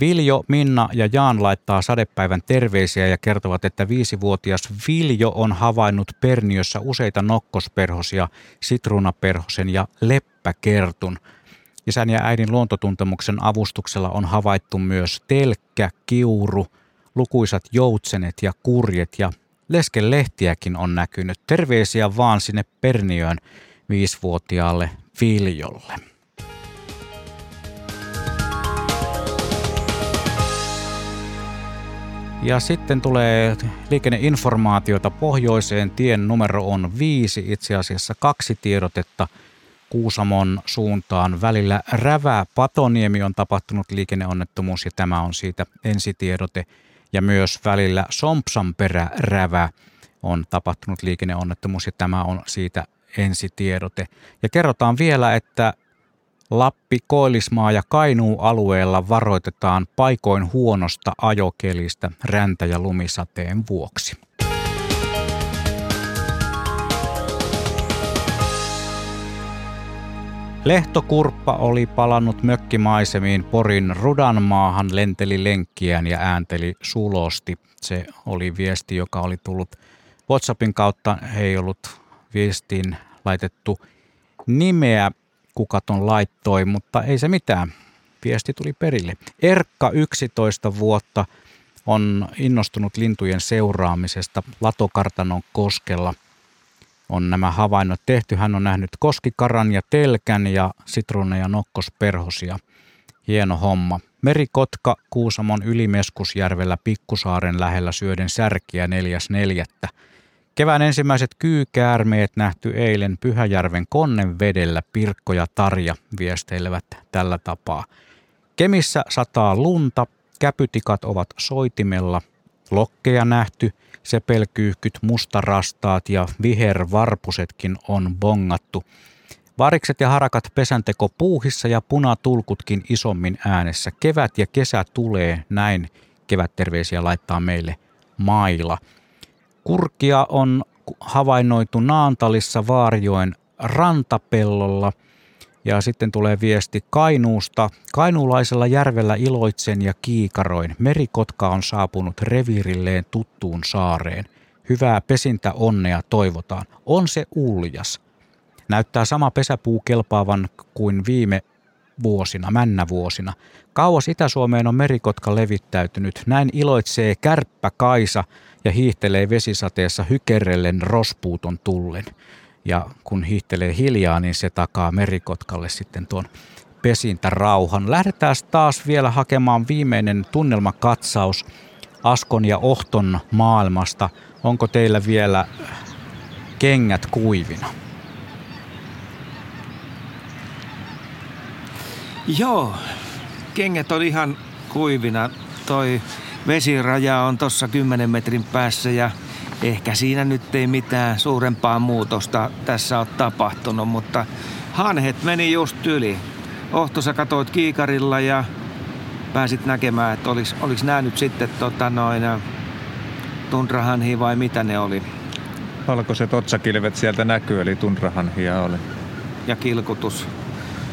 Viljo, Minna ja Jaan laittaa sadepäivän terveisiä ja kertovat, että viisivuotias Viljo on havainnut Perniössä useita nokkosperhosia, sitruunaperhosen ja leppäkertun. Isän ja äidin luontotuntemuksen avustuksella on havaittu myös telkkä, kiuru, lukuisat joutsenet ja kurjet ja leskelehtiäkin on näkynyt. Terveisiä vaan sinne Perniöön viisivuotiaalle Viljolle. Ja sitten tulee liikenneinformaatiota pohjoiseen. Tien numero on viisi, itse asiassa kaksi tiedotetta Kuusamon suuntaan. Välillä Rävä-Patoniemi on tapahtunut liikenneonnettomuus ja tämä on siitä ensitiedote. Ja myös välillä Sompsanperä-Rävä on tapahtunut liikenneonnettomuus ja tämä on siitä ensitiedote. Ja kerrotaan vielä, että Lappi, Koillismaa ja Kainuu alueella varoitetaan paikoin huonosta ajokelistä räntä- ja lumisateen vuoksi. Lehtokurppa oli palannut mökkimaisemiin Porin Rudanmaahan, lenteli lenkkiään ja äänteli sulosti. Se oli viesti, joka oli tullut WhatsAppin kautta. Ei ollut viestiin laitettu nimeä kuka ton laittoi, mutta ei se mitään. Viesti tuli perille. Erkka 11 vuotta on innostunut lintujen seuraamisesta Latokartanon koskella. On nämä havainnot tehty. Hän on nähnyt koskikaran ja telkän ja sitruuna ja nokkosperhosia. Hieno homma. Merikotka Kuusamon Ylimeskusjärvellä Pikkusaaren lähellä syöden särkiä 4.4. Kevään ensimmäiset kyykäärmeet nähty eilen Pyhäjärven Konnenvedellä Pirkko ja Tarja viesteilevät tällä tapaa. Kemissä sataa lunta, käpytikat ovat soitimella, lokkeja nähty, sepelkyyhkyt, mustarastaat ja vihervarpusetkin on bongattu. Varikset ja harakat pesänteko puuhissa ja punatulkutkin isommin äänessä. Kevät ja kesä tulee, näin kevätterveisiä laittaa meille Maila. Kurkia on havainnoitu Naantalissa Vaarjoen rantapellolla. Ja sitten tulee viesti Kainuusta. Kainuulaisella järvellä iloitsen ja kiikaroin. Merikotka on saapunut reviirilleen tuttuun saareen. Hyvää pesintä onnea toivotaan. On se uljas. Näyttää sama pesäpuu kelpaavan kuin viime vuosina, männävuosina. Kauas Itä-Suomeen on merikotka levittäytynyt. Näin iloitsee kärppä Kaisa ja hiihtelee vesisateessa hykerrellen rospuuton tullen. Ja kun hiihtelee hiljaa, niin se takaa merikotkalle sitten tuon pesintärauhan. Lähdetään taas vielä hakemaan viimeinen tunnelmakatsaus Askon ja Ohton maailmasta. Onko teillä vielä kengät kuivina? Joo, kengät on ihan kuivina. Toi vesiraja on tuossa 10 metrin päässä ja ehkä siinä nyt ei mitään suurempaa muutosta tässä ole tapahtunut, mutta hanhet meni just yli. Ohto sä katoit kiikarilla ja pääsit näkemään, että olis, olis nää nyt sitten tota noin, tundrahanhi vai mitä ne oli. Valkoiset otsakilvet sieltä näkyy, eli tundrahanhia oli. Ja kilkutus.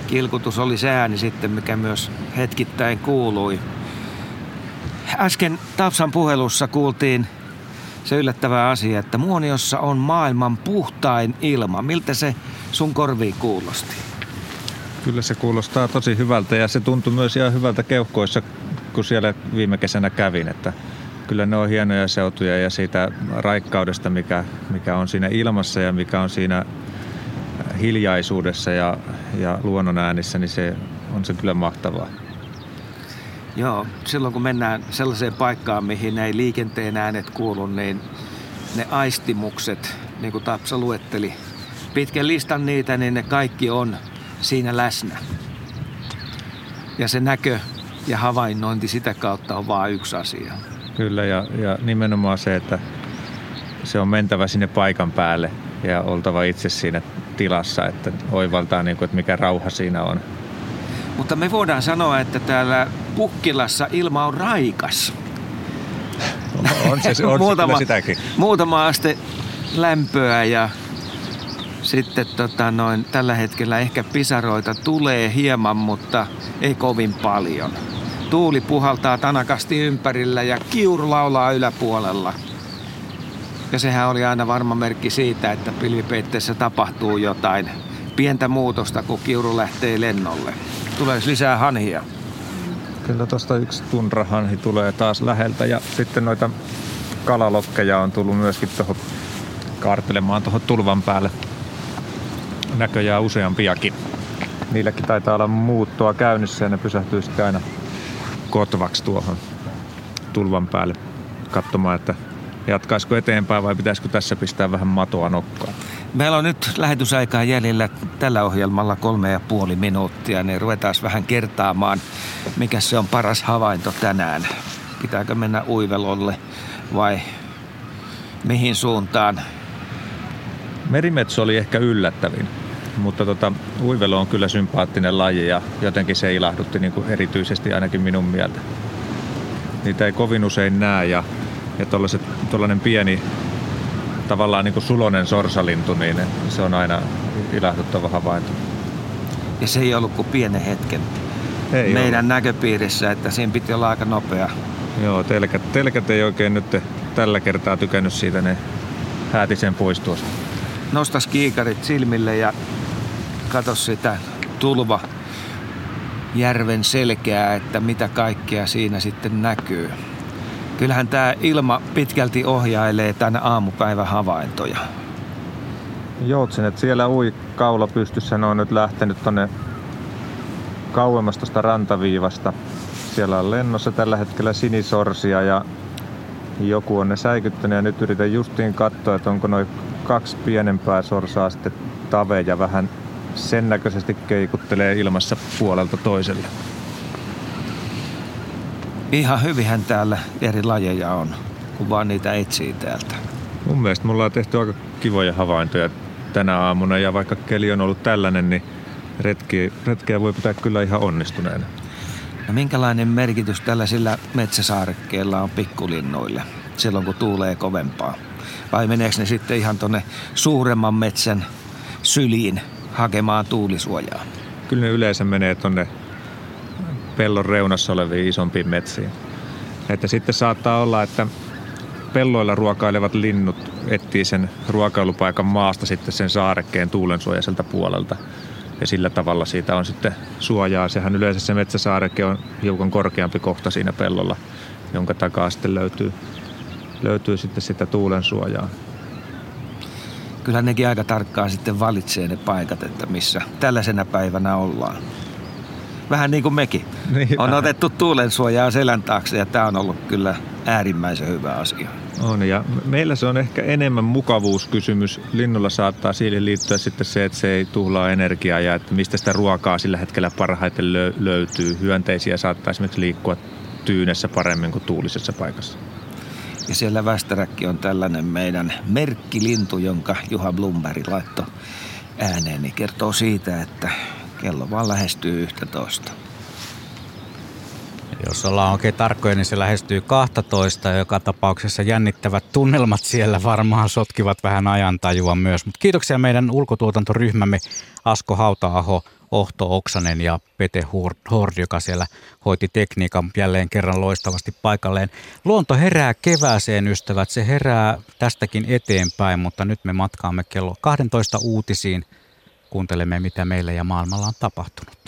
Kilkutus oli se ääni sitten, mikä myös hetkittäin kuului. Äsken Tapsan puhelussa kuultiin se yllättävä asia, että Muoniossa on maailman puhtain ilma. Miltä se sun korviin kuulosti? Kyllä se kuulostaa tosi hyvältä ja se tuntui myös ihan hyvältä keuhkoissa, kun siellä viime kesänä kävin, että kyllä ne on hienoja seutuja ja siitä raikkaudesta, mikä, mikä on siinä ilmassa ja mikä on siinä hiljaisuudessa ja, ja luonnon äänissä, niin se on se kyllä mahtavaa. Joo, silloin kun mennään sellaiseen paikkaan, mihin ei liikenteen äänet kuulu, niin ne aistimukset, niin kuin Tapsa luetteli, pitkän listan niitä, niin ne kaikki on siinä läsnä. Ja se näkö ja havainnointi sitä kautta on vain yksi asia. Kyllä, ja, ja nimenomaan se, että se on mentävä sinne paikan päälle ja oltava itse siinä tilassa, että oivaltaa, niin kuin, että mikä rauha siinä on. Mutta me voidaan sanoa, että täällä Pukkilassa ilma on raikas. On se, on muutama, se sitäkin. Muutama aste lämpöä ja sitten tota noin, tällä hetkellä ehkä pisaroita tulee hieman, mutta ei kovin paljon. Tuuli puhaltaa tanakasti ympärillä ja kiuru laulaa yläpuolella. Ja sehän oli aina varma merkki siitä, että pilvipeitteessä tapahtuu jotain pientä muutosta, kun kiuru lähtee lennolle. Tulee lisää hanhia. Kyllä tuosta yksi tunrahanhi tulee taas läheltä ja sitten noita kalalokkeja on tullut myöskin tuohon kaartelemaan tuohon tulvan päälle. Näköjään useampiakin. Niilläkin taitaa olla muuttoa käynnissä ja ne pysähtyy sitten aina kotvaksi tuohon tulvan päälle katsomaan, että jatkaisiko eteenpäin vai pitäisikö tässä pistää vähän matoa nokkaan. Meillä on nyt lähetysaikaa jäljellä tällä ohjelmalla kolme ja puoli minuuttia, niin ruvetaan vähän kertaamaan, mikä se on paras havainto tänään. Pitääkö mennä uivelolle vai mihin suuntaan? Merimetso oli ehkä yllättävin, mutta tota, uivelo on kyllä sympaattinen laji ja jotenkin se ilahdutti niin kuin erityisesti ainakin minun mieltä. Niitä ei kovin usein näe ja, ja tuollainen pieni tavallaan niin kuin sulonen sorsalintu, niin se on aina ilahduttava havainto. Ja se ei ollut kuin pienen hetken ei meidän ollut. näköpiirissä, että siinä piti olla aika nopea. Joo, telkät, telkät ei oikein nyt tällä kertaa tykännyt siitä, ne hääti sen pois tuosta. Nostas kiikarit silmille ja katso sitä tulva järven selkeää, että mitä kaikkea siinä sitten näkyy. Kyllähän tämä ilma pitkälti ohjailee tänä aamupäivän havaintoja. Joutsenet siellä ui kaula pystyssä. Ne on nyt lähtenyt tonne kauemmas tuosta rantaviivasta. Siellä on lennossa tällä hetkellä sinisorsia ja joku on ne säikyttänyt ja nyt yritän justiin katsoa, että onko noin kaksi pienempää sorsaa sitten taveja vähän sen näköisesti keikuttelee ilmassa puolelta toiselle. Ihan hyvihän täällä eri lajeja on, kun vaan niitä etsii täältä. Mun mielestä mulla on tehty aika kivoja havaintoja tänä aamuna ja vaikka keli on ollut tällainen, niin retki, retkeä voi pitää kyllä ihan onnistuneena. No minkälainen merkitys tällaisilla metsäsaarekkeilla on pikkulinnoille silloin, kun tuulee kovempaa? Vai meneekö ne sitten ihan tuonne suuremman metsän syliin hakemaan tuulisuojaa? Kyllä ne yleensä menee tuonne pellon reunassa oleviin isompiin metsiin. Että sitten saattaa olla, että pelloilla ruokailevat linnut etsii sen ruokailupaikan maasta sitten sen saarekkeen tuulensuojaiselta puolelta. Ja sillä tavalla siitä on sitten suojaa. Sehän yleensä se metsäsaareke on hiukan korkeampi kohta siinä pellolla, jonka takaa sitten löytyy, löytyy sitten sitä tuulen suojaa. Kyllä nekin aika tarkkaan sitten valitsee ne paikat, että missä tällaisena päivänä ollaan vähän niin kuin mekin. Niin, on vähän. otettu tuulensuojaa selän taakse ja tämä on ollut kyllä äärimmäisen hyvä asia. On ja meillä se on ehkä enemmän mukavuuskysymys. Linnulla saattaa siihen liittyä sitten se, että se ei tuhlaa energiaa ja että mistä sitä ruokaa sillä hetkellä parhaiten lö- löytyy. Hyönteisiä saattaa esimerkiksi liikkua tyynessä paremmin kuin tuulisessa paikassa. Ja siellä Västäräkki on tällainen meidän merkkilintu, jonka Juha Blumberg laittoi ääneen, niin kertoo siitä, että kello vaan lähestyy yhtä toista. Jos ollaan oikein tarkkoja, niin se lähestyy 12 ja joka tapauksessa jännittävät tunnelmat siellä varmaan sotkivat vähän ajantajua myös. Mutta kiitoksia meidän ulkotuotantoryhmämme Asko Hautaaho, Ohto Oksanen ja Pete Hord, joka siellä hoiti tekniikan jälleen kerran loistavasti paikalleen. Luonto herää kevääseen, ystävät. Se herää tästäkin eteenpäin, mutta nyt me matkaamme kello 12 uutisiin. Kuuntelemme, mitä meillä ja maailmalla on tapahtunut.